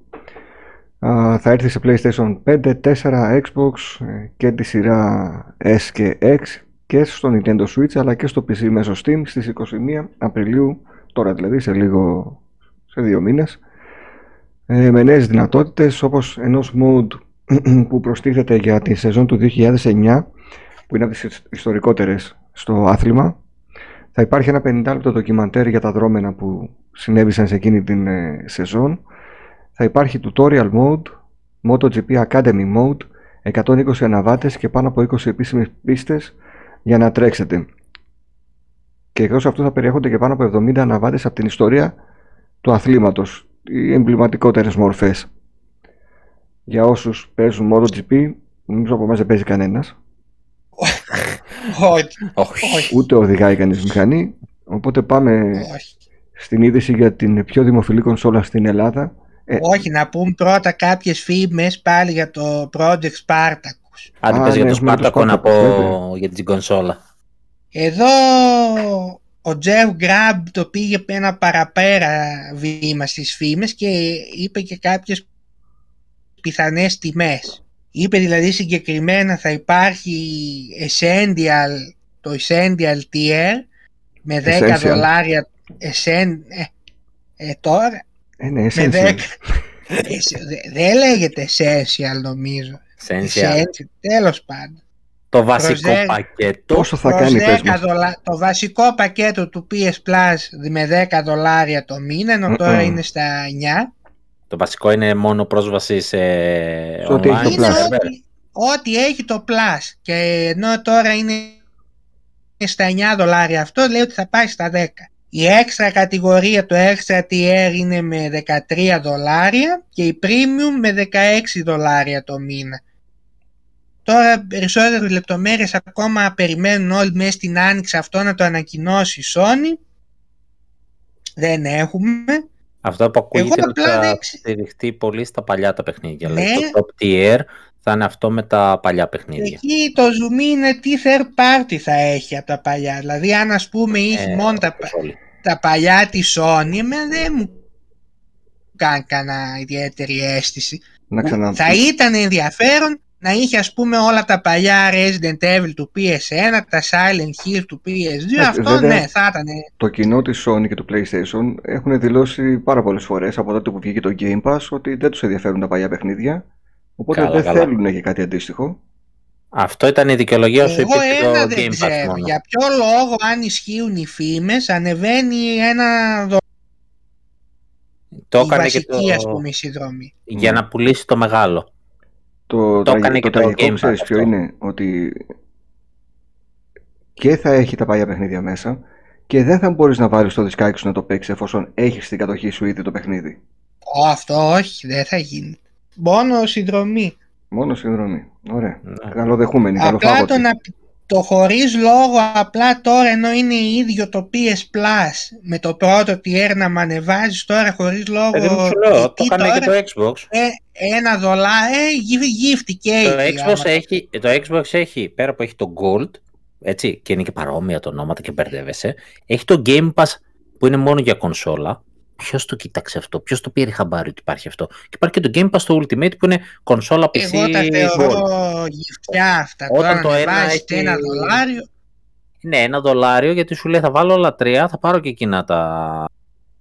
Α, θα έρθει σε PlayStation 5, 4, Xbox ε, και τη σειρά S και X και στο Nintendo Switch αλλά και στο PC μέσω Steam στις 21 Απριλίου, τώρα δηλαδή σε λίγο, σε δύο μήνες. Ε, με νέες δυνατότητες όπως ενός mode που προστίθεται για τη σεζόν του 2009 που είναι από τις ιστορικότερες στο άθλημα θα υπάρχει ένα 50 λεπτό ντοκιμαντέρ για τα δρόμενα που συνέβησαν σε εκείνη την ε, σεζόν. Θα υπάρχει tutorial mode, MotoGP Academy mode, 120 αναβάτες και πάνω από 20 επίσημες πίστες για να τρέξετε. Και εκτός αυτού θα περιέχονται και πάνω από 70 αναβάτες από την ιστορία του αθλήματος, οι εμβληματικότερες μορφές. Για όσους παίζουν MotoGP, νομίζω από εμάς δεν παίζει κανένας. Όχι, Όχι. όχι, Ούτε οδηγάει κανείς μηχανή. Οπότε πάμε όχι. στην είδηση για την πιο δημοφιλή κονσόλα στην Ελλάδα. Ε, όχι να πούμε πρώτα κάποιες φήμες πάλι για το Project Spartacus Άντε Α, πες για ναι, το έχουμε το Σπάρτακο να Spartacus, πω βέβαια. για την κονσόλα. Εδώ ο Jeff Grab το πήγε ένα παραπέρα βήμα στις φήμες και είπε και κάποιες πιθανές τιμές. Είπε δηλαδή συγκεκριμένα θα υπάρχει Essential, το Essential Tier με 10 Essential. δολάρια εσέν, ε, ε, τώρα; Ε, ναι, με essential. 10 εσ- δε- δεν λέγεται essential νομίζω Essential. essential, τέλος πάντων Το βασικό Προζέ- πακέτο. Πόσο θα Προς κάνει, πες 10 μας. δολα- το βασικό πακέτο του PS Plus με 10 δολάρια το μήνα ενώ τώρα Μμμ. είναι στα 9 Το βασικό είναι μόνο πρόσβαση σε Στο ότι έχει online το είναι Plus. server. ό,τι, ό,τι έχει το Plus και ενώ τώρα είναι στα 9 δολάρια αυτό λέει ότι θα πάει στα 10 η έξτρα κατηγορία, το extra tier είναι με 13 δολάρια και η premium με 16 δολάρια το μήνα. Τώρα περισσότερες λεπτομέρειες ακόμα περιμένουν όλοι μέσα στην άνοιξη αυτό να το ανακοινώσει η Sony. Δεν έχουμε. Αυτό που ακούγεται Εγώ είναι ότι απλά θα δεν- στηριχτεί πολύ στα παλιά τα παιχνίδια. Ναι. Δηλαδή το top tier θα είναι αυτό με τα παλιά παιχνίδια. Εκεί το zoom είναι τι third party θα έχει από τα παλιά. Δηλαδή αν ας πούμε είχε Ε, μόνο τα, όπως όλοι. τα παλιά της Sony, εμένα δεν μου κάνει κανένα ιδιαίτερη αίσθηση. Να ξανα... Θα ήταν ενδιαφέρον να είχε ας πούμε όλα τα παλιά Resident Evil του PS1, τα Silent Hill του PS2, Ε, αυτό βέβαια. ναι θα ήταν. Το κοινό της Sony και του PlayStation έχουν δηλώσει πάρα πολλές φορές από τότε που βγήκε το Game Pass ότι δεν τους ενδιαφέρουν τα παλιά παιχνίδια. Οπότε Καλά, δεν καλά. θέλουν και κάτι αντίστοιχο. Αυτό ήταν η δικαιολογία όσο Εγώ υπήρχε το ένα δεν Game Pass ξέρω. μόνο. Για ποιο λόγο αν ισχύουν οι φήμες ανεβαίνει ένα δο... Το η έκανε και βασική το... ας πούμε συνδρομή. για να πουλήσει το μεγάλο. Το, Το τραγ- έκανε το και το τραγικό Game Pass ξέρεις ποιο αυτό. είναι; Ότι και θα έχει τα παλιά παιχνίδια μέσα και δεν θα μπορείς να βάλεις το δισκάκι σου να το παίξεις εφόσον έχεις στην κατοχή σου ήδη το παιχνίδι. Ω, αυτό όχι, δεν θα γίνει. Μόνο συνδρομή. Μόνο συνδρομή. Ωραία. Ναι. Καλοδεχούμενη, Απλά το, καλοφάγωτη. να, το χωρίς λόγο απλά τώρα ενώ είναι ίδιο το PS Plus με το πρώτο tier να μ' ανεβάζεις τώρα χωρίς λόγο Παιδί μου σου λέω, το τι έκανε και τώρα, το Xbox. ε, ένα δολάριο, ε, γυ- γύφτη και Το έχει, Xbox, άμα- έχει, το Xbox έχει, πέρα που έχει το Gold, έτσι, και είναι και παρόμοια τα ονόματα και μπερδεύεσαι, έχει το Game Pass που είναι μόνο για κονσόλα. Ποιος το κοίταξε αυτό, ποιος το πήρε χαμπάρι ότι υπάρχει αυτό; Και υπάρχει και το Game Pass στο Ultimate που είναι κονσόλα PC Εγώ τα Gold. θεωρώ γυφτιά αυτά. Όταν Τώρα το να ένα βάζεις έχει- ένα δολάριο. Ναι, ένα δολάριο γιατί σου λέει θα βάλω όλα τρία, θα πάρω και εκείνα τα,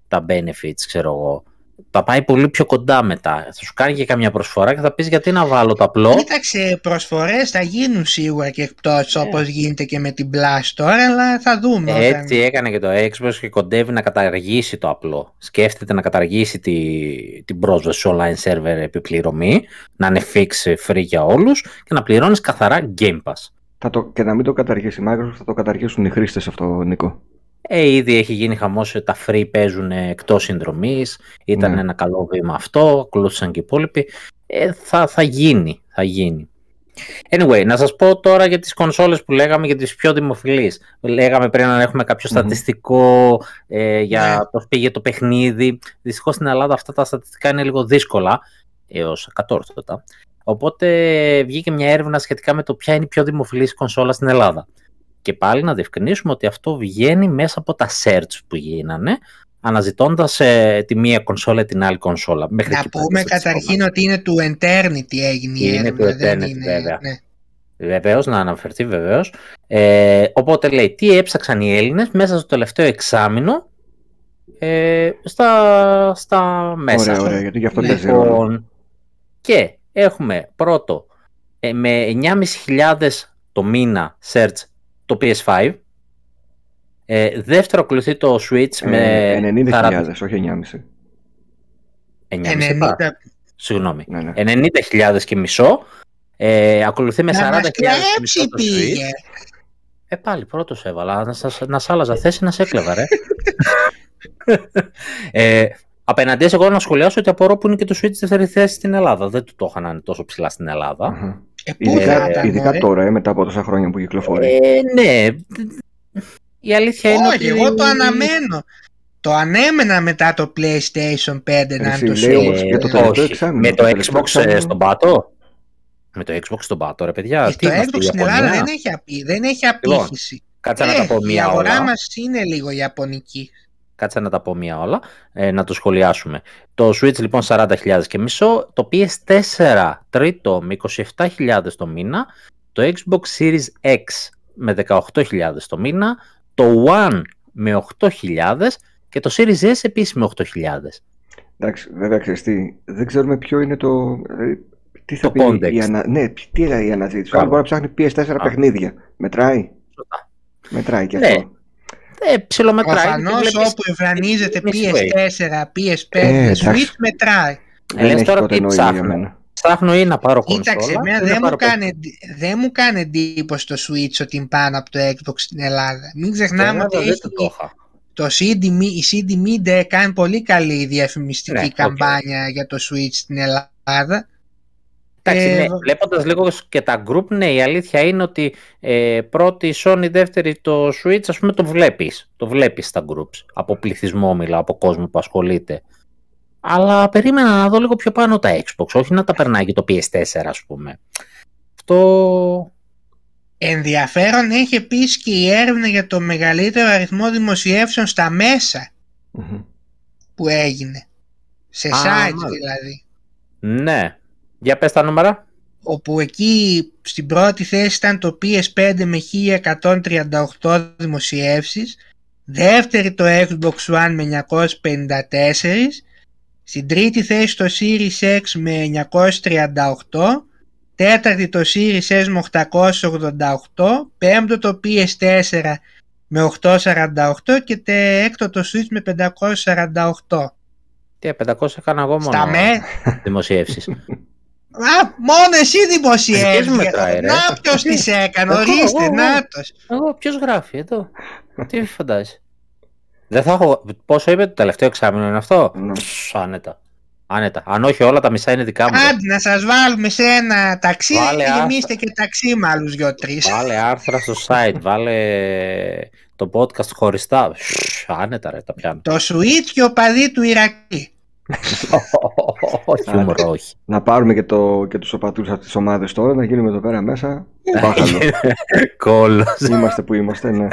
τα benefits, ξέρω εγώ. Τα πάει πολύ πιο κοντά μετά. Θα σου κάνει και καμιά προσφορά και θα πεις γιατί να βάλω το απλό; Κοίταξε, προσφορές θα γίνουν σίγουρα και εκπτώσεις Ναι. όπως γίνεται και με την Blast τώρα, αλλά θα δούμε. όταν- Έτσι έκανε και το Xbox και κοντεύει να καταργήσει το απλό. Σκέφτεται να καταργήσει τη, την πρόσβαση σε online server επιπληρωμή, να είναι fix free για όλους και να πληρώνεις καθαρά Game Pass. Θα το, και να μην το καταργήσει η Microsoft, θα το καταργήσουν οι χρήστες αυτό, Νίκο. Ε, ήδη έχει γίνει χαμός, ε, τα free παίζουν ε, εκτός συνδρομής, ήταν Ναι. ένα καλό βήμα αυτό, ακολούθησαν και οι υπόλοιποι. Ε, θα, θα γίνει, θα γίνει. Anyway, να σας πω τώρα για τις κονσόλες που λέγαμε για τις πιο δημοφιλείς. Λέγαμε πριν αν έχουμε κάποιο Μμμ. στατιστικό ε, για Ναι. το πήγε το παιχνίδι. Δυστυχώς στην Ελλάδα αυτά τα στατιστικά είναι λίγο δύσκολα, έως ακατόρθωτα. Οπότε βγήκε μια έρευνα σχετικά με το ποια είναι η πιο δημοφιλής κονσόλα στην Ελλάδα. Και πάλι να διευκρινίσουμε ότι αυτό βγαίνει μέσα από τα search που γίνανε, αναζητώντας ε, τη μία κονσόλα την άλλη κονσόλα. Μέχρι Να εκεί πάει το πούμε στατιστικό καταρχήν ότι είναι του Eternity έγινε η Είναι έρευνα, του δεν Eternity, είναι- βέβαια. ναι. Βεβαίως, να αναφερθεί βεβαίως. Ε, οπότε λέει, τι έψαξαν οι Έλληνες μέσα στο τελευταίο εξάμεινο ε, στα, στα μέσα. Ωραία, ωραία, γιατί γι' αυτό Ναι. παίζει ρόλο. Λοιπόν, και έχουμε πρώτο ε, με 9.500 το μήνα search το PS5. Ε, δεύτερο ακολουθεί το Switch με Ε, 90.000, όχι 9,5. 9.500, είπα. 90. Συγγνώμη. Ναι, ναι. 90.000 και μισό. Ε, ακολουθεί με 40.000 Να μας και μισό κλέψει το Switch. πήγε. Ε, πάλι πρώτος έβαλα. Να, σας, να σ' άλλαζα θέση να σε έκλεβα, ρε. ε, απέναντίας εγώ να σχολιάσω ότι απορώ που είναι και το Switch δεύτερη θέση στην Ελλάδα. Δεν του το είχαν να είναι τόσο ψηλά στην Ελλάδα. Αχα. Ε, πού θα Ειδικά, ήταν, ειδικά μωρέ; τώρα, ε, μετά από τόσα χρόνια που κυκλοφορεί. Ε, ναι. Η αλήθεια είναι Όχι, ότι... εγώ το αναμένω. Το ανέμενα μετά το PlayStation 5 να Εσύ, είναι το λέει Switch. όμως για το Ε, τελευταίο όχι. εξάμηνο, Με το το τελευταίο Xbox ε, εξάμηνο. στον πάτο; Με το Xbox στον πάτο, ρε παιδιά. Και Τι το είμαστε, Xbox στην Ιαπωνία; Ελλάδα δεν έχει, απεί, δεν έχει Λοιπόν, απήχηση. Κάτσε να Ε, τα πω η μία αγορά όλα. μας είναι λίγο ιαπωνική. Κάτσε να τα πω μία όλα, ε, να το σχολιάσουμε. Το Switch λοιπόν 40.000 και μισό, το PS4 τρίτο με 27.000 το μήνα, το Xbox Series X με 18.000 το μήνα, το One με 8.000 και το Series S επίσης με 8.000. Εντάξει, βέβαια ξέρεις τι, δεν ξέρουμε ποιο είναι το... δηλαδή, Τι θα Το πει context. η ανα... Ναι, τι είναι η αναζήτηση. Μπράβο. Αν μπορεί να ψάχνει PS4 Α. παιχνίδια. Μετράει. Σωστά. Μετράει και Ναι. Αυτό. Ε, ψιλομετράει. Προφανώς και βλέπεις- όπου εμφανίζεται είναι sway. PS4, PS5, Ε, εντάξει. Switch μετράει. Ε, λες έχει τώρα τότε τι νόημα για ψάχνω. μένα. Ψάχνω ή να πάρω κονσόλα. Κοίταξε, εμένα ή να δεν μου, πάρω κάνει, εντύ- δεν μου κάνει εντύπωση το Switch ότι είναι πάνω από το Xbox στην Ελλάδα. Μην Στην ξεχνάμε Ελλάδα ότι δεν έχει το το είχα. το CD, Mi- η CD Media κάνει πολύ καλή διαφημιστική Ναι, οκ. καμπάνια για το Switch στην Ελλάδα. Εντάξει, Ε, ναι, β- βλέποντας λίγο και τα group, ναι, η αλήθεια είναι ότι ε, πρώτη η Sony, δεύτερη το Switch, ας πούμε το βλέπεις. Το βλέπεις στα groups. Από πληθυσμό μιλάω, από κόσμο που ασχολείται. Αλλά περίμενα να δω λίγο πιο πάνω τα Xbox, όχι να τα περνάει και το PS4 ας πούμε. Αυτό... Ενδιαφέρον έχει επίσης και η έρευνα για το μεγαλύτερο αριθμό δημοσιεύσεων στα μέσα Μμμ. που έγινε. Σε Α, sites μάλιστα. δηλαδή. Ναι. Για πες τα νούμερα. όπου εκεί στην πρώτη θέση ήταν το PS5 με 1138 δημοσιεύσεις, δεύτερη το Xbox One με 954, στην τρίτη θέση το Series X με 938, τέταρτη το Series S με 888, πέμπτο το PS4 με 848 και τε- έκτο το Switch με 548. Τι, 500 έκανα εγώ μόνο Στα με, δημοσιεύσεις. Α, μόνο εσύ Ποιος δημοσιεύεις. μετράει, ρε; Να ποιος τις έκανε, Εγώ, ορίστε, εγώ, εγώ. νάτος. Εγώ, ποιος γράφει εδώ. Τι φαντάζεσαι. Δεν θα έχω... Πόσο είπε το τελευταίο εξάμεινο είναι αυτό; Ναι. Ψ, άνετα. Άνετα. Αν όχι όλα τα μισά είναι δικά μου. Άντε να σας βάλουμε σε ένα ταξί Βάλε και άστα. γεμίστε και ταξί με άλλους δυο-τρεις. Βάλε άρθρα στο site, βάλε το podcast χωριστά. Ψ, Άνετα ρε, τα πιάνω. Το Switch και ο παδί του Ηρακλή. Χιούμορ, όχι. Να πάρουμε και, το, και τους οπατούς από τις ομάδες τώρα, να γίνουμε εδώ πέρα μέσα. Μπάχαλο. Κόλλος. είμαστε που είμαστε, ναι.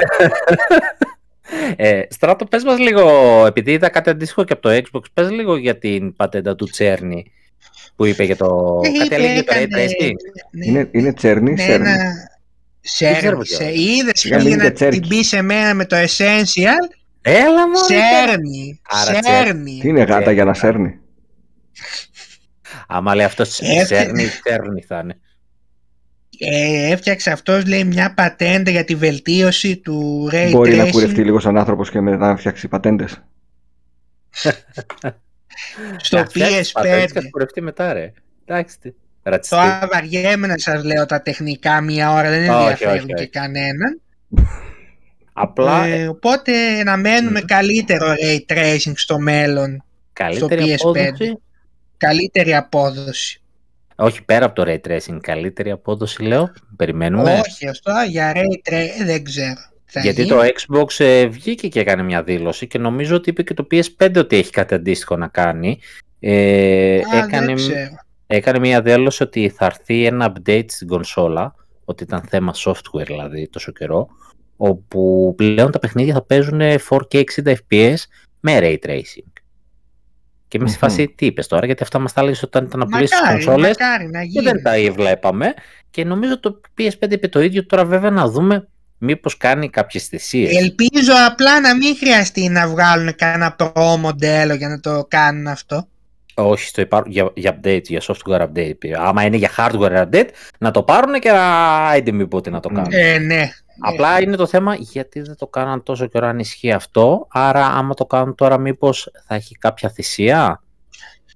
Ε, Στράτο, πες μας λίγο, επειδή είδα κάτι αντίστοιχο και από το Xbox, πες λίγο για την πατέντα του Τσέρνη που είπε για το... Ε, κάτι είπε, έλεγε για το Ray έκανε- Tracing. ναι, Είναι, είναι τσέρνη, ναι, σέρνη. ένα... ξέρω Σέρνη, ποιο σε είναι. είδες Σιγά πήγε μην να είναι τσέρκι. την πει σε μένα με το Essential. Έλα μόνο. Σέρνη, Άρα σέρνη. Τι είναι γάτα Τσέρνη. για να σέρνει; Άμα λέει αυτός Έφτιαξε- Τσέρνη, Τσέρνη θα είναι. Ε, έφτιαξε αυτός λέει μια πατέντα για τη βελτίωση του Ray Μπορεί να Tracing κουρευτεί λίγο σαν άνθρωπος και μετά να φτιάξει πατέντες. στο Να φτιάξεις πατέντες PS5. Και να κουρευτεί μετά ρε. Εντάξει. τι. Το Ρατσιστή. αβαριέμαι να σας λέω τα τεχνικά μία ώρα, δεν Όχι, ενδιαφέρουν όχι, και όχι. κανέναν. Απλά Ε, οπότε να μένουμε Μμ. καλύτερο ray tracing στο μέλλον, καλύτερη PS5. απόδοση. καλύτερη απόδοση. Όχι πέρα από το Ray Tracing, καλύτερη απόδοση λέω. Περιμένουμε. Όχι, αυτό για ray tracing δεν ξέρω. Θα Γιατί γίνει. το Xbox ε, βγήκε και έκανε μια δήλωση και νομίζω ότι είπε και το PS5 ότι έχει κάτι αντίστοιχο να κάνει. Ε, Α, έκανε, δεν ξέρω. έκανε μια δήλωση ότι θα έρθει ένα update στην κονσόλα, ότι ήταν θέμα software δηλαδή τόσο καιρό, όπου πλέον τα παιχνίδια θα παίζουν 4K 60 FPS με Ray Tracing. Και είμαι στη Μμμ. φάση τι είπες τώρα, γιατί αυτά μας τα έλεγες όταν ήταν να πουλήσεις τις Μακάρι, κονσόλες μακάρι να και γίνει. δεν τα βλέπαμε. Και νομίζω το PS5 είπε το ίδιο. Τώρα βέβαια να δούμε μήπως κάνει κάποιες θυσίες. Ελπίζω απλά να μην χρειαστεί να βγάλουν κανένα pro μοντέλο για να το κάνουν αυτό. Όχι, στο υπάρ... για, για update, για software update. Άμα είναι για hardware update, να το πάρουν και να άιντε μη πότε να το κάνουν. Ε, ναι. Απλά είναι το θέμα γιατί δεν το κάναν τόσο καιρό αν ισχύει αυτό. Άρα άμα το κάνουν τώρα μήπως θα έχει κάποια θυσία;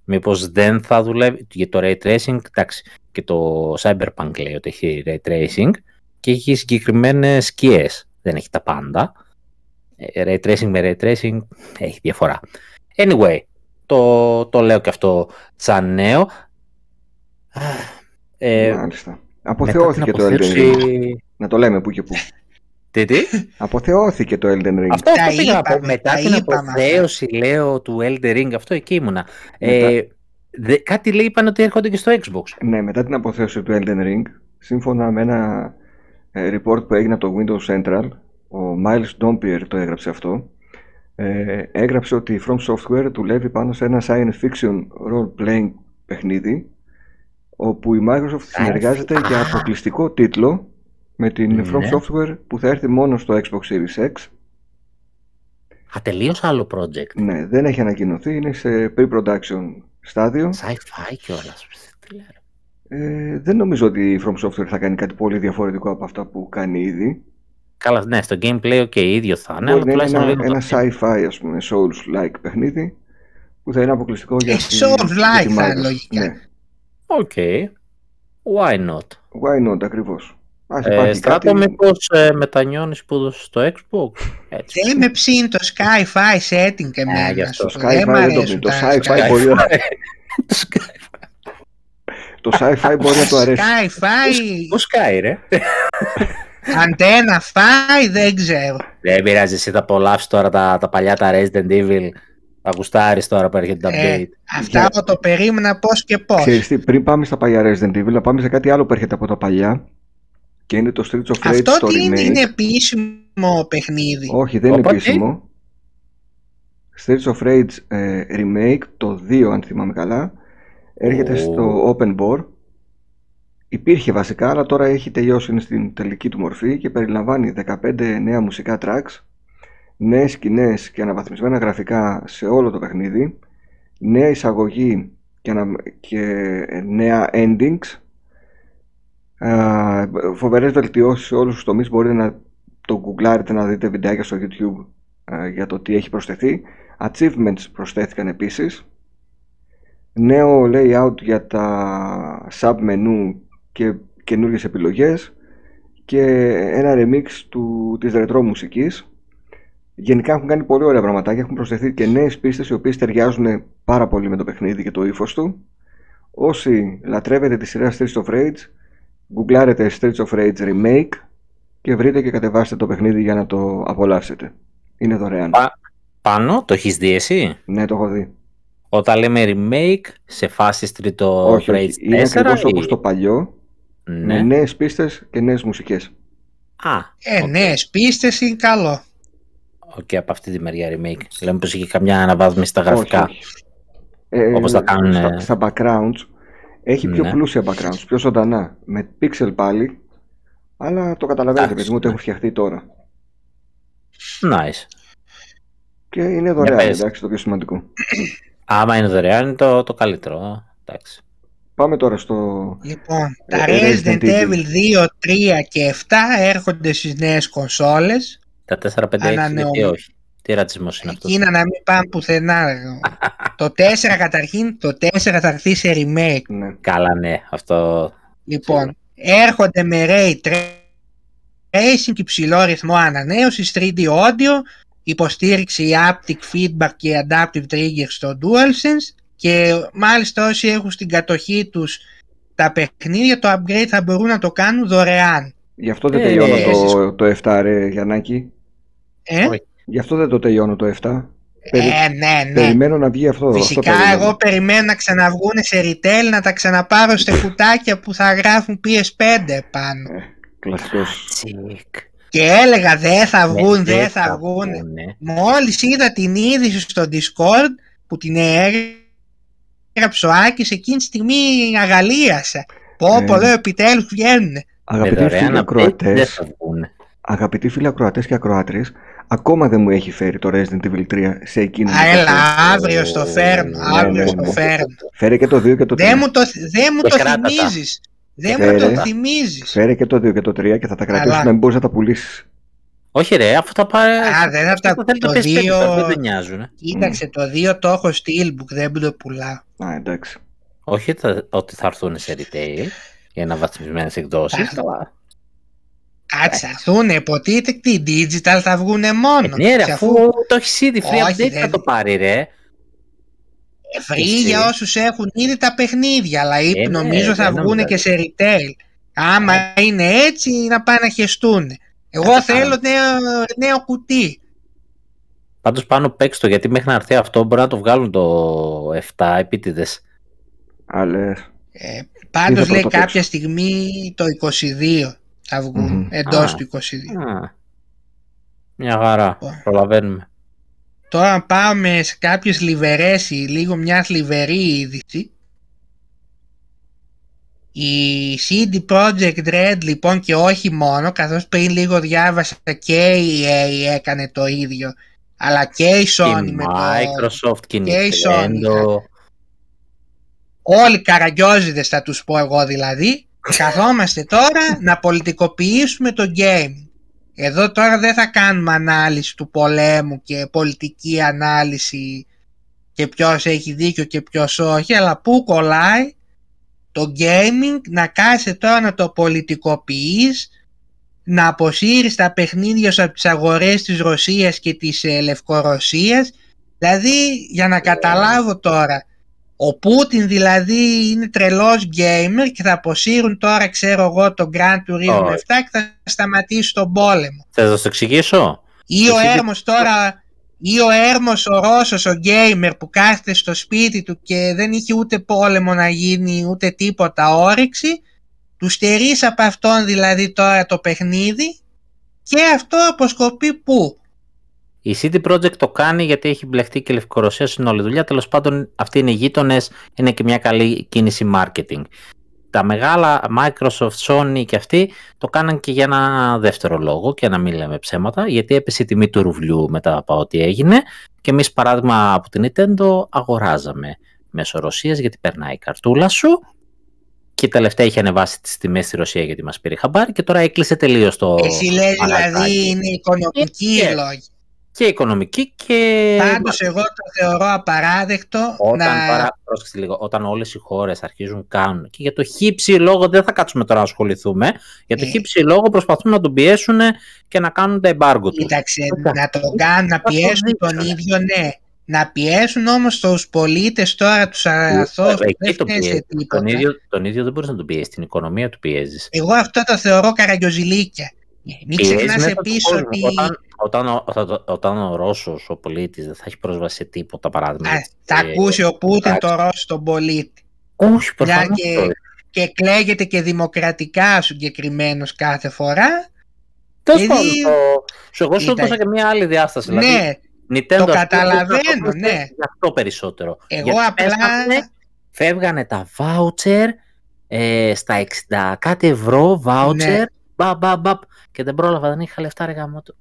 Μήπως δεν θα δουλεύει; Για το Ray Tracing, εντάξει, και το Cyberpunk λέει ότι έχει Ray Tracing και έχει συγκεκριμένες σκιές. Δεν έχει τα πάντα. Ε, Ray Tracing με Ray Tracing έχει διαφορά. Anyway, το, το λέω και αυτό σαν νέο. Ε, Μάλιστα. μετά την Αποθεώθηκε το Elden αποθέωση- Ring. Να το λέμε που και που. Τι, τι; Αποθεώθηκε το Elden Ring. Αυτό, Τα αυτό πήγα να πω. είπαμε, Μετά τα την είπαμε αποθέωση, λέω, του Elder Ring, αυτό εκεί ήμουνα. Μετά- Ε, δε- κάτι λέει είπαν ότι έρχονται και στο Xbox. Ναι, μετά την αποθέωση του Elden Ring, σύμφωνα με ένα ε, report που έγινε από το Windows Central, ο Miles Dompier το έγραψε αυτό, ε, έγραψε ότι η From Software δουλεύει πάνω σε ένα science fiction role-playing παιχνίδι, όπου η Microsoft συνεργάζεται για αποκλειστικό τίτλο με την From Ναι. Software που θα έρθει μόνο στο Xbox Series X Α, τελείως άλλο project. Ναι, δεν έχει ανακοινωθεί, είναι σε pre-production στάδιο. Sci-fi κιόλας. Τι λέω. Ε, δεν νομίζω ότι η From Software θα κάνει κάτι πολύ διαφορετικό από αυτά που κάνει ήδη. Καλά, ναι, στο gameplay ok, ίδιο θα είναι, αλλά Μπορεί να είναι τουλάχιστον ένα, λίγο ένα το- sci-fi, ας πούμε, Souls-like παιχνίδι που θα είναι αποκλειστικό για Ε, τη- Souls-like για τη θα είναι Microsoft. λογικά. Ναι. OK. Why not; Why not, ακριβώς. Ας Ε, υπάρχει στράτο, κάτι... μήπως ε, μετανιώνεις που έδωσες στο Xbox; Έτσι. Δεν με ψήνει το sci-fi setting και Ε, γι' εμένα. αυτό. σου Το πω. Δεν sci-fi μ' δεν το αρέσουν πεις. Το τα sci-fi sci-fi. μπορεί να- Το sci-fi μπορεί να του αρέσει. Sci-fi, Πού σκάει ρε; αντένα φάει, δεν ξέρω. Δεν πειράζει, εσύ θα απολαύσεις τώρα τα, τα παλιά τα Resident Evil. Θα γουστάρεις τώρα που έρχεται το Ε, update. αυτά Για- εγώ το περίμενα πώς και πώς. Ξέρεις τι, πριν πάμε στα παλιά Resident Evil, να πάμε σε κάτι άλλο που έρχεται από τα παλιά και είναι το Streets of Rage Αυτό στο τι είναι, remake. είναι επίσημο παιχνίδι. Όχι, δεν είναι Όπα, τι; επίσημο. Streets of Rage ε, remake, το 2 αν θυμάμαι καλά, έρχεται Ω. στο Open Board. Υπήρχε βασικά, αλλά τώρα έχει τελειώσει, είναι στην τελική του μορφή και περιλαμβάνει 15 νέα μουσικά tracks, νέες σκηνές και αναβαθμισμένα γραφικά σε όλο το παιχνίδι, νέα εισαγωγή και, ανα- και νέα endings, Α, φοβερές βελτιώσεις σε όλους τους τομείς. Μπορείτε να το γκουγκλάρετε να δείτε βιντεάκια στο YouTube α, για το τι έχει προσθεθεί. Achievements προσθέθηκαν επίσης. Νέο layout για τα sub menu και καινούριες επιλογές. Και ένα remix του, της ρετρό μουσικής. Γενικά έχουν κάνει πολύ ωραία πραγματάκια. Έχουν προσθεθεί και νέες πίστες οι οποίες ταιριάζουν πάρα πολύ με το παιχνίδι και το ύφος του. Όσοι λατρεύετε τη σειρά Streets of Rage γκουγκλάρετε Streets of Rage Remake και βρείτε και κατεβάστε το παιχνίδι για να το απολαύσετε. Είναι δωρεάν. Πα- Πάνω, το έχεις δει εσύ; Ναι, το έχω δει. Όταν λέμε remake, σε φάση τρίτο όχι, όχι. Rage Είναι 4 ακριβώς ή- όπως το παλιό, Ναι. με νέες πίστες και νέες μουσικές. Α, Ε, οκ. νέες πίστες είναι καλό. Οκ, από αυτή τη μεριά remake. Λέμε πως είχε καμιά αναβάθμιση στα γραφικά. Όχι, όχι. Ε, Όπως τα κάνουν, Στα, ε. στα backgrounds έχει πιο Ναι. πλούσια backgrounds, πιο ζωντανά. Με pixel πάλι, αλλά το καταλαβαίνετε Εντάξει, γιατί μου το ναι. έχουν φτιαχτεί τώρα. Nice. Και είναι δωρεάν, πες. εντάξει, το πιο σημαντικό. Άμα είναι δωρεάν είναι το, το καλύτερο. Εντάξει. Πάμε τώρα στο... Λοιπόν, Ε, τα ε, Resident Resident Evil. Evil 2, 3 και 7 έρχονται στις νέες κονσόλες. Τα 4-5 έχει Ανανεωμα- γιατί όχι; Τι ρατσισμός είναι αυτός; Εκείνα να μην πάνε πουθενά. το 4 καταρχήν, το 4 θα έρθει σε remake. Ναι. Καλά ναι, αυτό Λοιπόν, έρχονται με Ray Tracing και υψηλό ρυθμό ανανέωσης, 3D audio, υποστήριξη haptic feedback και adaptive triggers στο DualSense και μάλιστα όσοι έχουν στην κατοχή τους τα παιχνίδια, το upgrade θα μπορούν να το κάνουν δωρεάν. Γι' αυτό δεν Ε, τελειώνω εσείς- το, το 7, ρε Γιαννάκη. Ε, Όχι. Γι' αυτό δεν το τελειώνω το 7. Περι- ε ναι, ναι. Περιμένω να βγει αυτό. Φυσικά αυτό περιμένω. εγώ περιμένω να ξαναβγούν σε retail να τα ξαναπάρω σε κουτάκια που θα γράφουν PS5 πάνω. Ε, κλασικός. τσικ. Και έλεγα δεν θα βγουν, Ναι, δεν θα βγουν. βγουνε. Μόλις είδα την είδηση στο Discord που την έγραψε ο Άκης εκείνη τη στιγμή αγαλίασα. Πω πω Ε. λέω επιτέλους βγαίνουν. Με Αγαπητοί δωρεάν φίλοι update δεν ακροατές, θα βγουνε. αγαπητοί φίλοι ακροατές και ακροάτριες, ακόμα δεν μου έχει φέρει το Resident Evil 3 σε εκείνη Α, έλα, την αύριο στο φέρνω, Ναι, αύριο ναι, στο ναι. φέρνω. Φέρε και το 2 και το 3. Δεν μου το, δεν μου Και το κράτα τα. θυμίζεις. Δεν μου Φέρε. το θυμίζεις. Φέρε και το 2 και το 3 και θα τα Καλά. κρατήσεις να μην μπορείς να τα πουλήσεις. Όχι ρε, αφού τα πάρε... Α, δεν θα τα- αυτό θέλει το PS5, δύο- τώρα Δεν με νοιάζουν. ε. Κοίταξε το 2 το έχω steelbook, δεν μου το πουλάω. Α, εντάξει. Όχι θα- ότι θα έρθουν σε retail για αναβαθμισμένες εκδόσεις. Α, αλλά- Κάτσε, θα έρθουν, υποτίθεται τι digital θα βγουν μόνο. Ε, Ναι ρε, Και αφού το έχεις ήδη free Όχι, update δεν- θα το πάρει ρε. Free Έτσι. για όσους έχουν ήδη τα παιχνίδια, αλλά είπε, Ε, ναι, νομίζω θα δεν βγουν νομίζω. και σε retail. Άμα είναι έτσι, να πάνε να χεστούν. Εγώ Ε, θέλω α. νέο, νέο κουτί. Πάντως πάνω παίξ το γιατί μέχρι να έρθει αυτό μπορεί να το βγάλουν το 7 επίτηδες. Άλλες. Ε, πάντως θα λέει πρώτο κάποια παίξω. στιγμή το 22 θα βγουν, Μμμ. εντός Α. του 22. Α, Μια χαρά, Ω. προλαβαίνουμε. Τώρα πάμε σε κάποιες λιβερές, ή λίγο μιας θλιβερή είδηση. Η CD Projekt Red λοιπόν και όχι μόνο, καθώς πριν λίγο διάβασα και η EA έκανε το ίδιο Αλλά και η Και Sony η με το... Microsoft και η και η Nintendo. Όλοι καραγκιόζιδες θα τους πω εγώ δηλαδή. Καθόμαστε τώρα να πολιτικοποιήσουμε το game. Εδώ τώρα δεν θα κάνουμε ανάλυση του πολέμου και πολιτική ανάλυση και ποιος έχει δίκιο και ποιος όχι, αλλά πού κολλάει το gaming να κάθεσαι τώρα να το πολιτικοποιείς, να αποσύρεις τα παιχνίδια σου από τις αγορές της Ρωσίας και της ε, Λευκορωσίας. Δηλαδή, για να καταλάβω τώρα, ο Πούτιν δηλαδή είναι τρελός gamer και θα αποσύρουν τώρα, ξέρω εγώ, το Grand Turismo 7 Όχι. και θα σταματήσει τον πόλεμο. Θες να σου το εξηγήσω; Ή ο Εσύ τι- Έρμος τώρα, ή ο Έρμος ο Ρώσος, ο γκέιμερ που κάθεται στο σπίτι του και δεν είχε ούτε πόλεμο να γίνει ούτε τίποτα όρεξη, του στερείς από αυτόν δηλαδή τώρα το παιχνίδι και αυτό αποσκοπεί πού; Η CD Projekt το κάνει γιατί έχει μπλεχτεί και η Λευκορωσία στην όλη δουλειά. Τέλος πάντων, αυτοί είναι οι γείτονες, είναι και μια καλή κίνηση marketing. Τα μεγάλα Microsoft, Sony και αυτοί το κάναν και για ένα δεύτερο λόγο και να μην λέμε ψέματα, γιατί έπεσε η τιμή του ρουβλιού μετά από ό,τι έγινε και εμείς παράδειγμα από την Nintendo αγοράζαμε μέσω Ρωσίας γιατί περνάει η καρτούλα σου και τελευταία είχε ανεβάσει τις τιμές στη Ρωσία γιατί μας πήρε χαμπάρι και τώρα έκλεισε τελείως το Εσύ λες μαλακάκι. δηλαδή είναι οικονομική η Ε, λόγη. Και οικονομική και Πάντως εγώ το θεωρώ απαράδεκτο Όταν, να... τώρα, πρόσεξε λίγο, όταν όλες οι χώρες αρχίζουν κάνουν και για το χύψη λόγο δεν θα κάτσουμε τώρα να ασχοληθούμε για το Ε. χύψη λόγο προσπαθούν να τον πιέσουν και να κάνουν τα embargo τους. Κοίταξε, Κοίτα. να τον κάνουν, να Θα το πιέσουν τον δείξουνε. ίδιο, ναι. Να πιέσουν όμως τους πολίτες τώρα, τους αγαθούς, που δεν Εκεί το φταίει σε πιέζει. τίποτα. Τον ίδιο, τον ίδιο δεν μπορείς να τον πιέσεις, την οικονομία του πιέζεις. Εγώ αυτό το θεωρώ καραγκιοζηλίκια. Μην Πιέζεις ξεχνάς μέσα του επίσης κόσμου. ότι Όταν, όταν, ο- όταν, όταν ο Ρώσος, ο πολίτης, δεν θα έχει πρόσβαση σε τίποτα παράδειγμα. α, γιατί, θα ε, ακούσει ο Πούτιν εντάξει. το Ρώσο τον πολίτη. Όχι, Μια προφανώς. και, όχι. και κλαίγεται και δημοκρατικά συγκεκριμένος κάθε φορά. Τέλος επειδή- πάντων, το- σου εγώ σου Κοίτα. έδωσα και μια άλλη διάσταση. δηλαδή, ναι, Nintendo, Το ας πούμε, καταλαβαίνω, δεν θα το ναι. Γι' αυτό περισσότερο. εγώ Γιατί απλά... πέσανε, φεύγανε τα voucher ε, στα 60 κάτι ευρώ voucher. Ναι. Μπα, μπα, μπα, και δεν πρόλαβα, δεν είχα λεφτά ρε γάμο του.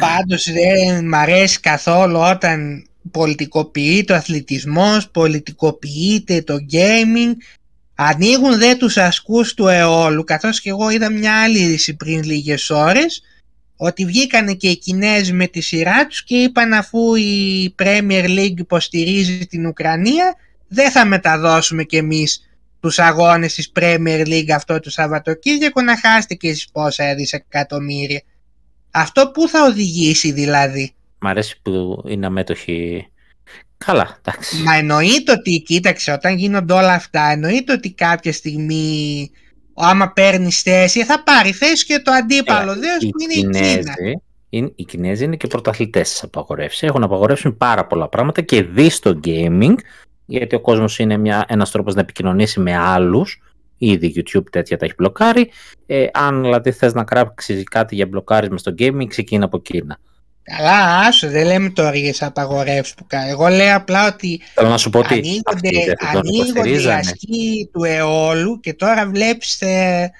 Πάντως δεν μ' αρέσει καθόλου όταν πολιτικοποιείται ο αθλητισμός, πολιτικοποιείται το gaming. Ανοίγουν δε τους ασκούς του αιώλου, καθώς και εγώ είδα μια άλλη είδηση πριν λίγες ώρες, ότι βγήκανε και οι Κινέζοι με τη σειρά τους και είπαν αφού η Premier League υποστηρίζει την Ουκρανία, δεν θα μεταδώσουμε κι εμείς τους αγώνες της Premier League αυτό το Σαββατοκύριακο να χάσετε και εσείς πόσα δισεκατομμύρια. Αυτό που θα οδηγήσει δηλαδή; Μ' αρέσει που είναι αμέτωχοι. Καλά, εντάξει. Μα εννοείται ότι, κοίταξε, όταν γίνονται όλα αυτά, εννοείται ότι κάποια στιγμή, άμα παίρνεις θέση, θα πάρει θέση και το αντίπαλο δέος οι που είναι η Κίνα. Κινέζοι, είναι, οι Κινέζοι είναι και πρωταθλητές στις απαγορεύσεις. Έχουν απαγορεύσει πάρα πολλά πράγματα και δει στο gaming, γιατί ο κόσμος είναι μια, ένας τρόπος να επικοινωνήσει με άλλους. Ήδη YouTube τέτοια τα έχει μπλοκάρει. Ε, αν δηλαδή θες να κράξεις κάτι για μπλοκάρισμα στο gaming, ξεκίνα από Κίνα. Καλά, άσο, δεν λέμε τώρα για τις απαγορεύσεις που κάνει. Εγώ λέω απλά ότι Θέλω να σου πω ότι ανοίγονται, αυτοί δεν θα τον ανοίγονται οι υποστηρίζανε. ασκοί του αιώλου και τώρα βλέπεις ε,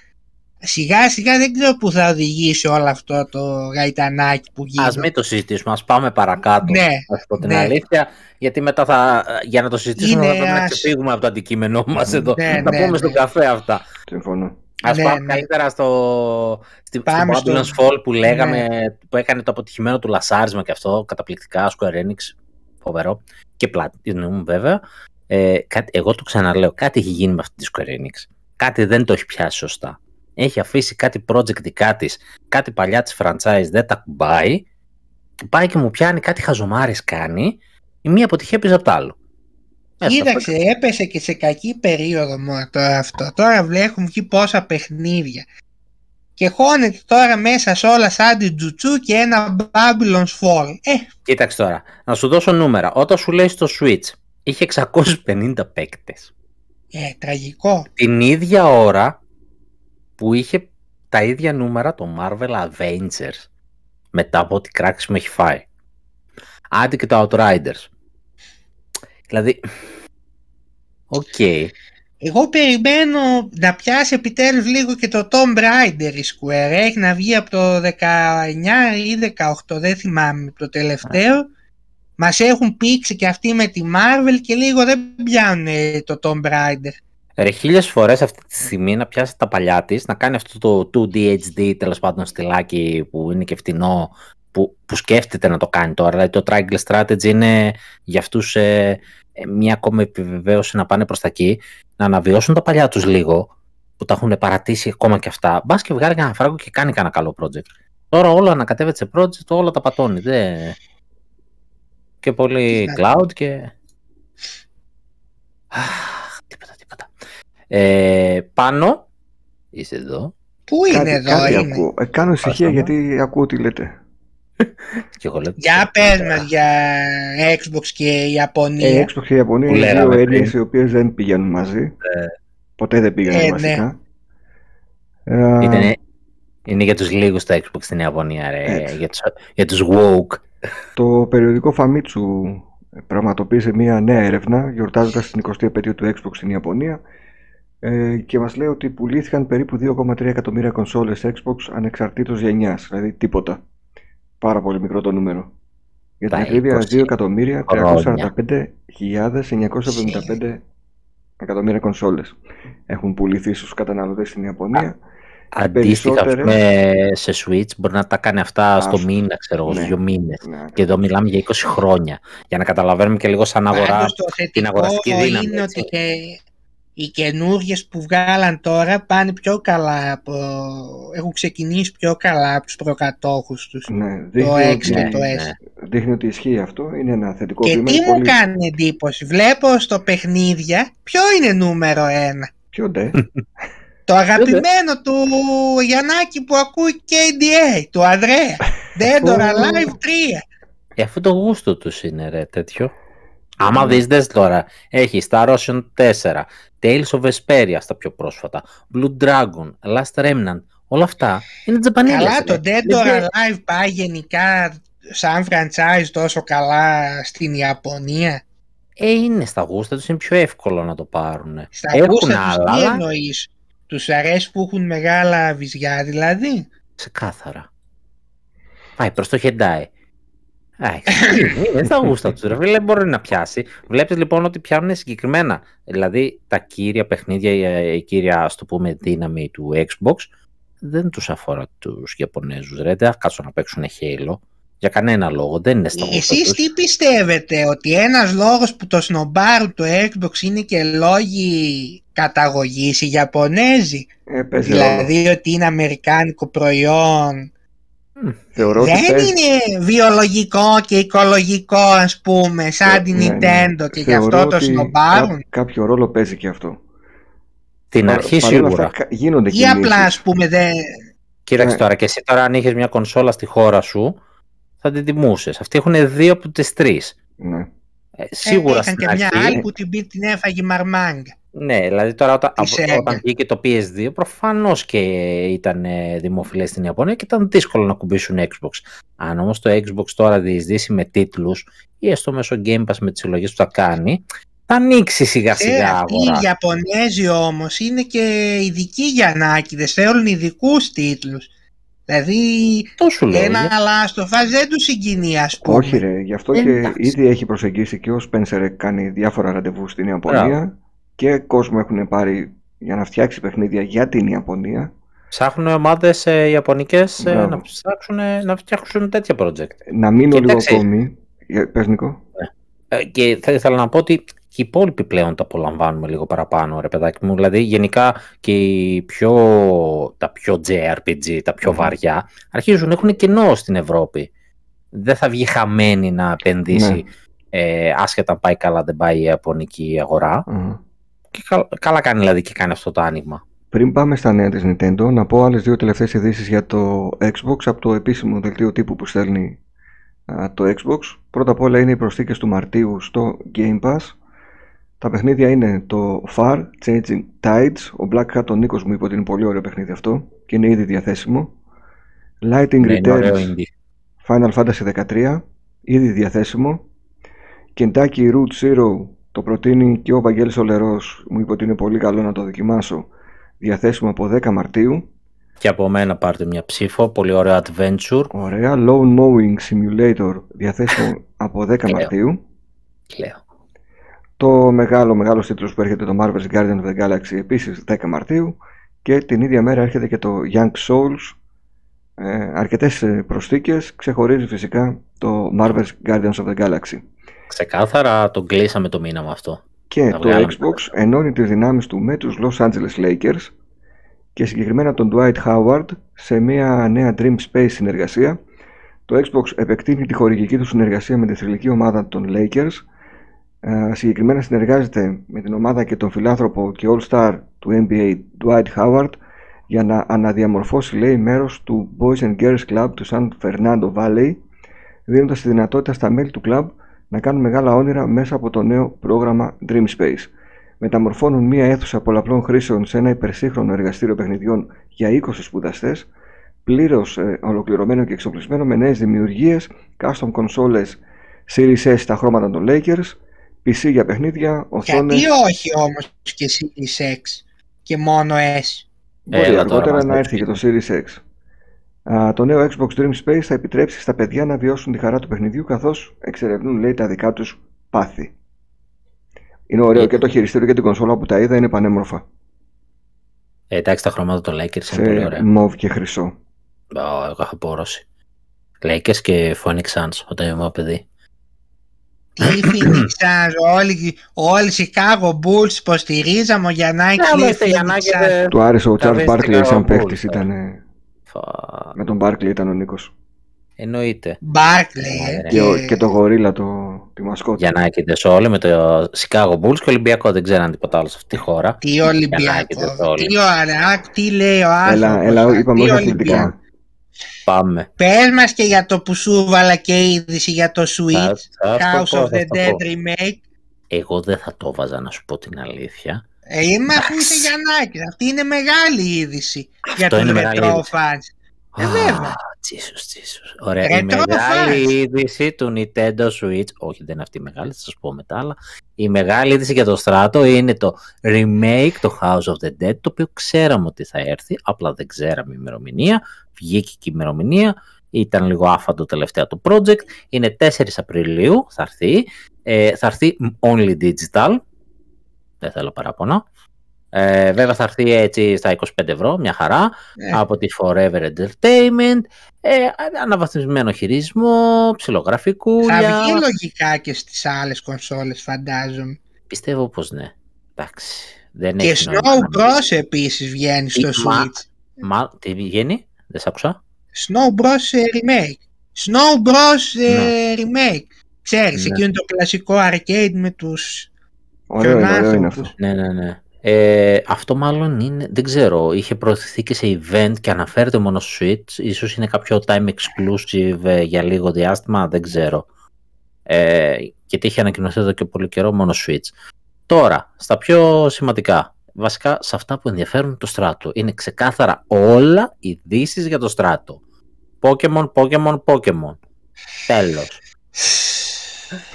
σιγά σιγά δεν ξέρω που θα οδηγήσει όλο αυτό το γαϊτανάκι που Ας γίνεται. μην το συζητήσουμε, ας πάμε παρακάτω. Ναι, Να σου πω την ναι. αλήθεια, γιατί μετά θα, για να το συζητήσουμε Είναι θα πρέπει να ας- ξεφύγουμε από το αντικείμενό μας εδώ. Ναι, να ναι, πούμε ναι. στον καφέ αυτά. Συμφωνώ. Ας Ναι, πάμε ναι. καλύτερα στο, στη, Πάμε στο Babylon's στο- Fall που λέγαμε, που έκανε το αποτυχημένο του Λασάρισμα και αυτό, καταπληκτικά, Square Enix, φοβερό, και Platinum βέβαια. Ε, κάτι, εγώ το ξαναλέω, κάτι έχει γίνει με αυτή τη Square Enix. Κάτι δεν το έχει πιάσει σωστά. Έχει αφήσει κάτι project δικά της, κάτι παλιά της franchise δεν τα κουμπάει, και πάει και μου πιάνει κάτι χαζομάρες κάνει, η μία αποτυχία πίσω από το άλλο. Μέσα στο Κοίταξε, έπεσε και σε κακή περίοδο μόνο τώρα αυτό. Τώρα βλέπουν βγει πόσα παιχνίδια. Και χώνεται τώρα μέσα σε όλα σαν την Τζουτσού και ένα Babylon's Fall. Ε, Κοίταξε τώρα, να σου δώσω νούμερα. Όταν σου λέει στο Switch είχε 650 παίκτες. ε, τραγικό. Την ίδια ώρα που είχε τα ίδια νούμερα το Marvel Avengers μετά από ό,τι κράξιμο έχει φάει. Άντε και το Outriders. Δηλαδή, οκ. Εγώ περιμένω να πιάσει επιτέλους λίγο και το Tomb Raider η Square. Έχει να βγει από το 19 ή 18, δεν θυμάμαι το τελευταίο. Μας έχουν πήξει και αυτοί με τη Marvel και λίγο δεν πιάνουν ε, το Tomb Raider. Ρε χίλιες φορές αυτή τη στιγμή να πιάσει τα παλιά της, να κάνει αυτό το 2D HD τέλος πάντων στυλάκι που είναι και φτηνό, που, που σκέφτεται να το κάνει τώρα. Δηλαδή το Triangle Strategy είναι για αυτούς ε, ε, μια ακόμη επιβεβαίωση να πάνε προς τα εκεί, να αναβιώσουν τα παλιά τους λίγο, που τα έχουν παρατήσει ακόμα και αυτά. Μπας και βγάλει κανένα φράγκο και κάνει κανένα καλό project. Τώρα όλα ανακατεύεται σε project, όλα τα πατώνει. Δεν... Και πολύ Τι cloud και... Αχ, τίποτα, τίποτα. Ε, πάνω, είσαι εδώ, Πού είναι Κάτι, εδώ, κάτι είναι; ακούω. Ε, κάνω ησυχία Άστο, γιατί ακούω τι λέτε. και εγώ λέω... Για πες μας για Xbox και Ιαπωνία. Ε, Xbox και η Ιαπωνία Που είναι δύο λέγαμε έννοιες πριν. οι οποίες δεν πηγαίνουν μαζί. Ποτέ δεν πήγανε Ε, ναι. βασικά. Ε, Είναι, είναι για τους λίγους το Xbox στην Ιαπωνία, ρε. Έτσι. Για τους, για τους woke. Το περιοδικό Famitsu πραγματοποίησε μια νέα έρευνα γιορτάζοντας την 20η επέτειο του Xbox στην Ιαπωνία ε, και μας λέει ότι πουλήθηκαν περίπου 2,3 εκατομμύρια κονσόλες Xbox ανεξαρτήτως γενιάς, δηλαδή τίποτα. Πάρα πολύ μικρό το νούμερο. Για την Τα ακρίβεια 20 2 εκατομμύρια χρόνια. 345.975 εκατομμύρια κονσόλες έχουν πουληθεί στους καταναλωτές στην Ιαπωνία. Αντίστοιχα, ας περισσότερες- πούμε, σε Switch μπορεί να τα κάνει αυτά στο Άστο. μήνα, ξέρω εγώ, Ναι. στους δύο μήνες. Ναι, Και εδώ μιλάμε για 20 χρόνια. Για να καταλαβαίνουμε και λίγο σαν αγορά. Πάντως το θετικό αγοραστική δύναμη, είναι έτσι. ότι και οι καινούριε που βγάλαν τώρα πάνε πιο καλά από... έχουν ξεκινήσει πιο καλά από τους προκατόχους τους. ναι, Το δείχνει, 6 ότι, και το ναι. S. δείχνει ότι ισχύει αυτό. Είναι ένα θετικό Και βήμα. τι είναι μου πολύ- κάνει εντύπωση, βλέπω στο παιχνίδια ποιο είναι νούμερο ένα; Ποιο ντε; Το αγαπημένο του Γιαννάκη που ακούει KDA, του Ανδρέα. Dead or Ω. Alive 3. Ε, αφού το γούστο τους είναι, ρε, τέτοιο. Άμα δεις, δες τώρα, έχει Star Ocean 4, Tales of Vesperia στα πιο πρόσφατα, Blue Dragon, Last Remnant, όλα αυτά είναι τζαπανίλες. Καλά, ρε. το Dead or Δεν- Alive πάει γενικά σαν franchise τόσο καλά στην Ιαπωνία; Ε, είναι στα γούστα τους, είναι πιο εύκολο να το πάρουν. Στα Έχουν γούστα τους άλλα, τι αλλά εννοείς; Τους αρέσει που έχουν μεγάλα βυζιά δηλαδή; ξεκάθαρα. Πάει προς το χεντάι. Εντάξει, είναι, είναι στα γούστα τους, ρε φίλε, μπορεί να πιάσει. Βλέπεις λοιπόν ότι πιάνουν συγκεκριμένα, δηλαδή τα κύρια παιχνίδια, η- η κύρια, ας το πούμε, δύναμη του Xbox, δεν τους αφορά τους Ιαπωνέζους, ρε, δεν θα κάτσουν να παίξουν Halo. Για κανένα λόγο, δεν είναι στα γούστα Εσείς τους. τι πιστεύετε, ότι ένας λόγος που το σνομπάρουν το Xbox είναι και λόγοι καταγωγής οι Ιαπωνέζοι; Ε, παίζει ρόλο. Δηλαδή ότι είναι αμερικάνικο προϊόν. Θεωρώ ότι Δεν παίζει- είναι βιολογικό και οικολογικό ας πούμε σαν την Ναι, ναι. Nintendo και γι' Θεωρώ αυτό το ότι σνομπάρουν. κά- κάποιο ρόλο παίζει και αυτό. Την Παρ- αρχή παρόλα σίγουρα. αυτά, κα- γίνονται Ή κινήσεις. απλά ας πούμε δεν... Κοίταξε Ναι. τώρα, και εσύ τώρα αν είχες μια κονσόλα στη χώρα σου, θα την τιμούσες. Αυτοί έχουν δύο από τις τρεις. Ναι. Ε, σίγουρα Είχαν στην και μια αρχή. άλλη που την, πή- την έφαγε μαρμάγκα. Ναι, δηλαδή τώρα όταν, Της από- Sega. όταν βγήκε το PS2 προφανώς και ήταν ε, δημοφιλές στην Ιαπωνία και ήταν δύσκολο να κουμπίσουν Xbox. Αν όμως το Xbox τώρα διεισδύσει με τίτλους ή έστω μέσω Game Pass με τις συλλογές που θα κάνει, θα ανοίξει σιγά Ξέρει, σιγά αυτοί αγορά. οι Ιαπωνέζοι όμως είναι και ειδικοί γιαννάκηδες, θέλουν ειδικούς τίτλους. Δηλαδή Το σου λέω. ένα για- λάστοφας δεν τους συγκινεί ας πούμε. Όχι ρε, γι' αυτό Ε, και εντάξει. ήδη έχει προσεγγίσει και ο Spencer κάνει διάφορα ραντεβού στην Ιαπωνία και κόσμο έχουν πάρει για να φτιάξει παιχνίδια για την Ιαπωνία. Ψάχνουν ομάδες ε, ιαπωνικές ε, Μπράβο. να, ψάξουν, ε, να φτιάξουν τέτοια project. Να μείνω λίγο Κοίταξε. ακόμη. Για- Πες Νικό. Ε, Και θα ήθελα να πω ότι και οι υπόλοιποι πλέον τα απολαμβάνουμε λίγο παραπάνω, ρε παιδάκι μου. Δηλαδή, γενικά και οι πιο, τα πιο JRPG, τα πιο Μμμ. βαριά, αρχίζουν, έχουν κοινό στην Ευρώπη. Δεν θα βγει χαμένη να επενδύσει, Ναι. ε, άσχετα αν πάει καλά, δεν πάει η Ιαπωνική αγορά. Αχα. Και κα- καλά κάνει δηλαδή και κάνει αυτό το άνοιγμα. Πριν πάμε στα νέα της Nintendo, να πω άλλες δύο τελευταίες ειδήσεις για το Xbox από το επίσημο δελτίο τύπου που στέλνει α, το Xbox. Πρώτα απ' όλα είναι οι προσθήκες του Μαρτίου στο Game Pass. Τα παιχνίδια είναι το Far Changing Tides. Ο Black Hat, ο Νίκος μου είπε ότι είναι πολύ ωραίο παιχνίδι αυτό και είναι ήδη διαθέσιμο. Lighting Ναι, είναι ωραίο Returns indie. Final Fantasy 13, ήδη διαθέσιμο. Kentucky Route Zero Το προτείνει και ο Βαγγέλης Ολερός, μου είπε ότι είναι πολύ καλό να το δοκιμάσω. Διαθέσιμο από 10 Μαρτίου. Και από μένα πάρτε μια ψήφο, πολύ ωραίο adventure. Ωραία, Lawn Mowing Simulator, διαθέσιμο από 10 Λέω. Μαρτίου. Λέω. Το μεγάλο μεγάλο τίτλος που έρχεται το Marvel's Guardian of the Galaxy επίσης 10 Μαρτίου και την ίδια μέρα έρχεται και το Young Souls ε, αρκετές ε, προσθήκες ξεχωρίζει φυσικά το Marvel's Guardians of the Galaxy Ξεκάθαρα τον κλείσαμε το μήνα με αυτό. και Τα το βγάλαμε. Xbox ενώνει τις δυνάμεις του με τους Los Angeles Lakers και συγκεκριμένα τον Dwight Howard σε μια νέα Dream Space συνεργασία το Xbox επεκτείνει τη χορηγική του συνεργασία με τη θρηλυκή ομάδα των Lakers Ε, συγκεκριμένα συνεργάζεται με την ομάδα και τον φιλάνθρωπο και All-Star του NBA Dwight Howard για να αναδιαμορφώσει λέει μέρος του Boys and Girls Club του San Fernando Valley δίνοντας τη δυνατότητα στα μέλη του κλαμπ να κάνουν μεγάλα όνειρα μέσα από το νέο πρόγραμμα Dream Space. Μεταμορφώνουν μία αίθουσα πολλαπλών χρήσεων σε ένα υπερσύγχρονο εργαστήριο παιχνιδιών για 20 σπουδαστές, πλήρως ε, ολοκληρωμένο και εξοπλισμένο με νέες δημιουργίες, custom consoles Series S στα χρώματα των Lakers, PC για παιχνίδια, οθόνες... Γιατί όχι όμως και Series X και μόνο S; Μπορεί Έλα τώρα, αργότερα μας να τα έρθει και το εξηγείς. Series X. Α, το νέο Xbox Dream Space θα επιτρέψει στα παιδιά να βιώσουν τη χαρά του παιχνιδιού καθώς εξερευνούν λέει τα δικά τους πάθη. Είναι ωραίο Ε, και το χειριστήριο και την κονσόλα που τα είδα είναι πανέμορφα. Ε, εντάξει, τα χρώματα των Lakers είναι πολύ Σε ωραία. μοβ και χρυσό. Ω, εγώ έχω πόρωση. Lakers και Phoenix Suns όταν ήμουν παιδί. Τι Phoenix Suns, όλοι, όλοι οι Chicago Bulls υποστηρίζαμε ο Γιαννάκης Ναι, λέει αλλά είστε Phoenix Γιαννάκη, Suns. δεν- Του άρεσε ο Charles Καθίστε Barkley καλά, σαν Bulls, παίχτης ε. ήταν... Φα- Με τον Barkley ήταν ο Νίκος. Εννοείται. Barkley, ε, Και Και, ο- και το γορίλα το, τη μασκότα. Γιαννάκηδες όλοι με το Chicago Bulls και Ολυμπιακό δεν ξέραν τίποτα άλλο σε αυτή τη χώρα. Τι Γιαννάκηδες Ολυμπιακό, όλοι. τι ωραία, τι λέει ο Έλα, άνθρωπος. έλα, είπαμε τι όχι Ολυμπιακό. αθλητικά. Πάμε. Πες μας και για το που σου βάλα και είδηση για το Θα- Switch, θα House στο πω, of θα the στο Dead πω. Remake. Εγώ δεν θα το βάζα να σου πω την αλήθεια. Ε, είμαι αφού είσαι Γιαννάκης, αυτή είναι μεγάλη είδηση για Αυτό τους είναι μεγάλη retro είδηση. fans. Ε, βέβαια. Τζίσους, τζίσους. Ωραία. Retro η μεγάλη fans. είδηση του Nintendo Switch, όχι δεν είναι αυτή η μεγάλη, θα σας πω μετά, αλλά η μεγάλη είδηση για το στράτο είναι το remake, το House of the Dead, το οποίο ξέραμε ότι θα έρθει, απλά δεν ξέραμε ημερομηνία, βγήκε και η ημερομηνία, ήταν λίγο άφαντο τελευταία το project, είναι 4 Απριλίου, θα έρθει, ε, θα έρθει only digital, δεν θέλω παράπονα. Ε, βέβαια θα έρθει έτσι στα 25 ευρώ, μια χαρά Ε, από τη Forever Entertainment, ε, αναβαθμισμένο χειρισμό, Θα ψιλογραφικούλια. βγει λογικά και στις άλλες κονσόλες φαντάζομαι. Πιστεύω πως ναι. Εντάξει. Δεν Και έχει νόημα Snow να μην- Bros επίσης βγαίνει στο Ή- μα- Switch. Μα, τι βγαίνει, δεν σ' άκουσα. Snow Bros ε, Remake. Snow Bros ε, Remake. Ξέρεις, Ναι. εκείνο το κλασικό arcade με τους Ωραίο είναι, ωραίο είναι χιονάνθρωπους. αυτό. Ναι, ναι, ναι. Ε, αυτό μάλλον είναι, δεν ξέρω, είχε προωθηθεί και σε event και αναφέρεται μόνο στο Switch. Ίσως είναι κάποιο time exclusive ε, για λίγο διάστημα, δεν ξέρω. Ε, γιατί είχε ανακοινωθεί εδώ και πολύ καιρό μόνο Switch. Τώρα, στα πιο σημαντικά, βασικά σε αυτά που ενδιαφέρουν το στράτο, είναι ξεκάθαρα όλα ειδήσεις για το στράτο. Pokemon, Pokemon, Pokemon. Τέλος.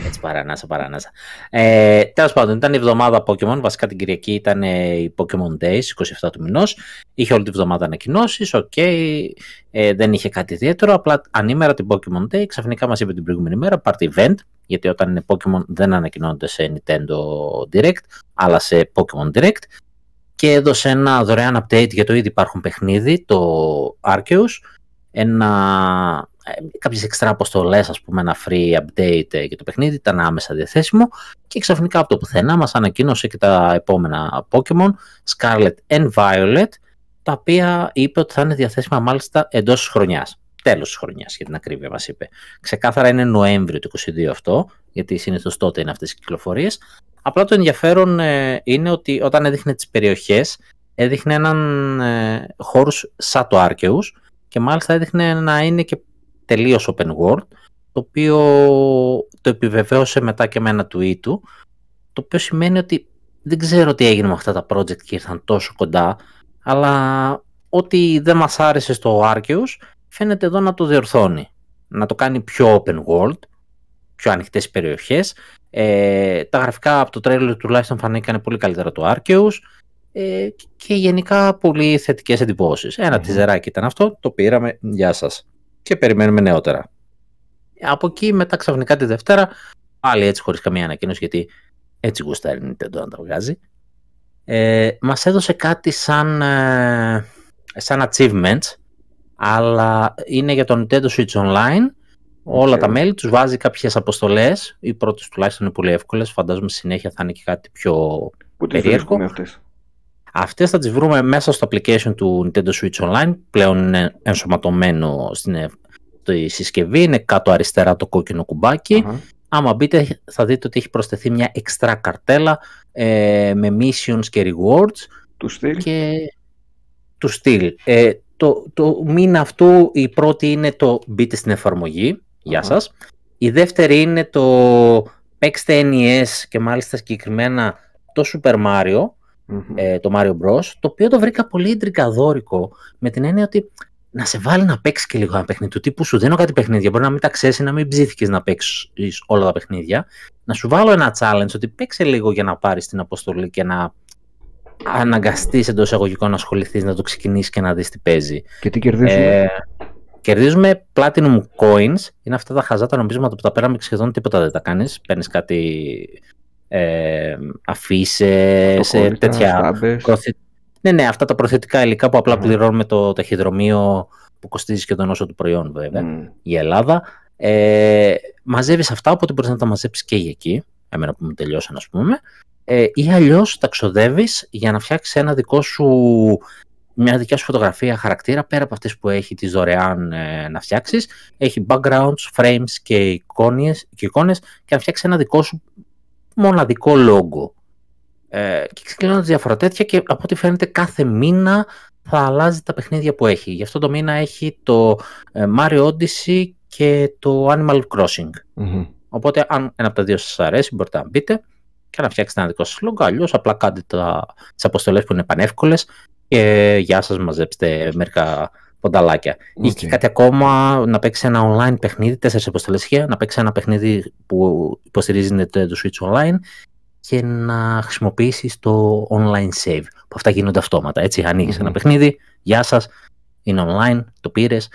Έτσι παρανάσα, παρανάσα. Ε, Τέλος πάντων, ήταν η εβδομάδα Pokemon. Βασικά την Κυριακή ήταν ε, η Pokemon Days, 27 του μηνός. Είχε όλη τη βδομάδα ανακοινώσεις. Οκ, ε, δεν είχε κάτι ιδιαίτερο. Απλά ανήμερα την Pokemon Day, ξαφνικά μας είπε την προηγούμενη μέρα, πάρτε event. Γιατί όταν είναι Pokemon δεν ανακοινώνεται σε Nintendo Direct, αλλά σε Pokemon Direct. Και έδωσε ένα δωρεάν update για το ήδη υπάρχον παιχνίδι, το Arceus. Ένα, ε, κάποιες εξτρά αποστολές, ας πούμε, ένα free update ε, για το παιχνίδι, ήταν άμεσα διαθέσιμο και ξαφνικά από το πουθενά μας ανακοίνωσε και τα επόμενα Pokemon, Scarlet and Violet, τα οποία είπε ότι θα είναι διαθέσιμα μάλιστα εντός της χρονιάς. Τέλος της χρονιάς, για την ακρίβεια μας είπε. Ξεκάθαρα είναι Νοέμβριο του 22 αυτό, γιατί συνήθως τότε είναι αυτές οι κυκλοφορίες. Απλά το ενδιαφέρον ε, είναι ότι όταν έδειχνε τις περιοχές, έδειχνε έναν ε, χώρους σαν το Arceus και μάλιστα έδειχνε να είναι και τελείως open world, το οποίο το επιβεβαίωσε μετά και με ένα tweet του, το οποίο σημαίνει ότι δεν ξέρω τι έγινε με αυτά τα project και ήρθαν τόσο κοντά, αλλά ό,τι δεν μας άρεσε στο Arceus φαίνεται εδώ να το διορθώνει. Να το κάνει πιο open world πιο ανοιχτές περιοχές. Ε, τα γραφικά από το τρέλερ τουλάχιστον φανήκαν πολύ καλύτερα το Arceus ε, και γενικά πολύ θετικές εντυπώσεις. Ένα mm ήταν αυτό, το πήραμε, γεια σας. Και περιμένουμε νεότερα. Από εκεί μετά ξαφνικά τη Δευτέρα, πάλι έτσι χωρίς καμία ανακοίνωση γιατί έτσι γουστάρει η Nintendo να τα βγάζει. Ε, μας έδωσε κάτι σαν, ε, σαν achievements, αλλά είναι για το Nintendo Switch Online. Όλα τα μέλη τους βάζει κάποιες αποστολές, οι πρώτες τουλάχιστον είναι πολύ εύκολες, φαντάζομαι συνέχεια θα είναι και κάτι πιο Πού τις περίεργο. βρίσκουμε αυτές. Αυτές θα τις βρούμε μέσα στο application του Nintendo Switch Online, πλέον είναι ενσωματωμένο στην ε, στη συσκευή, είναι κάτω αριστερά το κόκκινο κουμπάκι. Αχα. Άμα μπείτε θα δείτε ότι έχει προσθεθεί μια extra καρτέλα ε, με missions και rewards Του στυλ. και του στυλ. Ε, το, το μήνα αυτού η πρώτη είναι το μπείτε στην εφαρμογή, γεια Αχα. σας. Η δεύτερη είναι το παίξτε NES και μάλιστα συγκεκριμένα το Super Mario, Μμμ. ε, το Mario Bros, το οποίο το βρήκα πολύ εντρικαδόρικο με την έννοια ότι να σε βάλει να παίξεις και λίγο ένα παιχνίδι του τύπου σου δίνω κάτι παιχνίδια. Μπορεί να μην τα ξέρεις, να μην ψήθηκες να παίξεις όλα τα παιχνίδια. Να σου βάλω ένα challenge ότι παίξε λίγο για να πάρεις την αποστολή και να αναγκαστείς εντός εισαγωγικών να ασχοληθείς, να το ξεκινήσεις και να δεις τι παίζει. Και τι κερδίζουμε. Ε, κερδίζουμε Platinum Coins. Είναι αυτά τα χαζά τα νομίσματα που τα πέραμε και σχεδόν τίποτα δεν τα κάνεις. Παίρνεις κάτι ε, αφήσει, Αυτοκόλλητα, τέτοια στάμπες. προθε... Ναι, ναι, αυτά τα προθετικά υλικά που απλά Μμμ. πληρώνουμε το ταχυδρομείο που κοστίζει και τον όσο του προϊόν βέβαια, Μμ. η Ελλάδα. Ε, μαζεύεις αυτά, οπότε μπορείς να τα μαζέψεις και για εκεί, εμένα που μου τελειώσαν ας πούμε, ε, ή αλλιώς τα ξοδεύεις για να φτιάξεις ένα δικό σου, μια δικιά σου φωτογραφία χαρακτήρα, πέρα από αυτές που έχει τις δωρεάν ε, να φτιάξεις, έχει backgrounds, frames και εικόνες, και εικόνες και να φτιάξεις ένα δικό σου μοναδικό logo. Ε, και ξεκινάνε διάφορα τέτοια και από ό,τι φαίνεται κάθε μήνα θα αλλάζει τα παιχνίδια που έχει. Γι' αυτό το μήνα έχει το ε, Mario Odyssey και το Animal Crossing. Μμμ. Οπότε αν ένα από τα δύο σας αρέσει μπορείτε να μπείτε και να φτιάξετε ένα δικό σας logo. Αλλιώς απλά κάντε τα, τις αποστολές που είναι πανεύκολες και γεια σας μαζέψτε μερικά πονταλάκια. Είχε και Οκ. κάτι ακόμα να παίξει ένα online παιχνίδι, τέσσερις αποστολές είχε, να παίξει ένα παιχνίδι που υποστηρίζει το Switch Online και να χρησιμοποιήσεις το online save. Που αυτά γίνονται αυτόματα. Έτσι, ανοίγεις Μμμ. ένα παιχνίδι, γεια σας, είναι online, το πήρες,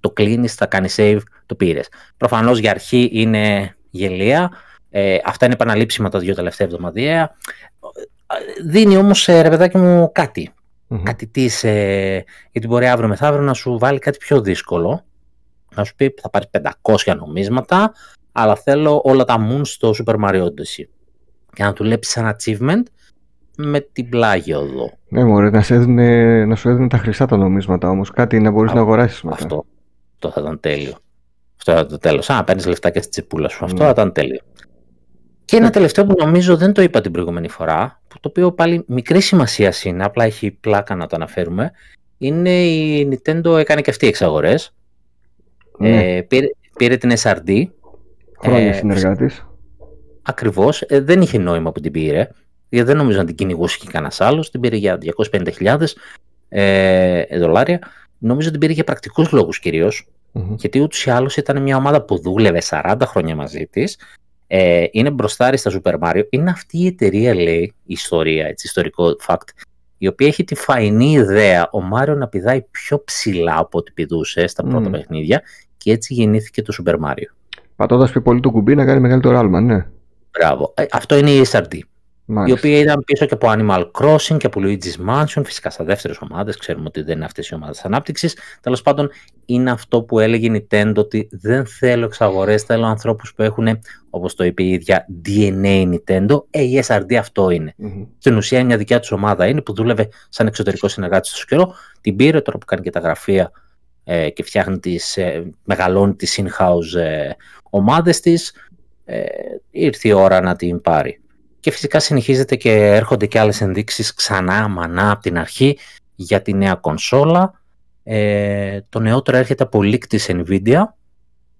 το κλείνεις, θα κάνει save, το πήρες. Προφανώς για αρχή είναι γελία. Ε, αυτά είναι επαναλήψιμα τα δύο τελευταία εβδομαδιαία. Δίνει όμως, ε, ρε παιδάκι μου, κάτι. Μμμ. Κάτι της, ε, γιατί μπορεί αύριο μεθαύριο να σου βάλει κάτι πιο δύσκολο. Να σου πει θα πάρει 500 νομίσματα, αλλά θέλω όλα τα moons στο Super Mario Odyssey. Και να του λέψεις ένα achievement με την πλάγη οδό. Ναι, μωρέ, να, σε έδινε, να σου έδινε τα χρυσά τα νομίσματα όμως. Κάτι να μπορείς Α, να αγοράσεις μετά. Αυτό. Αυτό θα ήταν τέλειο. Αυτό θα ήταν το τέλος. Α, παίρνεις λεφτάκια στη τσιπούλα σου. Αυτό Ναι. θα ήταν τέλειο. Και ένα τελευταίο που νομίζω δεν το είπα την προηγούμενη φορά, που το οποίο πάλι μικρή σημασία είναι, απλά έχει πλάκα να το αναφέρουμε, είναι η Nintendo έκανε και αυτή εξαγορές. Ναι, Ε, πήρε, πήρε την SRD. χρόνια ε, συνεργάτης. Ακριβώς. Ε, δεν είχε νόημα που την πήρε. Γιατί δεν νομίζω να την κυνηγούσε και κανένας άλλος. Την πήρε για 250.000 ε, δολάρια. Νομίζω την πήρε για πρακτικούς λόγους κυρίως. Μμμ. Γιατί ούτως ή άλλως ήταν μια ομάδα που δούλευε 40 χρόνια μαζί της. Ε, είναι μπροστάρι στα Super Mario. Είναι αυτή η εταιρεία, λέει, η ιστορία, έτσι, ιστορικό fact, η οποία έχει τη φαϊνή ιδέα ο Μάριο να πηδάει πιο ψηλά από ό,τι πηδούσε στα πρώτα Μμμ. παιχνίδια και έτσι γεννήθηκε το Super Mario. Πατώντας πιο πολύ το κουμπί να κάνει μεγαλύτερο άλμα, ναι. Μπράβο. Ε, αυτό είναι η SRD. Η Μάλιστα. οποία ήταν πίσω και από Animal Crossing και από Luigi's Mansion, φυσικά στα δεύτερες ομάδες, ξέρουμε ότι δεν είναι αυτές οι ομάδες ανάπτυξης. Τέλος πάντων, είναι αυτό που έλεγε η Nintendo ότι δεν θέλω εξαγορές, θέλω ανθρώπους που έχουν, όπως το είπε η ίδια, DNA Nintendo. Ε, η SRD αυτό είναι. Μμμ. Στην ουσία μια δικιά της ομάδα είναι που δούλευε σαν εξωτερικό συνεργάτης στο καιρό. Την πήρε τώρα που κάνει και τα γραφεία ε, και φτιάχνει τις, ε, μεγαλώνει τις in-house ε, ομάδες της. Ε, ήρθε η ώρα να την πάρει. Και φυσικά συνεχίζεται και έρχονται και άλλες ενδείξεις ξανά μανά από την αρχή για τη νέα κονσόλα. Ε, το νεότερο έρχεται από leak της Nvidia,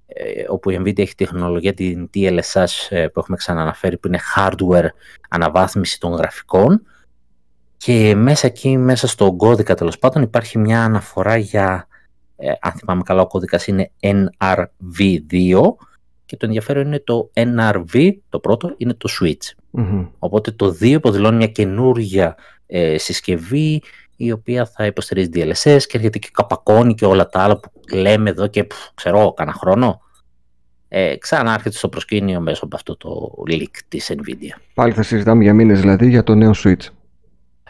ε, όπου η Nvidia έχει τεχνολογία την DLSS ε, που έχουμε ξαναναφέρει, που είναι hardware αναβάθμιση των γραφικών. Και μέσα εκεί, μέσα στον κώδικα τέλος πάντων, υπάρχει μια αναφορά για, ε, αν θυμάμαι καλά, ο κώδικας είναι NRV2 και και το ενδιαφέρον είναι το NRV, το πρώτο, είναι το Switch. Μμμ. Οπότε το 2 υποδηλώνει μια καινούργια ε, συσκευή η οποία θα υποστηρίζει DLSS και έρχεται και καπακώνει και όλα τα άλλα που λέμε εδώ και πφ, ξέρω κανένα χρόνο. Ε, ξανά έρχεται στο προσκήνιο μέσω από αυτό το leak της Nvidia. Πάλι θα συζητάμε για μήνες δηλαδή για το νέο Switch.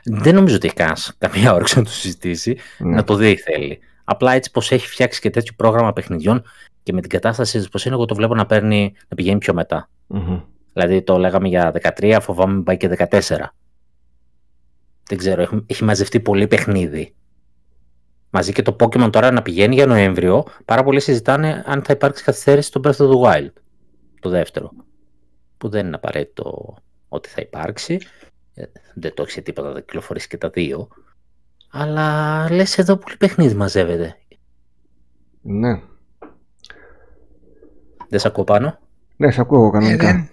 Δεν νομίζω ότι έχει κανένας καμία όρεξη να το συζητήσει, Ναι. να το δει θέλει. Απλά έτσι πως έχει φτιάξει και τέτοιο πρόγραμμα παιχνιδιών και με την κατάσταση της πως είναι, εγώ το βλέπω να, παίρνει, να πηγαίνει πιο μετά. Μμμ. Δηλαδή το λέγαμε για 13, φοβάμαι μην πάει και 14. Δεν ξέρω, έχει, έχει μαζευτεί πολύ παιχνίδι. Μαζί και το Pokemon τώρα να πηγαίνει για Νοέμβριο, πάρα πολλοί συζητάνε αν θα υπάρξει καθυστέρηση στο Breath of the Wild, το δεύτερο. Που δεν είναι απαραίτητο ότι θα υπάρξει. Ε, Δεν το έχει σε τίποτα, θα κυκλοφορήσει και τα δύο. Αλλά λες εδώ πολύ παιχνίδι μαζεύεται. Ναι. Δεν σε ακούω πάνω. Ναι, σε ακούω Ε, κανονικά. δεν,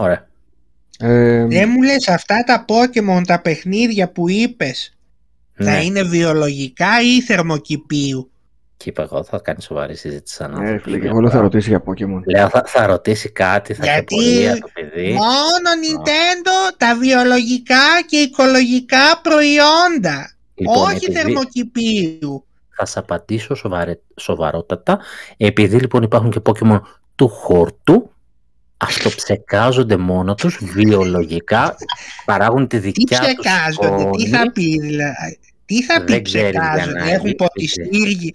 Ωραία. Ε, δεν μου λες αυτά τα Pokemon, τα παιχνίδια που είπες, θα Ναι, είναι βιολογικά ή θερμοκηπίου; και είπα εγώ θα κάνει σοβαρή συζήτηση σαν ε, άνθρωπος φίλε, για και εγώ λέω θα πράγματα. ρωτήσει για Pokemon. Λέω θα, θα ρωτήσει κάτι, θα έχει Γιατί απορία το παιδί. Μόνο Nintendo τα βιολογικά και οικολογικά προϊόντα. Λοιπόν, όχι επειδή θερμοκηπίου. θα σε απαντήσω σοβαρε, σοβαρότατα. Επειδή λοιπόν υπάρχουν και Pokemon του χορτού, αυτοψεκάζονται μόνο τους βιολογικά, παράγουν τη Τι δικιά τους ψεκάζονται, τι θα σκόνη. πει δηλαδή. Τι θα πει Δεν ξέρεις για ψεκάζονται, να έχουν δεις, ποτιστήρι,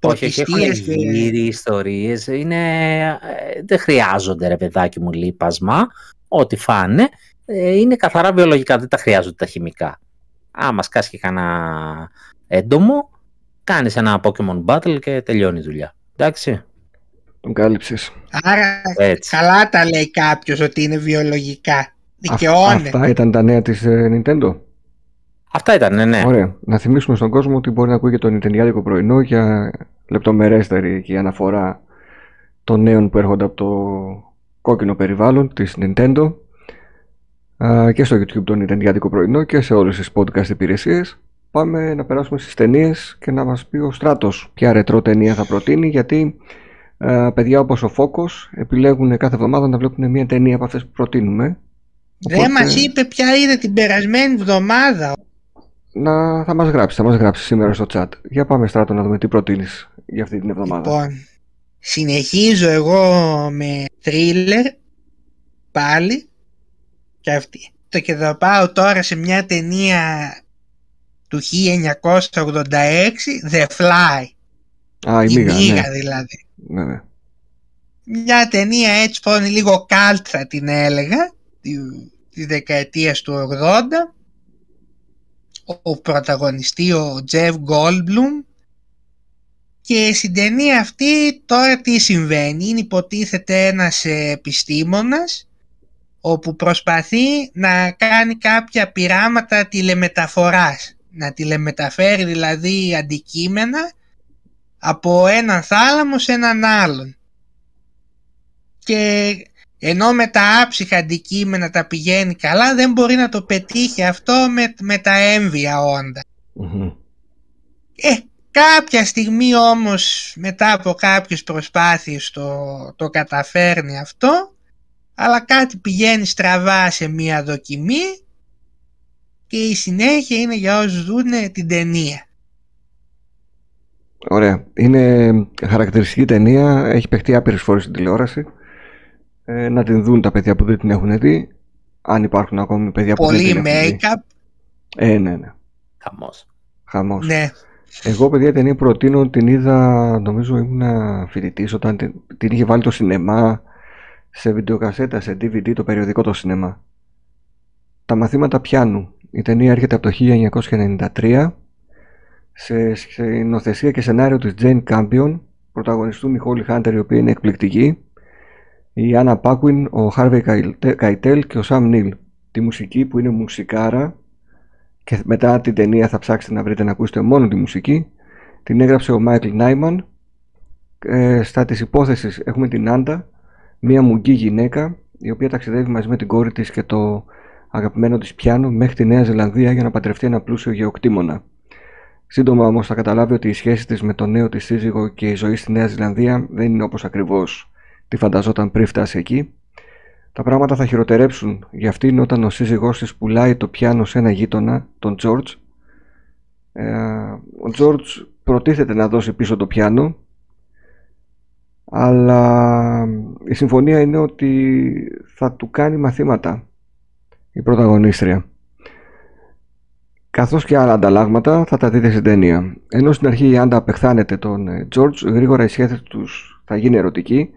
Όχι, όχι, έχουν ποτιστήρες και... γύρι, ιστορίες, είναι, ε, δεν χρειάζονται ρε παιδάκι μου λίπασμα, ό,τι φάνε, ε, είναι καθαρά βιολογικά, δεν τα χρειάζονται τα χημικά. Άμα σκάσει και κανένα έντομο, κάνεις ένα Pokemon Battle και τελειώνει η δουλειά. Εντάξει, Τον κάλυψες. Άρα έτσι. καλά τα λέει κάποιος ότι είναι βιολογικά. Αυ- Δικαιώνε. Αυτά ήταν τα νέα της ε, Nintendo. Αυτά ήταν, ναι, ναι. Ωραία. Να θυμίσουμε στον κόσμο ότι μπορεί να ακούει και το Nintendo πρωινό για λεπτομερέστερη και αναφορά των νέων που έρχονται από το κόκκινο περιβάλλον της Nintendo Α, και στο YouTube το Nintendo πρωινό και σε όλες τις podcast υπηρεσίες. Πάμε να περάσουμε στις ταινίες και να μας πει ο Στράτος ποια ρετρό ταινία θα προτείνει γιατί α, παιδιά όπως ο Φόκος επιλέγουν κάθε εβδομάδα να βλέπουν μια ταινία από αυτές που προτείνουμε. Δεν Οπότε- μας είπε ποια είδε την περασμένη εβδομάδα. να, θα μας γράψει, θα μας γράψει σήμερα στο chat. Για πάμε Στράτο να δούμε τι προτείνεις για αυτή την εβδομάδα. Λοιπόν, συνεχίζω εγώ με thriller πάλι και αυτή. Το και θα πάω τώρα σε μια ταινία του 1986, The Fly, Α, η η Μίγα, Μίγα ναι. δηλαδή. Ναι, ναι. Μια ταινία έτσι που είναι λίγο cult θα την έλεγα, τη- της δεκαετίας του 80. Ο πρωταγωνιστή ο Τζεφ Goldblum και στην ταινία αυτή τώρα τι συμβαίνει; Είναι υποτίθεται ένας επιστήμονας όπου προσπαθεί να κάνει κάποια πειράματα τηλεμεταφοράς. Να τηλεμεταφέρει δηλαδή αντικείμενα από έναν θάλαμο σε έναν άλλον. Και ενώ με τα άψυχα αντικείμενα τα πηγαίνει καλά δεν μπορεί να το πετύχει αυτό με, με τα έμβια όντα. Μμμ. Ε, κάποια στιγμή όμως μετά από κάποιες προσπάθειες το, το καταφέρνει αυτό αλλά κάτι πηγαίνει στραβά σε μία δοκιμή και η συνέχεια είναι για όσους δουν την ταινία. Ωραία. Είναι χαρακτηριστική ταινία, έχει παιχτεί άπειρες φορές στην τηλεόραση. Ε, να την δουν τα παιδιά που δεν την έχουν δει. Αν υπάρχουν ακόμη παιδιά που δεν Πολύ την έχουν δει. make-up, Ε, ναι, ναι. Χαμός. Χαμός. ναι. Εγώ, παιδιά, ταινία προτείνω, την είδα, νομίζω ήμουν φοιτητής όταν την, την είχε βάλει το σινεμά σε βιντεοκασέτα, σε DVD, το περιοδικό το σινεμά. Τα μαθήματα πιάνου. Η ταινία έρχεται από το 1993 σε σκηνοθεσία και σενάριο της Jane Campion. Πρωταγωνιστούν η Holly Hunter, η οποία είναι εκπληκτική, η Anna Paquin, ο Harvey Keitel και ο Sam Neill. Τη μουσική που είναι μουσικάρα και μετά την ταινία θα ψάξετε να βρείτε να ακούσετε μόνο τη μουσική. Την έγραψε ο Μάικλ Νάιμαν. Ε, στα της υπόθεσης έχουμε την Άντα, μια μουγκή γυναίκα, η οποία ταξιδεύει μαζί με την κόρη της και το αγαπημένο της πιάνο μέχρι τη Νέα Ζηλανδία για να παντρευτεί ένα πλούσιο γεωκτήμονα. Σύντομα όμως θα καταλάβει ότι η σχέση της με τον νέο της σύζυγο και η ζωή στη Νέα Ζηλανδία δεν είναι όπως ακριβώς τι φανταζόταν πριν φτάσει εκεί. Τα πράγματα θα χειροτερέψουν για αυτήν όταν ο σύζυγός της πουλάει το πιάνο σε ένα γείτονα, τον Τζόρτζ. Ε, ο Τζόρτζ προτίθεται να δώσει πίσω το πιάνο, αλλά η συμφωνία είναι ότι θα του κάνει μαθήματα η πρωταγωνίστρια. Καθώς και άλλα ανταλλάγματα θα τα δείτε στην ταινία. Ενώ στην αρχή η Άντα απεχθάνεται τον George, γρήγορα η σχέση τους θα γίνει ερωτική,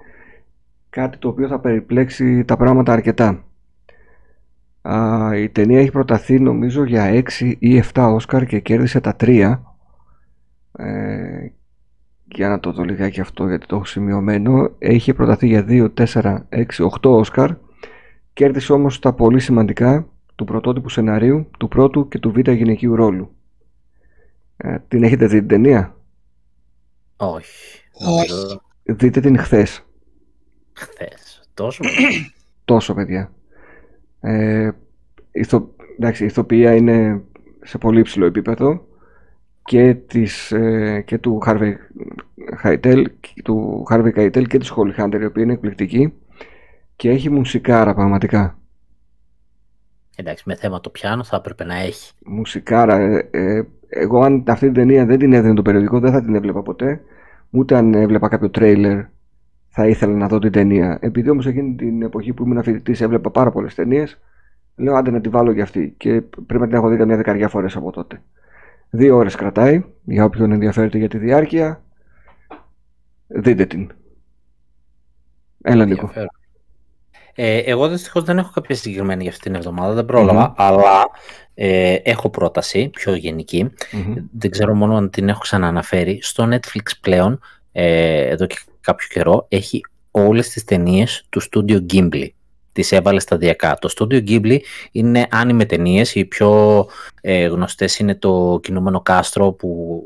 κάτι το οποίο θα περιπλέξει τα πράγματα αρκετά. Α, η ταινία έχει προταθεί νομίζω για 6 ή 7 Όσκαρ και κέρδισε τα 3. Ε, για να το δω λιγάκι αυτό γιατί το έχω σημειωμένο. Έχει προταθεί για 2, 4, 6, 8 Όσκαρ. Κέρδισε όμως τα πολύ σημαντικά του πρωτότυπου σεναρίου, του πρώτου και του β' γυναικείου ρόλου. Ε, την έχετε δει την ταινία; Όχι. Όχι. Δείτε την χθες. Χθες. Τόσο. Τόσο παιδιά. Ε, ηθο... Εντάξει, η ηθοποιία είναι σε πολύ υψηλό επίπεδο και, της, ε, και του Harvey Keitel, του Harvey Keitel και της Holly Hunter η οποία είναι εκπληκτική και έχει μουσικάρα πραγματικά. Εντάξει, με θέμα το πιάνο θα έπρεπε να έχει. Μουσικάρα. Ε, ε, εγώ αν αυτή την ταινία δεν την έδινε το περιοδικό δεν θα την έβλεπα ποτέ. Ούτε αν έβλεπα κάποιο τρέιλερ θα ήθελα να δω την ταινία. Επειδή όμως εκείνη την εποχή που ήμουν φοιτητής έβλεπα πάρα πολλές ταινίες, λέω άντε να τη βάλω για αυτή. Και πρέπει να την έχω δει καμιά δεκαριά φορές από τότε. Δύο ώρες κρατάει, για όποιον ενδιαφέρεται για τη διάρκεια. Δείτε την. Έλα Νίκο. Ενδιαφέρον. Ε, εγώ δυστυχώς δεν έχω κάποια συγκεκριμένη για αυτή την εβδομάδα, δεν προλαβα αλλά ε, έχω πρόταση πιο γενική. Μμμ. Δεν ξέρω μόνο αν την έχω ξανααναφέρει. Στο Netflix πλέον, ε, εδώ και κάποιο καιρό, έχει όλες τις ταινίες του Studio Ghibli. Τις έβαλε σταδιακά. Το Studio Ghibli είναι άνιμε ταινίες. Οι πιο ε, γνωστές είναι το κινούμενο κάστρο που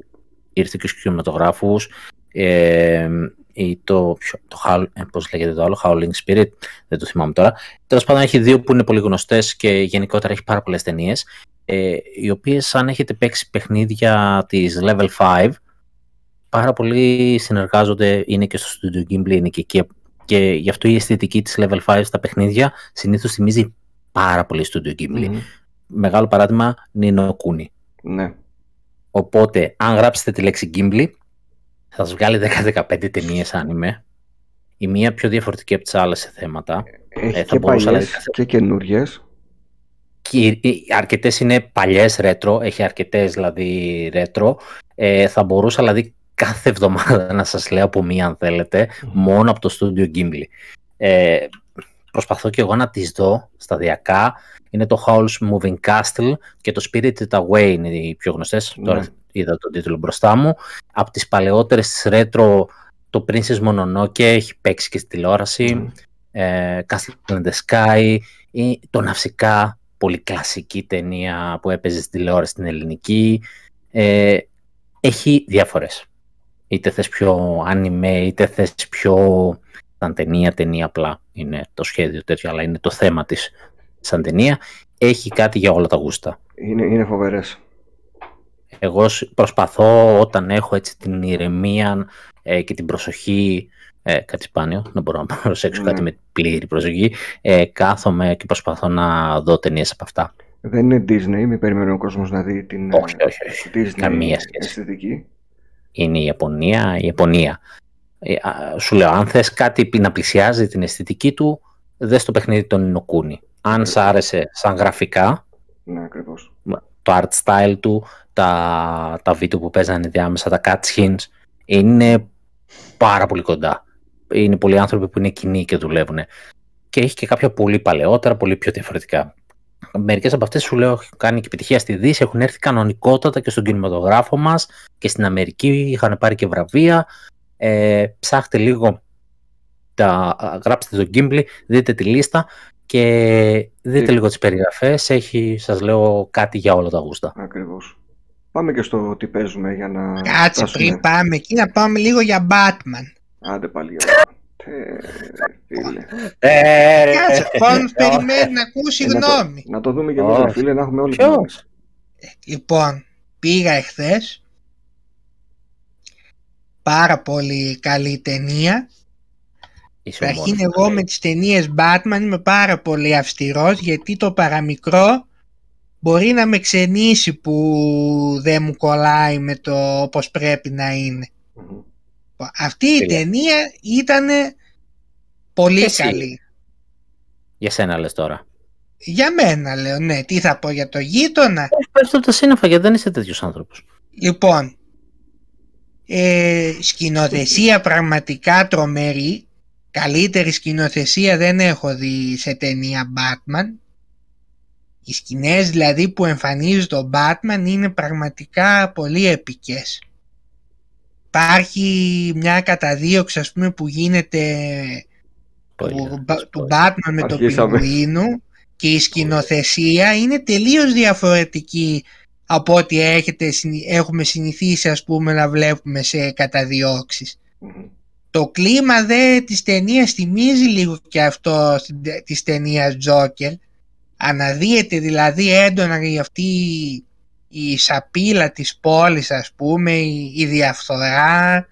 ήρθε και στους κινηματογράφους. Ε, ή το, ποιο- το Howl- ε, πώς λέγεται το άλλο, Howling Spirit, δεν το θυμάμαι τώρα. Τέλος πάντων έχει δύο που είναι πολύ γνωστές και γενικότερα έχει πάρα πολλές ταινίες, ε, οι οποίες αν έχετε παίξει παιχνίδια της Level 5, πάρα πολλοί συνεργάζονται, είναι και στο Studio Ghibli, είναι και εκεί. Και γι' αυτό η αισθητική της Level 5 στα παιχνίδια συνήθως θυμίζει πάρα πολύ Studio Ghibli. Μμμ. Μεγάλο παράδειγμα, Nino Kuni. Ναι. Οπότε, αν γράψετε τη λέξη Ghibli, θα σας βγάλει 10-15 ταινίες άνιμε. Η μία πιο διαφορετική από τις άλλες σε θέματα. Έχει θα και μπορούσα, παλιές δηλαδή, και καινούριε. Και αρκετές είναι παλιές ρέτρο, έχει αρκετές δηλαδή ρέτρο. Ε, θα μπορούσα δηλαδή κάθε εβδομάδα να σας λέω από μία αν θέλετε, μόνο από το Studio Ghibli. Ε, προσπαθώ και εγώ να τις δω σταδιακά. Είναι το Howl's Moving Castle και το Spirited Away είναι οι πιο γνωστές. Ναι. Τώρα είδα τον τίτλο μπροστά μου. Από τις παλαιότερες της ρέτρο το Princess Mononoke έχει παίξει και στη τηλεόραση. Ε, Castle in the Sky ή το Ναυσικά, πολύ κλασική ταινία που έπαιζε στη τηλεόραση στην ελληνική. Ε, έχει διάφορες. Είτε θες πιο anime, είτε θες πιο σαν ταινία, ταινία απλά. Είναι το σχέδιο τέτοιο, αλλά είναι το θέμα της σαν ταινία. Έχει κάτι για όλα τα γούστα. Είναι, είναι φοβερές. Εγώ σ- προσπαθώ όταν έχω έτσι την ηρεμία ε, και την προσοχή, ε, κάτι σπάνιο, να μπορώ να προσέξω Ναι. κάτι με πλήρη προσοχή, ε, κάθομαι και προσπαθώ να δω ταινίες από αυτά. Δεν είναι Disney, μην περιμένει ο κόσμος να δει την ε, Όχι, όχι, όχι. Disney Καμία σχέση. αισθητική. Είναι η Ιαπωνία, η Ιαπωνία. Ε, α, σου λέω, αν θες κάτι που να πλησιάζει την αισθητική του, δες το παιχνίδι των Ινοκούνι. Αν σ' άρεσε σαν γραφικά, Ναι, ακριβώς. το art style του, τα, τα βίντεο που παίζανε διάμεσα, τα cutscenes, είναι πάρα πολύ κοντά. Είναι πολλοί άνθρωποι που είναι κοινοί και δουλεύουν. Και έχει και κάποια πολύ παλαιότερα, πολύ πιο διαφορετικά. Μερικές από αυτές σου λέω έχουν κάνει και επιτυχία στη Δύση, έχουν έρθει κανονικότατα και στον κινηματογράφο μας και στην Αμερική είχαν πάρει και βραβεία. Ε, ψάχτε λίγο, τα, γράψτε το Gimli, δείτε τη λίστα και δείτε Τι- λίγο τις περιγραφές. Έχει, σας λέω, κάτι για όλα τα γούστα. Ακριβώς. Πάμε και στο τι παίζουμε για να Κάτσε φτάσουμε. πριν πάμε εκεί να πάμε λίγο για Batman. Άντε πάλι. ωραία. Τε, φίλε. Κάτσε, ο περιμένει να ακούσει Ε, να, το, γνώμη. να το δούμε και εμείς, ρε Όχι. φίλε, να έχουμε όλοι Ποιος; γνώμες. Λοιπόν, πήγα εχθές. Πάρα πολύ καλή ταινία. Είσαι Καταρχήν ομόρφη, εγώ λέει. με τις ταινίες Batman είμαι πάρα πολύ αυστηρός γιατί το παραμικρό μπορεί να με ξενήσει που δεν μου κολλάει με το όπως πρέπει να είναι. Μμμ. Αυτή η Τέλεια. ταινία ήταν πολύ Εσύ. καλή. Για σένα λες τώρα. Για μένα λέω, ναι. Τι θα πω για το γείτονα; Όχι, πέφτω από τα σύννεφα γιατί δεν είσαι τέτοιος άνθρωπος. Λοιπόν, ε, σκηνοθεσία πραγματικά τρομερή. Καλύτερη σκηνοθεσία δεν έχω δει σε ταινία Batman. Οι σκηνές δηλαδή που εμφανίζει το Batman είναι πραγματικά πολύ επικές. Υπάρχει μια καταδίωξη ας πούμε που γίνεται Πολύ του, ωραία. Μπα- του Batman με το Αρχίσαμε. πιγκουίνο και η σκηνοθεσία είναι τελείως διαφορετική από ό,τι έχετε, συνη- έχουμε συνηθίσει ας πούμε να βλέπουμε σε καταδιώξεις. Μμμ. Το κλίμα δε της ταινίας θυμίζει λίγο και αυτό στην τε- της ταινίας Joker. Αναδύεται δηλαδή έντονα η αυτή η σαπίλα της πόλης ας πούμε, η, η διαφθορά.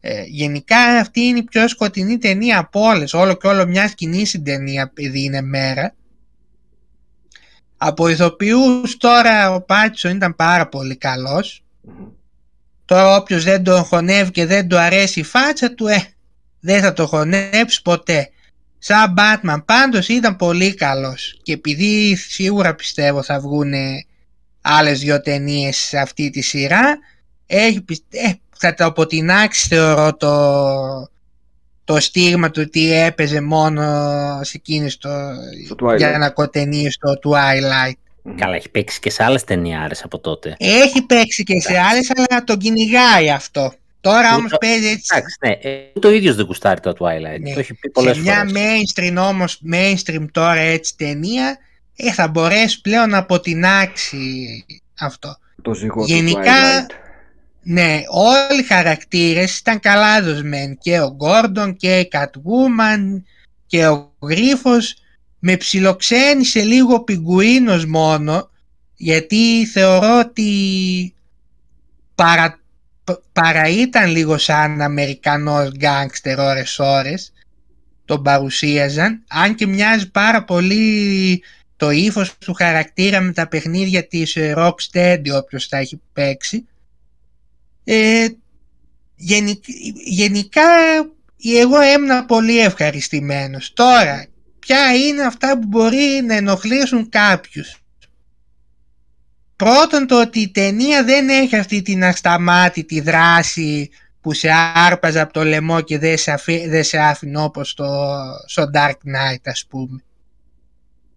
Ε, γενικά αυτή είναι η πιο σκοτεινή ταινία από όλες. Όλο και όλο μια σκηνή στην ταινία επειδή είναι μέρα. Από ηθοποιούς τώρα ο Πάτσον ήταν πάρα πολύ καλός. Μμμ. Τώρα όποιος δεν τον χωνεύει και δεν του αρέσει η φάτσα του, ε, δεν θα το χωνέψει ποτέ. Σαν Batman πάντως ήταν πολύ καλός και επειδή σίγουρα πιστεύω θα βγουν άλλες δυο ταινίες σε αυτή τη σειρά, έχει, πιστε- ε, θα το αποτινάξει θεωρώ το, το στίγμα του τι έπαιζε μόνο σε εκείνες το, Στο Twilight. για να κοτενείς στο Twilight. Μμμ. Καλά, έχει παίξει και σε άλλες ταινιάρες από τότε. Έχει παίξει και σε άλλες αλλά τον κυνηγάει αυτό. Τώρα όμως Ούτε- παίζει έτσι Εντάξει, ναι, ε, ούτε ο ίδιος δεν κουστάρει το Twilight. Ναι. Το έχει πει πολλές σε μια φορές. mainstream όμως, mainstream τώρα έτσι ταινία, ε, θα μπορέσει πλέον να αποτινάξει αυτό. Το ζυγό Γενικά- του Twilight. Ναι, όλοι οι χαρακτήρες ήταν καλά δοσμένοι. Και ο Γκόρντον και η Catwoman και ο Γρίφος. Με ψιλοξένησε λίγο ο Πιγκουίνος μόνο γιατί θεωρώ ότι παρα, π- παρά ήταν λίγο σαν Αμερικανός γκάνγκστερ ώρες ώρες τον παρουσίαζαν. Αν και μοιάζει πάρα πολύ το ύφος του χαρακτήρα με τα παιχνίδια της ε, Rocksteady όποιος τα έχει παίξει ε, γενικ- γενικά εγώ έμεινα πολύ ευχαριστημένος. Τώρα, ποια είναι αυτά που μπορεί να ενοχλήσουν κάποιους; Πρώτον το ότι η ταινία δεν έχει αυτή την ασταμάτητη δράση που σε άρπαζε από το λαιμό και δεν σε, αφή, δεν σε άφηνε όπως στο, στο Dark Knight ας πούμε.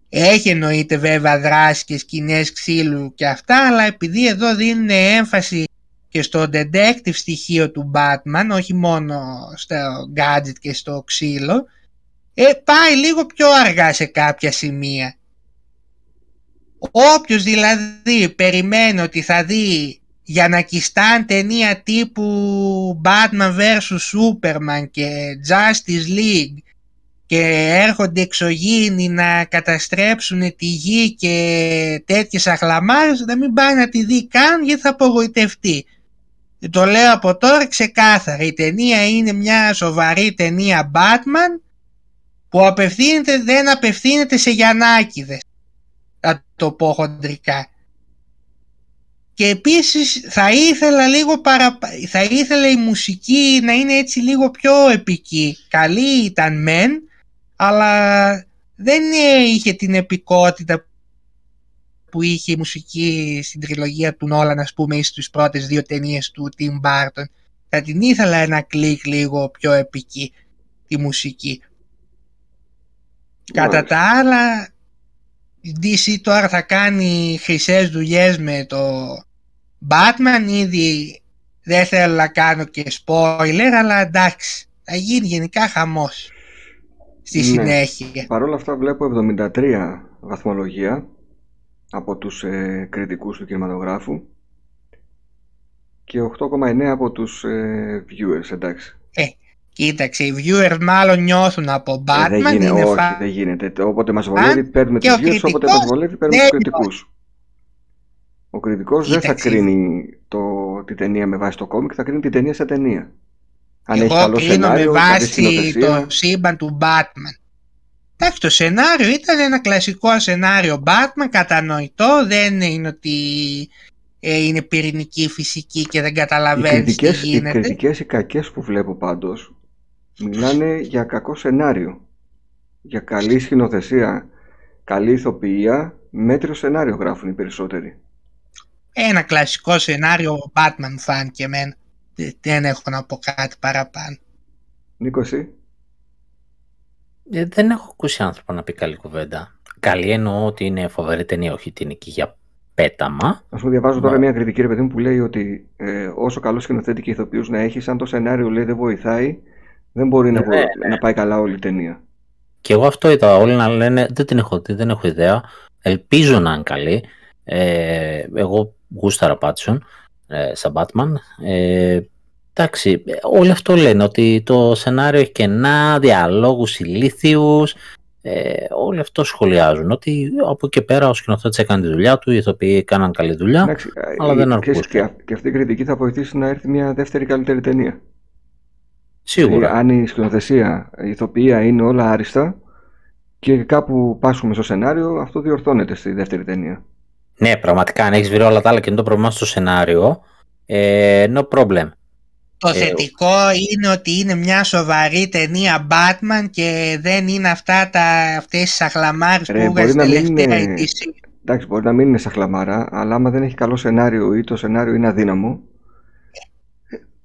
Έχει εννοείται βέβαια δράση και σκηνές ξύλου και αυτά αλλά επειδή εδώ δίνουν έμφαση και στο detective στοιχείο του Batman, όχι μόνο στο gadget και στο ξύλο, ε, πάει λίγο πιο αργά σε κάποια σημεία. Όποιος δηλαδή περιμένει ότι θα δει για να κιστάν ταινία τύπου Batman vs Superman και Justice League και έρχονται εξωγήινοι να καταστρέψουν τη γη και τέτοιες αχλαμάρες να μην πάει να τη δει καν γιατί θα απογοητευτεί. Το λέω από τώρα ξεκάθαρα. Η ταινία είναι μια σοβαρή ταινία Batman που απευθύνεται, δεν απευθύνεται σε Γιαννάκηδες. Θα το πω χοντρικά. Και επίσης θα ήθελα λίγο παρα... θα ήθελα η μουσική να είναι έτσι λίγο πιο επική. Καλή ήταν μεν, αλλά δεν είχε την επικότητα που είχε η μουσική στην τριλογία του Νόλαν ας πούμε ή στις πρώτες δύο ταινίες του Tim Burton. Θα την ήθελα ένα κλικ λίγο πιο επική τη μουσική. Κατά τα άλλα η DC τώρα θα κάνει χρυσές δουλειές με το Batman. Ήδη δεν θέλω να κάνω και spoiler αλλά εντάξει θα γίνει γενικά χαμός στη Ναι. συνέχεια. Παρ' όλα αυτά βλέπω 73 βαθμολογία από τους ε, κριτικούς του κινηματογράφου και 8,9 από τους ε, viewers, εντάξει. Κοίταξε, οι viewers μάλλον νιώθουν από Batman. Ε, δεν γίνεται, είναι όχι, φα- δεν γίνεται. Όποτε μας βολεύει παίρνουμε και τους ο viewers, όποτε κριτικός μας βολεύει παίρνουμε δεν τους κριτικούς. Ο κριτικός δεν θα Κοίταξε. κρίνει το, τη ταινία με βάση το κόμικ, θα κρίνει την ταινία σε ταινία. Αν έχει Εγώ καλό κρίνω με σενάριο, καλή βάση σκηνοθεσία. το σύμπαν του Batman. Εντάξει, το σενάριο ήταν ένα κλασικό σενάριο Batman, κατανοητό, δεν είναι ότι ε, είναι πυρηνική φυσική και δεν Οι καταλαβαίνεις τι κριτικές, οι γίνεται. κριτικές οι κακές που βλέπω πάντως μιλάνε για κακό σενάριο. Για καλή σκηνοθεσία, καλή ηθοποιία, μέτριο σενάριο γράφουν οι περισσότεροι. Ένα κλασικό σενάριο Batman φαν και εμένα. Δεν- Δεν έχω να πω κάτι παραπάνω. Νίκο, εσύ; Ε, δεν έχω ακούσει άνθρωπο να πει καλή κουβέντα. Καλή εννοώ ότι είναι φοβερή ταινία, όχι ότι είναι εκεί για πέταμα. Α πούμε, διαβάζω τώρα Μα- μια κριτική ρε παιδί μου που λέει ότι ε, όσο καλός σκηνοθέτη και ηθοποιούς να έχεις, αν το σενάριο λέει δεν βοηθάει, δεν μπορεί να, Ναι, βο- να πάει καλά όλη η ταινία. Και εγώ αυτό είδα. Όλοι να λένε δεν την έχω δει, δεν έχω ιδέα. Ελπίζω να είναι καλή. Ε, εγώ γούσταρα Πάτσον ε, σαν Batman. Ε, εντάξει, ε, όλοι αυτό λένε ότι το σενάριο έχει κενά, διαλόγους ηλίθιους. Ε, όλοι αυτό σχολιάζουν. Ότι από εκεί και πέρα ο σκηνοθέτης έκανε τη δουλειά του, οι ηθοποιοί έκαναν καλή δουλειά. Εντάξει, αλλά ε, δεν ξέρεις, αρκούσε. και, αυ- και αυτή η κριτική θα βοηθήσει να έρθει μια δεύτερη καλύτερη ταινία. Σίγουρα. Ε, αν η σκηνοθεσία, η ηθοποιία είναι όλα άριστα και κάπου πάσχουμε στο σενάριο, αυτό διορθώνεται στη δεύτερη ταινία. Ναι, πραγματικά, αν έχεις βρει όλα τα άλλα και είναι το πρόβλημα στο σενάριο, ε, no problem. Το Ε, θετικό είναι ότι είναι μια σοβαρή ταινία Batman και δεν είναι αυτά τα, αυτές τις αχλαμάρες Ρε, που μπορεί βγάζει να μην τελευταία η είναι- DC. Εντάξει, μπορεί να μην είναι σαν χλαμάρα, αλλά άμα δεν έχει καλό σενάριο ή το σενάριο είναι αδύναμο,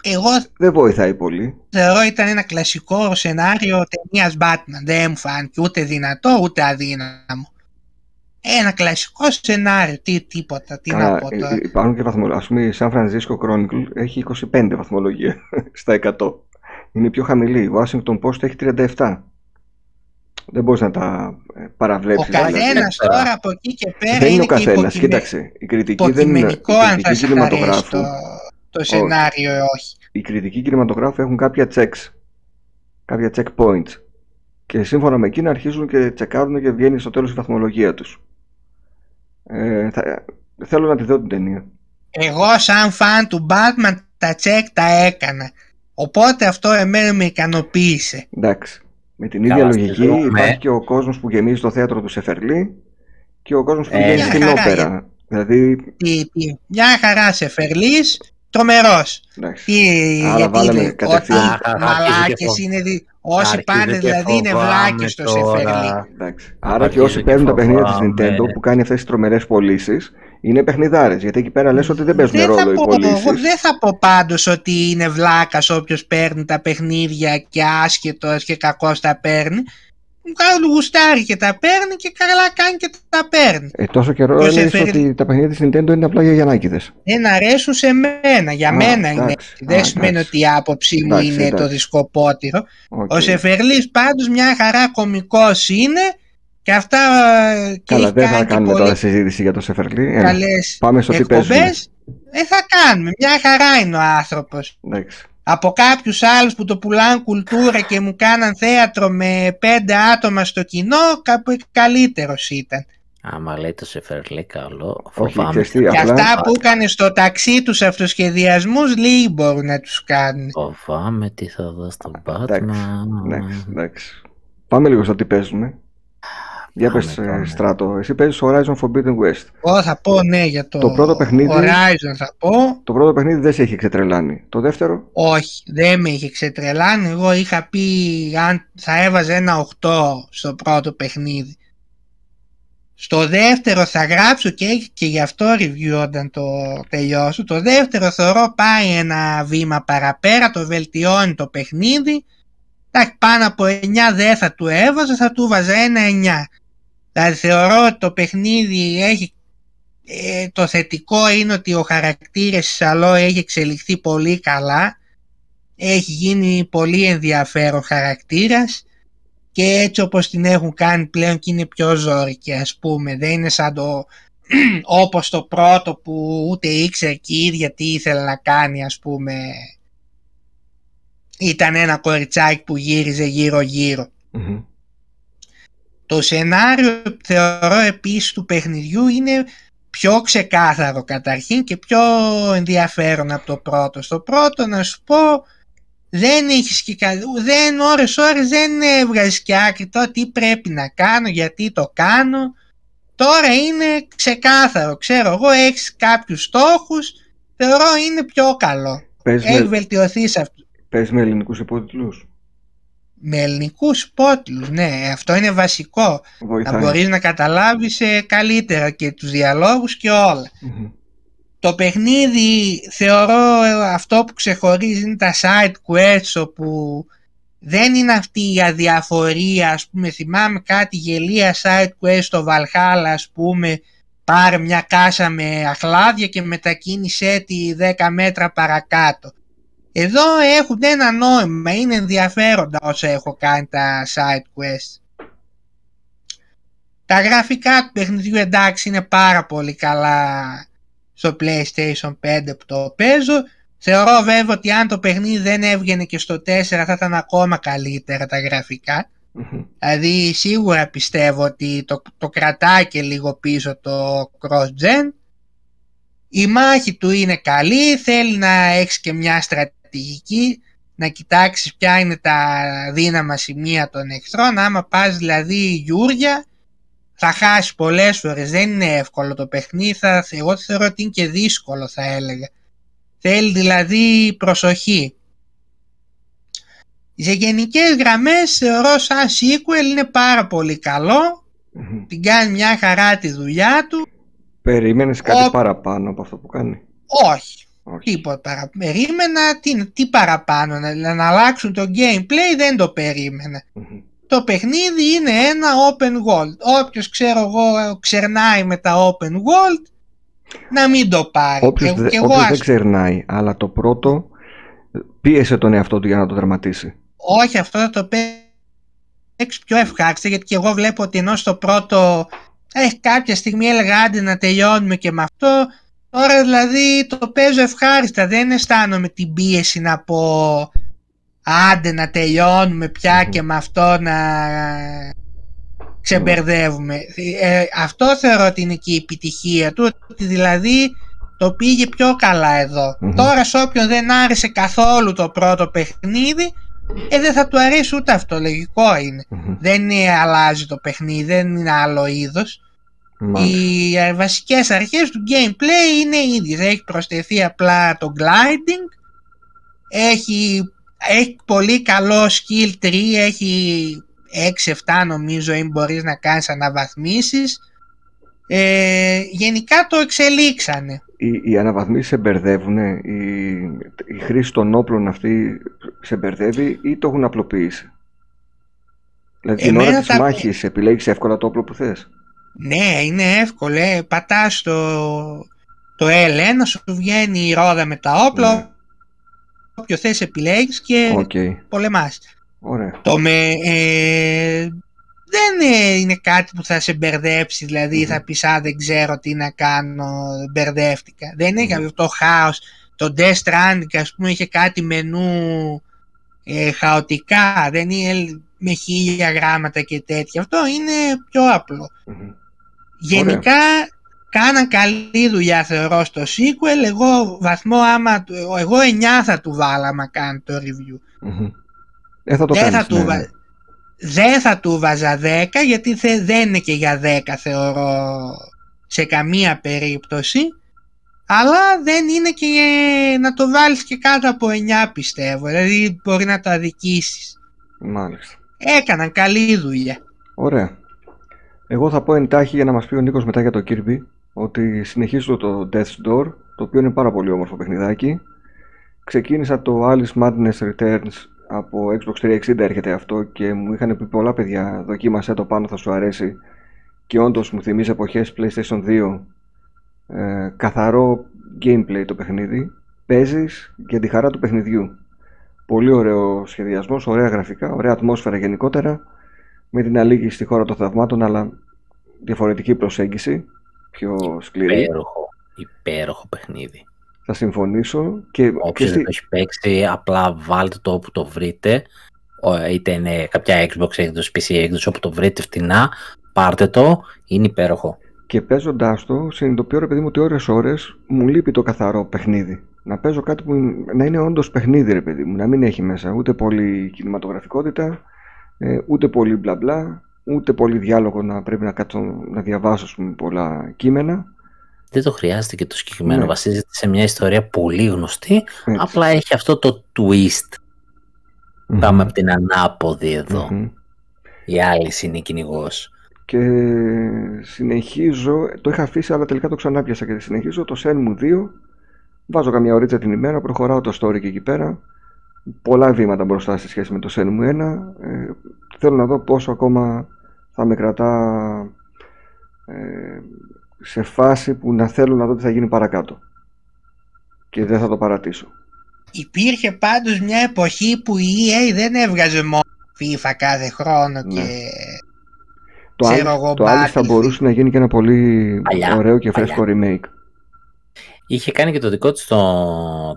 Εγώ δεν βοηθάει πολύ. θεωρώ ήταν ένα κλασικό σενάριο ταινίας Batman. Δεν μου φάνηκε ούτε δυνατό ούτε αδύναμο. Ένα κλασικό σενάριο, τι, τίποτα, τι να Καλά, πω ε, τώρα. ε, υπάρχουν και βαθμολογίες. Ας πούμε, η San Francisco Chronicle έχει 25 βαθμολογία στα 100. Είναι πιο χαμηλή. Η Washington Post έχει 37. Δεν μπορείς να τα ε, Ο παραβλέψεις. δηλαδή. καθένας πέρα. τώρα από εκεί και πέρα Δεν είναι ο και καθένας. υποκειμε- Κοίταξε, η κριτική δεν είναι. Η υποκειμενικό αν θα κριτική σε αρέσει κινηματογράφου, το, το σενάριο ή όχι. οι κριτικοί κινηματογράφου έχουν κάποια checks. Κάποια checkpoints. Και σύμφωνα με εκείνα αρχίζουν και τσεκάρουν και βγαίνει στο τέλος η βαθμολογία τους. Ε, θα, θέλω να τη δω την ταινία. Εγώ σαν φαν του Batman τα τσεκ τα έκανα. Οπότε αυτό εμένα με ικανοποίησε. Εντάξει. Με την Καλά, ίδια στη λογική δούμε. υπάρχει και ο κόσμος που γεμίζει το θέατρο του Σεφερλί και ο κόσμος που Ε, πηγαίνει μια στην χαρά όπερα. Δηλαδή, Τι, τι, μια χαρά σε φερλής, τρομερός. εντάξει. Τι, Άρα γιατί βάλαμε λέει, κατευθείαν- ότι Αχ, αχ, αρχίζει και μαλάκες φο- είναι δι... Όσοι Αρχίζει πάνε και δηλαδή είναι φοβάμαι βλάκες στο τώρα. Σεφερλί. εντάξει. Άρα και αρχίζω όσοι και παίρνουν τα παιχνίδια της φοβάμαι. Nintendo που κάνει αυτές τις τρομερές πωλήσεις είναι παιχνιδάρες. Γιατί εκεί πέρα λες ότι δεν παίζουν Δεν θα, ρόλο οι πω, πωλήσεις. εγώ δεν θα πω πάντως ότι είναι βλάκας όποιος παίρνει τα παιχνίδια και άσχετος και κακός τα παίρνει. Κάπου γουστάρει και τα παίρνει και καλά κάνει και τα παίρνει. Ε, τόσο καιρό Ποιος έλεγες έφερε- ότι τα παιχνίδια της Nintendo είναι απλά για Γιαννάκηδες. Δεν αρέσουν σε μένα. Για Α, μένα είναι. εντάξει. Δεν Α, σημαίνει εντάξει. ότι η άποψή μου Εντάξει, είναι το εντάξει. δισκοπότηρο. Οκ. Ο Σεφερλής πάντως μια χαρά κομικός είναι και αυτά ε, και Καλά, έχει δεν θα κάνει και κάνουμε πολύ τώρα συζήτηση για το Σεφερλή. Έλα, καλές Πάμε στο τι παίζουμε. εκπομπές. Δεν θα κάνουμε. Μια χαρά είναι ο άνθρωπος. Εντάξει. Από κάποιους άλλους που το πουλάνε κουλτούρα και μου κάναν θέατρο με πέντε άτομα στο κοινό, κάπου καλύτερος ήταν. Άμα λέει το Σεφερλί καλό, Όχι, φοβάμαι. ξέρεις τι, Και απλά αυτά που έκανε στο ταξί τους αυτοσχεδιασμούς, λίγοι μπορούν να τους κάνουν. Φοβάμαι τι θα δω στον Εντάξει, Batman. εντάξει, εντάξει. Πάμε λίγο στο τι παίζουμε. Για Πάμε, πες, ε, πάμε. Στράτο, εσύ παίζεις Horizon Forbidden West. Εγώ θα πω ναι για το, Το πρώτο παιχνίδι- Horizon θα πω. Το πρώτο παιχνίδι δεν σε έχει ξετρελάνει. Το δεύτερο, Όχι, δεν με είχε ξετρελάνει. Εγώ είχα πει αν θα έβαζε ένα 8 στο πρώτο παιχνίδι. Στο δεύτερο θα γράψω και, και γι' αυτό review όταν το τελειώσω. Το δεύτερο θεωρώ πάει ένα βήμα παραπέρα, το βελτιώνει το παιχνίδι. Εντάξει, πάνω από 9 δεν θα του έβαζα, θα του βάζα ένα 9. Δηλαδή θεωρώ ότι το παιχνίδι έχει ε, το θετικό είναι ότι ο χαρακτήρας της Αλό έχει εξελιχθεί πολύ καλά. Έχει γίνει πολύ ενδιαφέρον χαρακτήρας και έτσι όπως την έχουν κάνει πλέον και είναι πιο ζώρικη ας πούμε. Δεν είναι σαν το όπως το πρώτο που ούτε ήξερε και η ίδια τι ήθελε να κάνει ας πούμε. Ήταν ένα κοριτσάκι που γύριζε γύρω γύρω Μμμ. Το σενάριο θεωρώ επίσης του παιχνιδιού είναι πιο ξεκάθαρο καταρχήν και πιο ενδιαφέρον από το πρώτο. Στο πρώτο να σου πω δεν έχεις και κα... δεν ώρες ώρες δεν έβγαζες και άκρη το τι πρέπει να κάνω, γιατί το κάνω. Τώρα είναι ξεκάθαρο, ξέρω εγώ έχεις κάποιους στόχους, θεωρώ είναι πιο καλό. Πες Έχει με, βελτιωθεί σε αυτό. πες με ελληνικούς υπότιτλους. Με ελληνικούς υπότιτλους, ναι, αυτό είναι βασικό. Να Βοηθάει. μπορείς να καταλάβεις ε, καλύτερα και τους διαλόγους και όλα. Μμμ. Το παιχνίδι θεωρώ ε, αυτό που ξεχωρίζει είναι τα side quests όπου δεν είναι αυτή η αδιαφορία ας πούμε θυμάμαι κάτι γελία side quest στο Valhalla ας πούμε πάρε μια κάσα με αχλάδια και μετακίνησέ τη 10 μέτρα παρακάτω. Εδώ έχουν ένα νόημα, είναι ενδιαφέροντα όσα έχω κάνει τα side quests. Τα γραφικά του παιχνιδιού εντάξει είναι πάρα πολύ καλά στο PlayStation 5 που το παίζω. Θεωρώ βέβαια ότι αν το παιχνίδι δεν έβγαινε και στο 4 θα ήταν ακόμα καλύτερα τα γραφικά. Μμμ. Δηλαδή σίγουρα πιστεύω ότι το, το κρατάει και λίγο πίσω το cross-gen. Η μάχη του είναι καλή, θέλει να έχεις και μια στρατηγική, να κοιτάξεις ποια είναι τα δύναμα σημεία των εχθρών. Άμα πας δηλαδή γιούρια, θα χάσει πολλές φορές. Δεν είναι εύκολο το παιχνίδι, θα, εγώ θεωρώ ότι είναι και δύσκολο θα έλεγα. Θέλει δηλαδή προσοχή. Σε γενικές γραμμές θεωρώ σαν sequel είναι πάρα πολύ καλό. Μμμ. Την κάνει μια χαρά τη δουλειά του. Περίμενες κάτι Ο- παραπάνω από αυτό που κάνει; Όχι, Όχι. τίποτα παρα... Περίμενα τι, τι παραπάνω, να, να αλλάξουν το gameplay δεν το περίμενα. Μμμ. Το παιχνίδι είναι ένα open world. Όποιος ξέρω εγώ ξερνάει με τα open world να μην το πάρει. Όποιος, Και- δε- και εγώ όποιος δεν ας- ξερνάει, αλλά το πρώτο πίεσε τον εαυτό του για να το δραματίσει. Όχι, αυτό θα το παίξει πιο ευχάριστα γιατί και εγώ βλέπω ότι ενώ στο πρώτο ε, κάποια στιγμή έλεγα άντε να τελειώνουμε και με αυτό τώρα δηλαδή το παίζω ευχάριστα δεν αισθάνομαι την πίεση να πω άντε να τελειώνουμε πια Μμμ. και με αυτό να ξεμπερδεύουμε Ε, αυτό θεωρώ ότι είναι και η επιτυχία του ότι δηλαδή το πήγε πιο καλά εδώ Μμμ. τώρα σε όποιον δεν άρεσε καθόλου το πρώτο παιχνίδι ε, δεν θα του αρέσει ούτε αυτό, λογικό είναι. Μμμ. Δεν είναι, αλλάζει το παιχνίδι, δεν είναι άλλο είδος. Μάλιστα. Οι ε, βασικές αρχές του gameplay είναι οι ίδιες. Έχει προσθεθεί απλά το gliding, έχει, έχει πολύ καλό skill tree, έχει 6-7 νομίζω ή μπορείς να κάνεις αναβαθμίσεις. Ε, γενικά το εξελίξανε. Οι, οι αναβαθμίσεις σε μπερδεύουν, η, η χρήση των όπλων αυτή σε μπερδεύει ή το έχουν απλοποιήσει; Δηλαδή την Εμένα ώρα της τα- μάχης επιλέγεις εύκολα το όπλο που θες; Ναι, είναι εύκολο. Ε. Πατάς το, το L1, σου βγαίνει η ρόδα με τα όπλα. Ναι. Όποιο θες επιλέγεις και Οκ, πολεμάς. ωραία. Το με, ε, δεν ε, είναι κάτι που θα σε μπερδέψει, δηλαδή Μμμ. θα πεις «Α, δεν ξέρω τι να κάνω, μπερδεύτηκα». Δεν έχει Μμμ. αυτό το χάος. Το Death Stranding, ας πούμε, είχε κάτι μενού ε, χαοτικά, δεν είναι με χίλια γράμματα και τέτοια. Αυτό είναι πιο απλό. Μμμ. Γενικά κάναν καλή δουλειά θεωρώ στο sequel. Εγώ βαθμό άμα. του- Εγώ 9 θα του βάλα άμα κάνει το review. Μμμ. Ε, θα το δεν, κάνεις, θα του ναι, βα- ναι. δεν θα του βάζα 10 γιατί θε- δεν είναι και για 10 θεωρώ σε καμία περίπτωση. Αλλά δεν είναι και να το βάλεις και κάτω από 9 πιστεύω. Δηλαδή μπορεί να το αδικήσεις. Μάλιστα. Έκαναν καλή δουλειά. Ωραία. Εγώ θα πω εντάχει για να μας πει ο Νίκος μετά για το Kirby ότι συνεχίζω το Death's Door το οποίο είναι πάρα πολύ όμορφο παιχνιδάκι. Ξεκίνησα το Alice Madness Returns από Xbox 360 έρχεται αυτό και μου είχαν πει πολλά παιδιά δοκίμασέ το πάνω θα σου αρέσει και όντως μου θυμίζει εποχές PlayStation 2 ε, καθαρό gameplay το παιχνίδι παίζεις για τη χαρά του παιχνιδιού. Πολύ ωραίο σχεδιασμός, ωραία γραφικά, ωραία ατμόσφαιρα γενικότερα με την αλήγη στη χώρα των θαυμάτων αλλά διαφορετική προσέγγιση πιο σκληρή Υπέροχο, υπέροχο παιχνίδι. θα συμφωνήσω και, και Όποιος στη- δεν το έχει παίξει, απλά βάλτε το όπου το βρείτε. Ο- Είτε είναι κάποια Xbox έκδοση, PC έκδοση, όπου το βρείτε φτηνά, πάρτε το, είναι υπέροχο. Και παίζοντάς το, συνειδητοποιώ ρε παιδί μου ότι ώρες ώρες μου λείπει το καθαρό παιχνίδι. Να παίζω κάτι που να είναι όντως παιχνίδι, ρε παιδί μου. Να μην έχει μέσα ούτε πολύ κινηματογραφικότητα, ε, ούτε πολύ μπλα μπλα, ούτε πολύ διάλογο να πρέπει να κάτσω να διαβάσω ας πούμε, πολλά κείμενα. Δεν το χρειάζεται και το συγκεκριμένο. Ναι. Βασίζεται σε μια ιστορία πολύ γνωστή. Έτσι. Απλά έχει αυτό το twist. Μμμ. Πάμε από την ανάποδη εδώ. Μμμ. Η άλλη είναι κυνηγός. Και συνεχίζω, το είχα αφήσει αλλά τελικά το ξανά πιάσα και συνεχίζω το Shenmue 2. Βάζω καμιά ωρίτσα την ημέρα, προχωράω το story και εκεί πέρα. Πολλά βήματα μπροστά σε σχέση με το Shenmue 1. Ε, θέλω να δω πόσο ακόμα θα με κρατά ε, σε φάση που να θέλω να δω τι θα γίνει παρακάτω. Και δεν θα το παρατήσω. Υπήρχε πάντως μια εποχή που η EA δεν έβγαζε μόνο FIFA κάθε χρόνο Ναι. και Το Ξέρω άλλο, εγώ, το άλλο θα Battlefield. μπορούσε να γίνει και ένα πολύ Παλιά, ωραίο και παλιά. φρέσκο remake. Είχε κάνει και το δικό της το,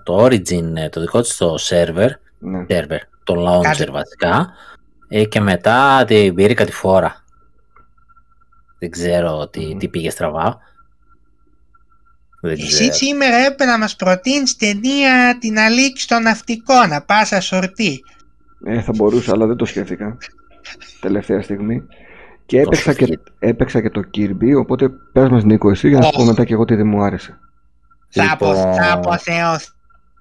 το Origin, ε, το δικό της το server, Ναι. server το launcher Κάτι- βασικά, ε, και μετά την πήρε κατηφόρα. Δεν ξέρω τι, Μμμ. τι πήγε στραβά. Δεν εσύ ξέρω. σήμερα έπρεπε να μας προτείνεις ταινία την αλήξη των ναυτικών, να πας ασορτή. Ε, θα μπορούσα, αλλά δεν το σκέφτηκα. Τελευταία στιγμή. Και έπαιξα και, φύγει. έπαιξα και το Kirby, οπότε πες μας Νίκο εσύ για να σου πω Ωχ. μετά και εγώ τι δεν μου άρεσε. Θα, Λοιπόν, απο, θα αποθεώσει.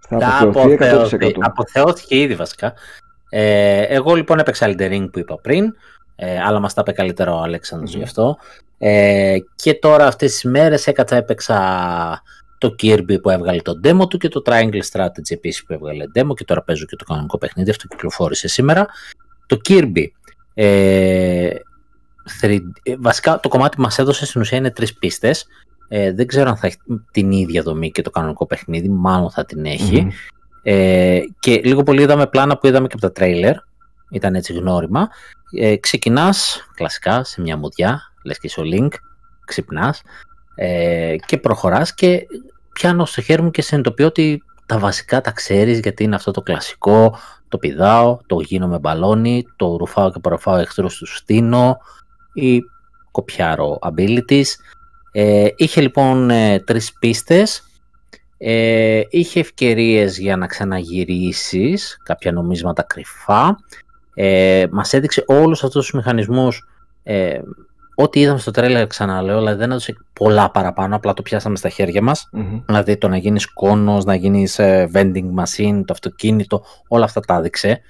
Θα Τα αποθεωθεί 100%. αποθεώθη- Αποθεώθηκε ήδη βασικά. Ε, εγώ λοιπόν έπαιξα Elden Ring που είπα πριν, ε, αλλά μας τα είπε καλύτερα ο Αλέξανδρος Μμμ. γι' αυτό. Ε, και τώρα αυτές τις μέρες έκατσα έπαιξα το Kirby που έβγαλε το demo του και το Triangle Strategy επίσης που έβγαλε demo και τώρα παίζω και το κανονικό παιχνίδι, αυτό κυκλοφόρησε σήμερα. Το Kirby, ε, 3D ε, βασικά το κομμάτι που μας έδωσε στην ουσία είναι τρεις πίστες. Ε, δεν ξέρω αν θα έχει την ίδια δομή και το κανονικό παιχνίδι, μάλλον θα την έχει. Μμμ. Ε, και λίγο πολύ είδαμε πλάνα που είδαμε και από τα τρέιλερ. Ήταν έτσι γνώριμα. Ε, ξεκινάς κλασικά σε μια μουδιά, λες και είσαι ο Link, ξυπνάς ε, και προχωράς και πιάνω στο χέρι μου και συνειδητοποιώ ότι τα βασικά τα ξέρεις γιατί είναι αυτό το κλασικό, το πηδάω, το γίνω με μπαλόνι, το ρουφάω και προφάω εχθρούς τους στείνω ή κοπιάρω abilities. Ε, είχε λοιπόν ε, τρεις πίστες ε, είχε ευκαιρίες για να ξαναγυρίσεις κάποια νομίσματα κρυφά. Ε, μας έδειξε όλους αυτούς τους μηχανισμούς ε, ό,τι είδαμε στο τρέλερ ξαναλέω, δηλαδή δεν έδωσε πολλά παραπάνω, απλά το πιάσαμε στα χέρια μας. Μμμ. Δηλαδή το να γίνεις κόνος, να γίνεις ε, vending machine, το αυτοκίνητο, όλα αυτά τα έδειξε.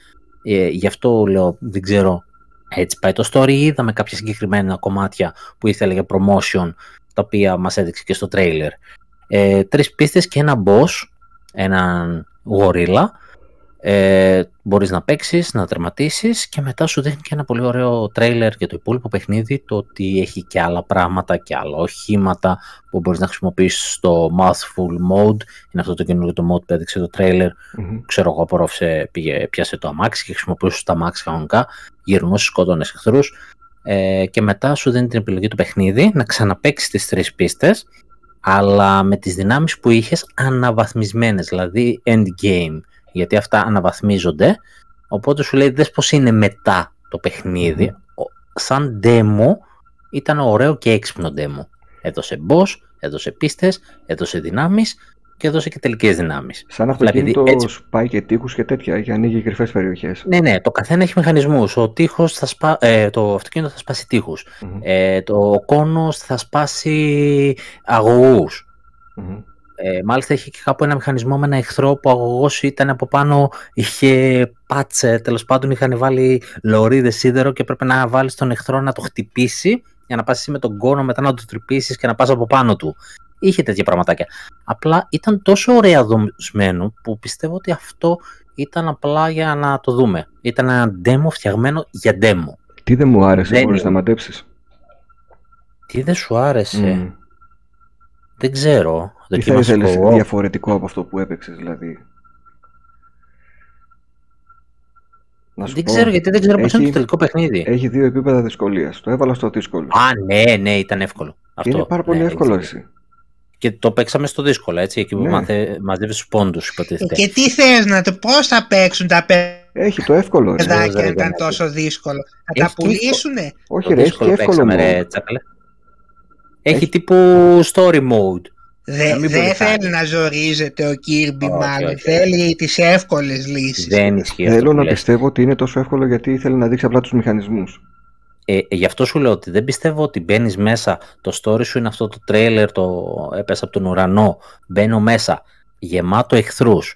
Ε, γι' αυτό λέω, δεν ξέρω, έτσι πάει το story. Είδαμε κάποια συγκεκριμένα κομμάτια που ήθελε για promotion, τα οποία μας έδειξε και στο trailer. Ε, τρεις πίστες και ένα boss, έναν γορίλα. Ε, μπορείς να παίξεις, να τερματίσεις και μετά σου δείχνει και ένα πολύ ωραίο τρέιλερ για το υπόλοιπο παιχνίδι, το ότι έχει και άλλα πράγματα και άλλα οχήματα που μπορείς να χρησιμοποιήσεις στο Mouthful Mode. Είναι αυτό το καινούργιο το mode που έδειξε το τρέιλερ Μμμ. ξέρω εγώ, απορρόφησε, πήγε, πιάσε το αμάξι και χρησιμοποιούσε το αμάξι κανονικά, γυρνούσε, σκότωνες εχθρούς. Ε, και μετά σου δίνει την επιλογή του παιχνίδι να ξαναπέξει τις τρεις πίστες, αλλά με τις δυνάμεις που είχες αναβαθμισμένες, δηλαδή endgame, γιατί αυτά αναβαθμίζονται, οπότε σου λέει δες πως είναι μετά το παιχνίδι. Ο- Σαν demo ήταν ωραίο και έξυπνο demo. Έδωσε boss, έδωσε πίστες, έδωσε δυνάμεις και έδωσε και τελικές δυνάμεις. Σαν Απλά επειδή αυτοκίνητο έτσι- σπάει και τείχους και τέτοια και ανοίγει κρυφές περιοχές. Ναι, ναι, το καθένα έχει μηχανισμούς. Ο τείχος θα σπα... ε, το αυτοκίνητο θα σπάσει τείχους. Μμμ. Ε, το ο κόνος θα σπάσει αγωγούς. Μμμ. Ε, μάλιστα είχε και κάπου ένα μηχανισμό με ένα εχθρό που ο αγωγός ήταν από πάνω, είχε πάτσε, τέλος πάντων είχαν βάλει λωρίδες σίδερο και έπρεπε να βάλεις τον εχθρό να το χτυπήσει για να πας εσύ με τον κόνο μετά να το τρυπήσεις και να πας από πάνω του. Είχε τέτοια πραγματάκια. Απλά ήταν τόσο ωραία δομισμένο που πιστεύω ότι αυτό ήταν απλά για να το δούμε. Ήταν ένα demo φτιαγμένο για demo. Τι δεν μου άρεσε, Δεν μπορείς είναι. να μαντέψεις; Τι δεν σου άρεσε, Μμμ. δεν ξέρω. Τι θα Δοκίμασε ήθελες εγώ. διαφορετικό από αυτό που έπαιξες, δηλαδή; Να σου Δεν πω, ξέρω γιατί δεν ξέρω πώς έχει- είναι το τελικό παιχνίδι. Έχει δύο επίπεδα δυσκολίας. Το έβαλα στο δύσκολο. Α, ναι, ναι, ήταν εύκολο. Και Αυτό. είναι πάρα πολύ ναι, εύκολο έτσι. εσύ. Και το παίξαμε στο δύσκολο, έτσι, εκεί που Ναι. μάθε, μαζεύεις τους πόντους, Ε, υποτίθεται. Και τι θες να το, πώς θα παίξουν τα Έχει το εύκολο. Ρε. Παιδάκι. παιδάκια δεν αν ήταν έχει. τόσο δύσκολο. Θα Έχει τα και πουλήσουνε; Όχι Το ρε, έχει και δύσκολο εύκολο παίξαμε, mode. ρε, τσάκαλε. Έχει, Έχει- τύπου story mode. Δε- Να μην Δεν πολύ θέλει χάρη. να ζορίζεται ο Κίρμπι Όχι, μάλλον. όχι. Θέλει τις εύκολες λύσεις. Δεν ισχύει αυτό Θέλω που να λες. πιστεύω ότι είναι τόσο εύκολο γιατί ήθελε να δείξει απλά τους μηχανισμούς. Ε, ε, γι' αυτό σου λέω ότι δεν πιστεύω ότι μπαίνεις μέσα. Το story σου είναι αυτό το τρέιλερ, το έπεσα από τον ουρανό. Μπαίνω μέσα. Γεμάτο εχθρούς.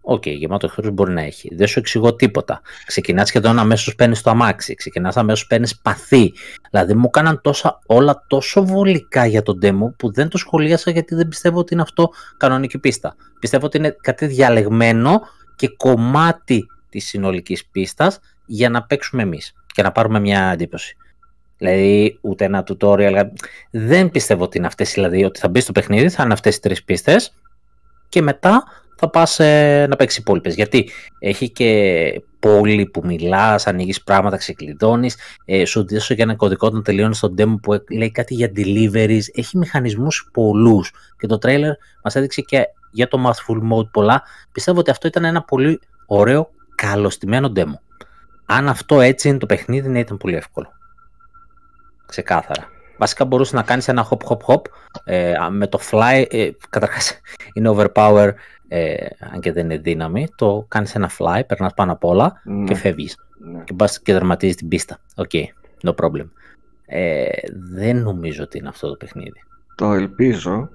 Οκ, γεμάτο εχθρούς μπορεί να έχει. Δεν σου εξηγώ τίποτα. Ξεκινάς σχεδόν αμέσως παίρνεις το αμάξι. Ξεκινάς αμέσως παίρνεις παθή. Δηλαδή μου έκαναν τόσα, όλα τόσο βολικά για τον demo που δεν το σχολίασα γιατί δεν πιστεύω ότι είναι αυτό κανονική πίστα. Πιστεύω ότι είναι κάτι διαλεγμένο και κομμάτι της συνολικής πίστας για να παίξουμε εμείς και να πάρουμε μια εντύπωση. Δηλαδή, ούτε ένα tutorial. Δεν πιστεύω ότι είναι αυτές, δηλαδή, ότι θα μπεις στο παιχνίδι, θα είναι αυτές οι τρεις πίστες και μετά θα πας ε, να παίξεις υπόλοιπες. Γιατί έχει και πόλη που μιλάς, ανοίγεις πράγματα, ξεκλειδώνεις, ε, σου δώσω για ένα κωδικό όταν τελειώνεις τον demo που ε, λέει κάτι για deliveries, έχει μηχανισμούς πολλούς και το trailer μας έδειξε και για το Mathful Mode πολλά. Πιστεύω ότι αυτό ήταν ένα πολύ ωραίο, καλωστημένο demo. Αν αυτό έτσι είναι το παιχνίδι, ναι, ήταν πολύ εύκολο. Ξεκάθαρα. Βασικά μπορούσες να κάνεις ένα hop hop hop ε, με το fly, ε, καταρχάς είναι overpower ε, αν και δεν είναι δύναμη, το κάνεις ένα fly, περνάς πάνω απ' όλα Ναι, και φεύγεις ναι. και πας και δραματίζεις την πίστα. OK, no problem. Ε, δεν νομίζω ότι είναι αυτό το παιχνίδι. Το ελπίζω.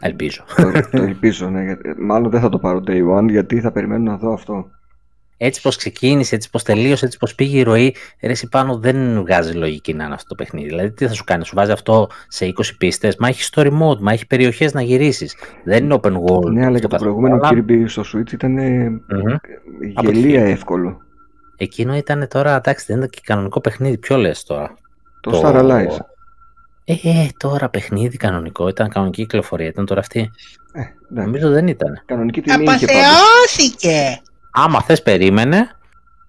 Ελπίζω. το, το ελπίζω, ναι. γιατί- Μάλλον δεν θα το πάρω day one γιατί θα περιμένω να δω αυτό. Έτσι πως ξεκίνησε, έτσι πως τελείωσε, έτσι πως πήγε η ροή, ρε εσύ πάνω δεν βγάζει λογική να είναι αυτό το παιχνίδι. Δηλαδή τι θα σου κάνει, σου βάζει αυτό σε 20 πίστες, μα έχει story mode, μα έχει περιοχές να γυρίσεις. Δεν είναι open world. Ναι, αλλά αυτό και το καθόλου, προηγούμενο αλλά- Kirby στο Switch ήταν ε, Μμμ. γελία εύκολο. Εκείνο ήταν τώρα, εντάξει δεν ήταν και κανονικό παιχνίδι, ποιο λες τώρα; Το Star Allies. Ε, ε, τώρα παιχνίδι κανονικό, ήταν κανονική κυκλοφορία, ήταν τώρα αυτή. Ε, ναι. Νομίζω δεν ήταν. Κανονική τιμή είχε πάντως. Απαθεώθηκε! Άμα θες περίμενε,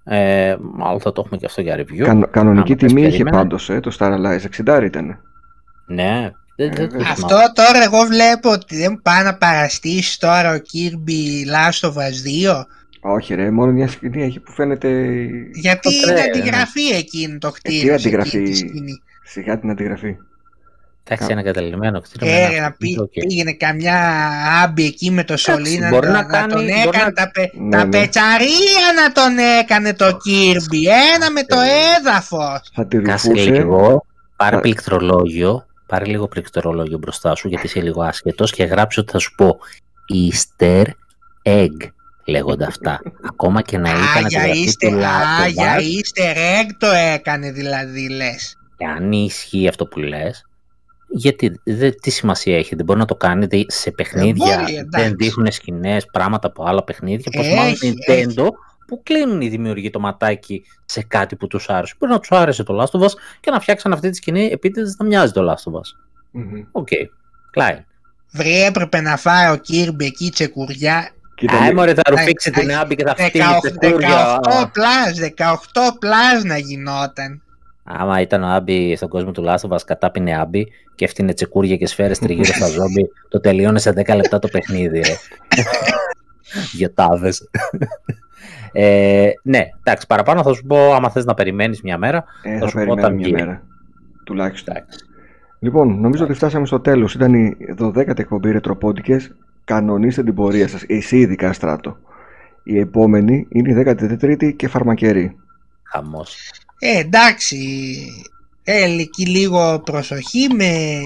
ε, μάλλον θα το έχουμε και αυτό για review. Κανο- κανονική Άμα θες τιμή είχε περίμενε. πάντως, ε, το Star Allies. 60 ήταν. Ναι, δεν, δεν το βέβαια. Αυτό θυμάμαι. τώρα εγώ βλέπω ότι δεν πάει να παραστήσει τώρα ο Kirby Last of Us 2. Όχι ρε, μόνο μια σκηνή έχει που φαίνεται Γιατί Το είναι τρέιλερ, αντιγραφή εκείνο το τι κτίριο. σε αντιγραφή; εκείνη τη σκηνή. σιγά την αντιγραφή. Εντάξει, ένα καταλημμένο κτίριο. με Ε, ένα να πει, κτίριο, οκ. πήγαινε καμιά άμπη εκεί με το Σολίνα μπορεί να, να να κάνει- τον μπορεί έκανε να- τα, πε, Ναι, τα ναι. πετσαρία να τον έκανε το Kirby ένα με το έδαφος Θα τη Κάσε ρουφούσε. λίγο, πάρε Α. πληκτρολόγιο, πάρε λίγο πληκτρολόγιο μπροστά σου γιατί είσαι λίγο άσχετος και γράψε ότι θα σου πω Easter egg λέγονται αυτά. Ακόμα και να ήταν Α, για αντιγραφή είστε, του α, Last of για Us, easter egg το έκανε δηλαδή λες. και αν ισχύει αυτό που λες, γιατί δε, τι σημασία έχει, δεν μπορεί να το κάνει δε- σε παιχνίδια, μπορεί, εντάξει. δεν δείχνουν σκηνές, πράγματα από άλλα παιχνίδια, πως Έχει, μάλλον έχει. Nintendo που κλείνουν οι δημιουργοί το ματάκι σε κάτι που τους άρεσε. Μπορεί να τους άρεσε το Last of Us και να φτιάξαν αυτή τη σκηνή επίτηδες να μοιάζει το Last of Us. Μμμ. Οκ. Κλάιν. Βρει έπρεπε να φάει ο Kirby εκεί τσεκουριά Κοίτα, Α, μη- μωρέ, θα Α, ρουφήξει την α, Abby και θα 18, φτύνει τσεκούρια. 18 plus, 18 plus να γινόταν. Άμα ήταν ο Άμπι στον κόσμο του Last of Us, κατάπινε Άμπι και έφτιανε τσεκούρια και σφαίρες τριγύρω στα ζόμπι, το τελείωνε σε 10 λεπτά το παιχνίδι, ρε. Γετάδες. Ε, ναι, εντάξει, παραπάνω θα σου πω, άμα θες να περιμένεις μια μέρα. ε, θα θα σου πω περιμένω όταν μια βγει. μέρα. Τουλάχιστον. Εντάξει. Λοιπόν, νομίζω ότι φτάσαμε στο τέλος. Ήταν η 12η εκπομπή Ρετροπόντικες. Κανονίστε την πορεία σας. Εσύ ειδικά στράτο. Η επόμενη είναι η 13η και φαρμακερή. Χαμός. Ε, εντάξει, θέλει εκεί λίγο προσοχή με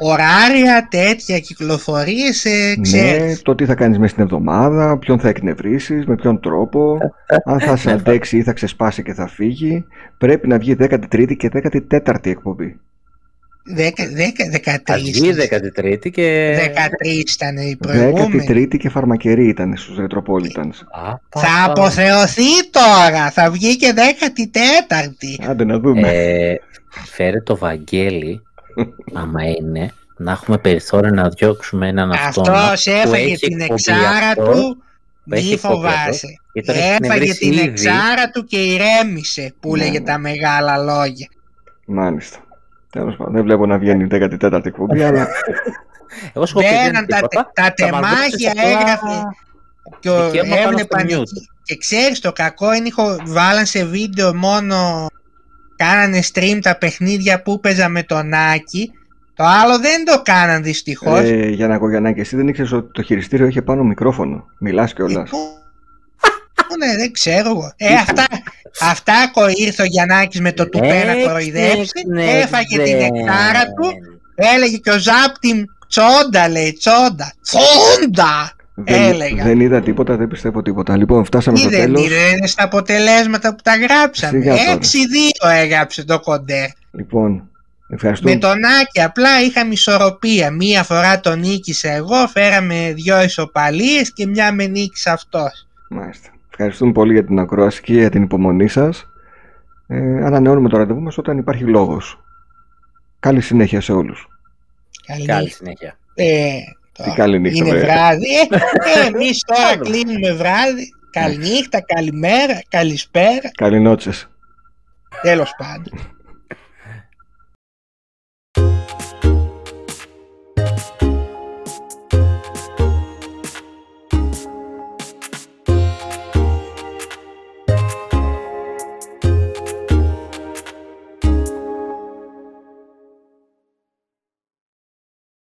ωράρια, τέτοια κυκλοφορίες, ε, Ναι, ξέρεις. το τι θα κάνεις μέσα στην εβδομάδα, ποιον θα εκνευρίσεις, με ποιον τρόπο, αν θα σε αντέξει ή θα ξεσπάσει και θα φύγει. Πρέπει να βγει 13η και 14η εκπομπή. 13η και... 13 ήταν η προηγούμενη. 13η και φαρμακερή ήταν στους Ρετροπόλιτανς. Α, πα, Θα πα. αποθεωθεί τώρα, θα βγει και 14η. Άντε να δούμε. Ε, φέρε το Βαγγέλη, άμα είναι, να έχουμε περιθώριο να διώξουμε έναν αυτόν. Αυτός που έφαγε έχει την εκπομπή εξάρα αυτό, του, που έχει μη εκπομπή φοβάσαι. αυτό, και τον έχει Έφαγε εκνευρίσει την ήδη. εξάρα του και ηρέμησε που Ναι, λέγε ναι. τα μεγάλα λόγια. Μάλιστα. Τέλος πάντων, δεν βλέπω να βγαίνει η 14η εκπομπή, αλλά Εγώ σου έχω πει δεν Μπαίναν τα, τίποτα. τα θα μας δώσεις τεμάχια απλά έγραφε και ο, δικαίωμα πάνω έβλεπαν στο mute. εκεί. Και ξέρεις το κακό είναι ηχο, βάλαν σε βίντεο μόνο κάνανε stream τα παιχνίδια που παίζα με τον Άκη Το άλλο δεν το κάναν δυστυχώς. Ε, για να Κογιαννάκη, εσύ δεν ήξερες ότι το χειριστήριο είχε πάνω μικρόφωνο. Μιλάς κιόλας. Ναι, δεν ξέρω εγώ. Ε, αυτά, αυτά κο- ήρθε ο Γιαννάκης με το τουπέ να κοροϊδέψει, ναι, έφαγε την εκτάρα του, έλεγε και ο Ζάπτιμ τσόντα λέει, τσόντα, τσόντα! Δεν, Έλεγα. δεν είδα τίποτα, δεν πιστεύω τίποτα. Λοιπόν, φτάσαμε Τι στο δεν τέλος. είδε στα αποτελέσματα που τα γράψαμε; Σιγά τώρα. 6-2 έγραψε το κοντέρ. Λοιπόν, ευχαριστούμε. Με τον Άκη απλά είχαμε ισορροπία. Μία φορά τον νίκησα εγώ, φέραμε δυο ισοπαλίες και μια με νίκησε αυτός. Μάλιστα. Ευχαριστούμε πολύ για την ακρόαση και για την υπομονή σας. Ε, ανανεώνουμε το ραντεβού μας όταν υπάρχει λόγος. Καλή συνέχεια σε όλους. Καλή, Καλή συνέχεια. Ε, τώρα καλή νύχτα, Είναι βέβαια. βράδυ. Ε, ε, εμείς τώρα Άλλο. κλείνουμε βράδυ. Καληνύχτα, καλημέρα, καλησπέρα. Καληνότσες. Τέλος πάντων.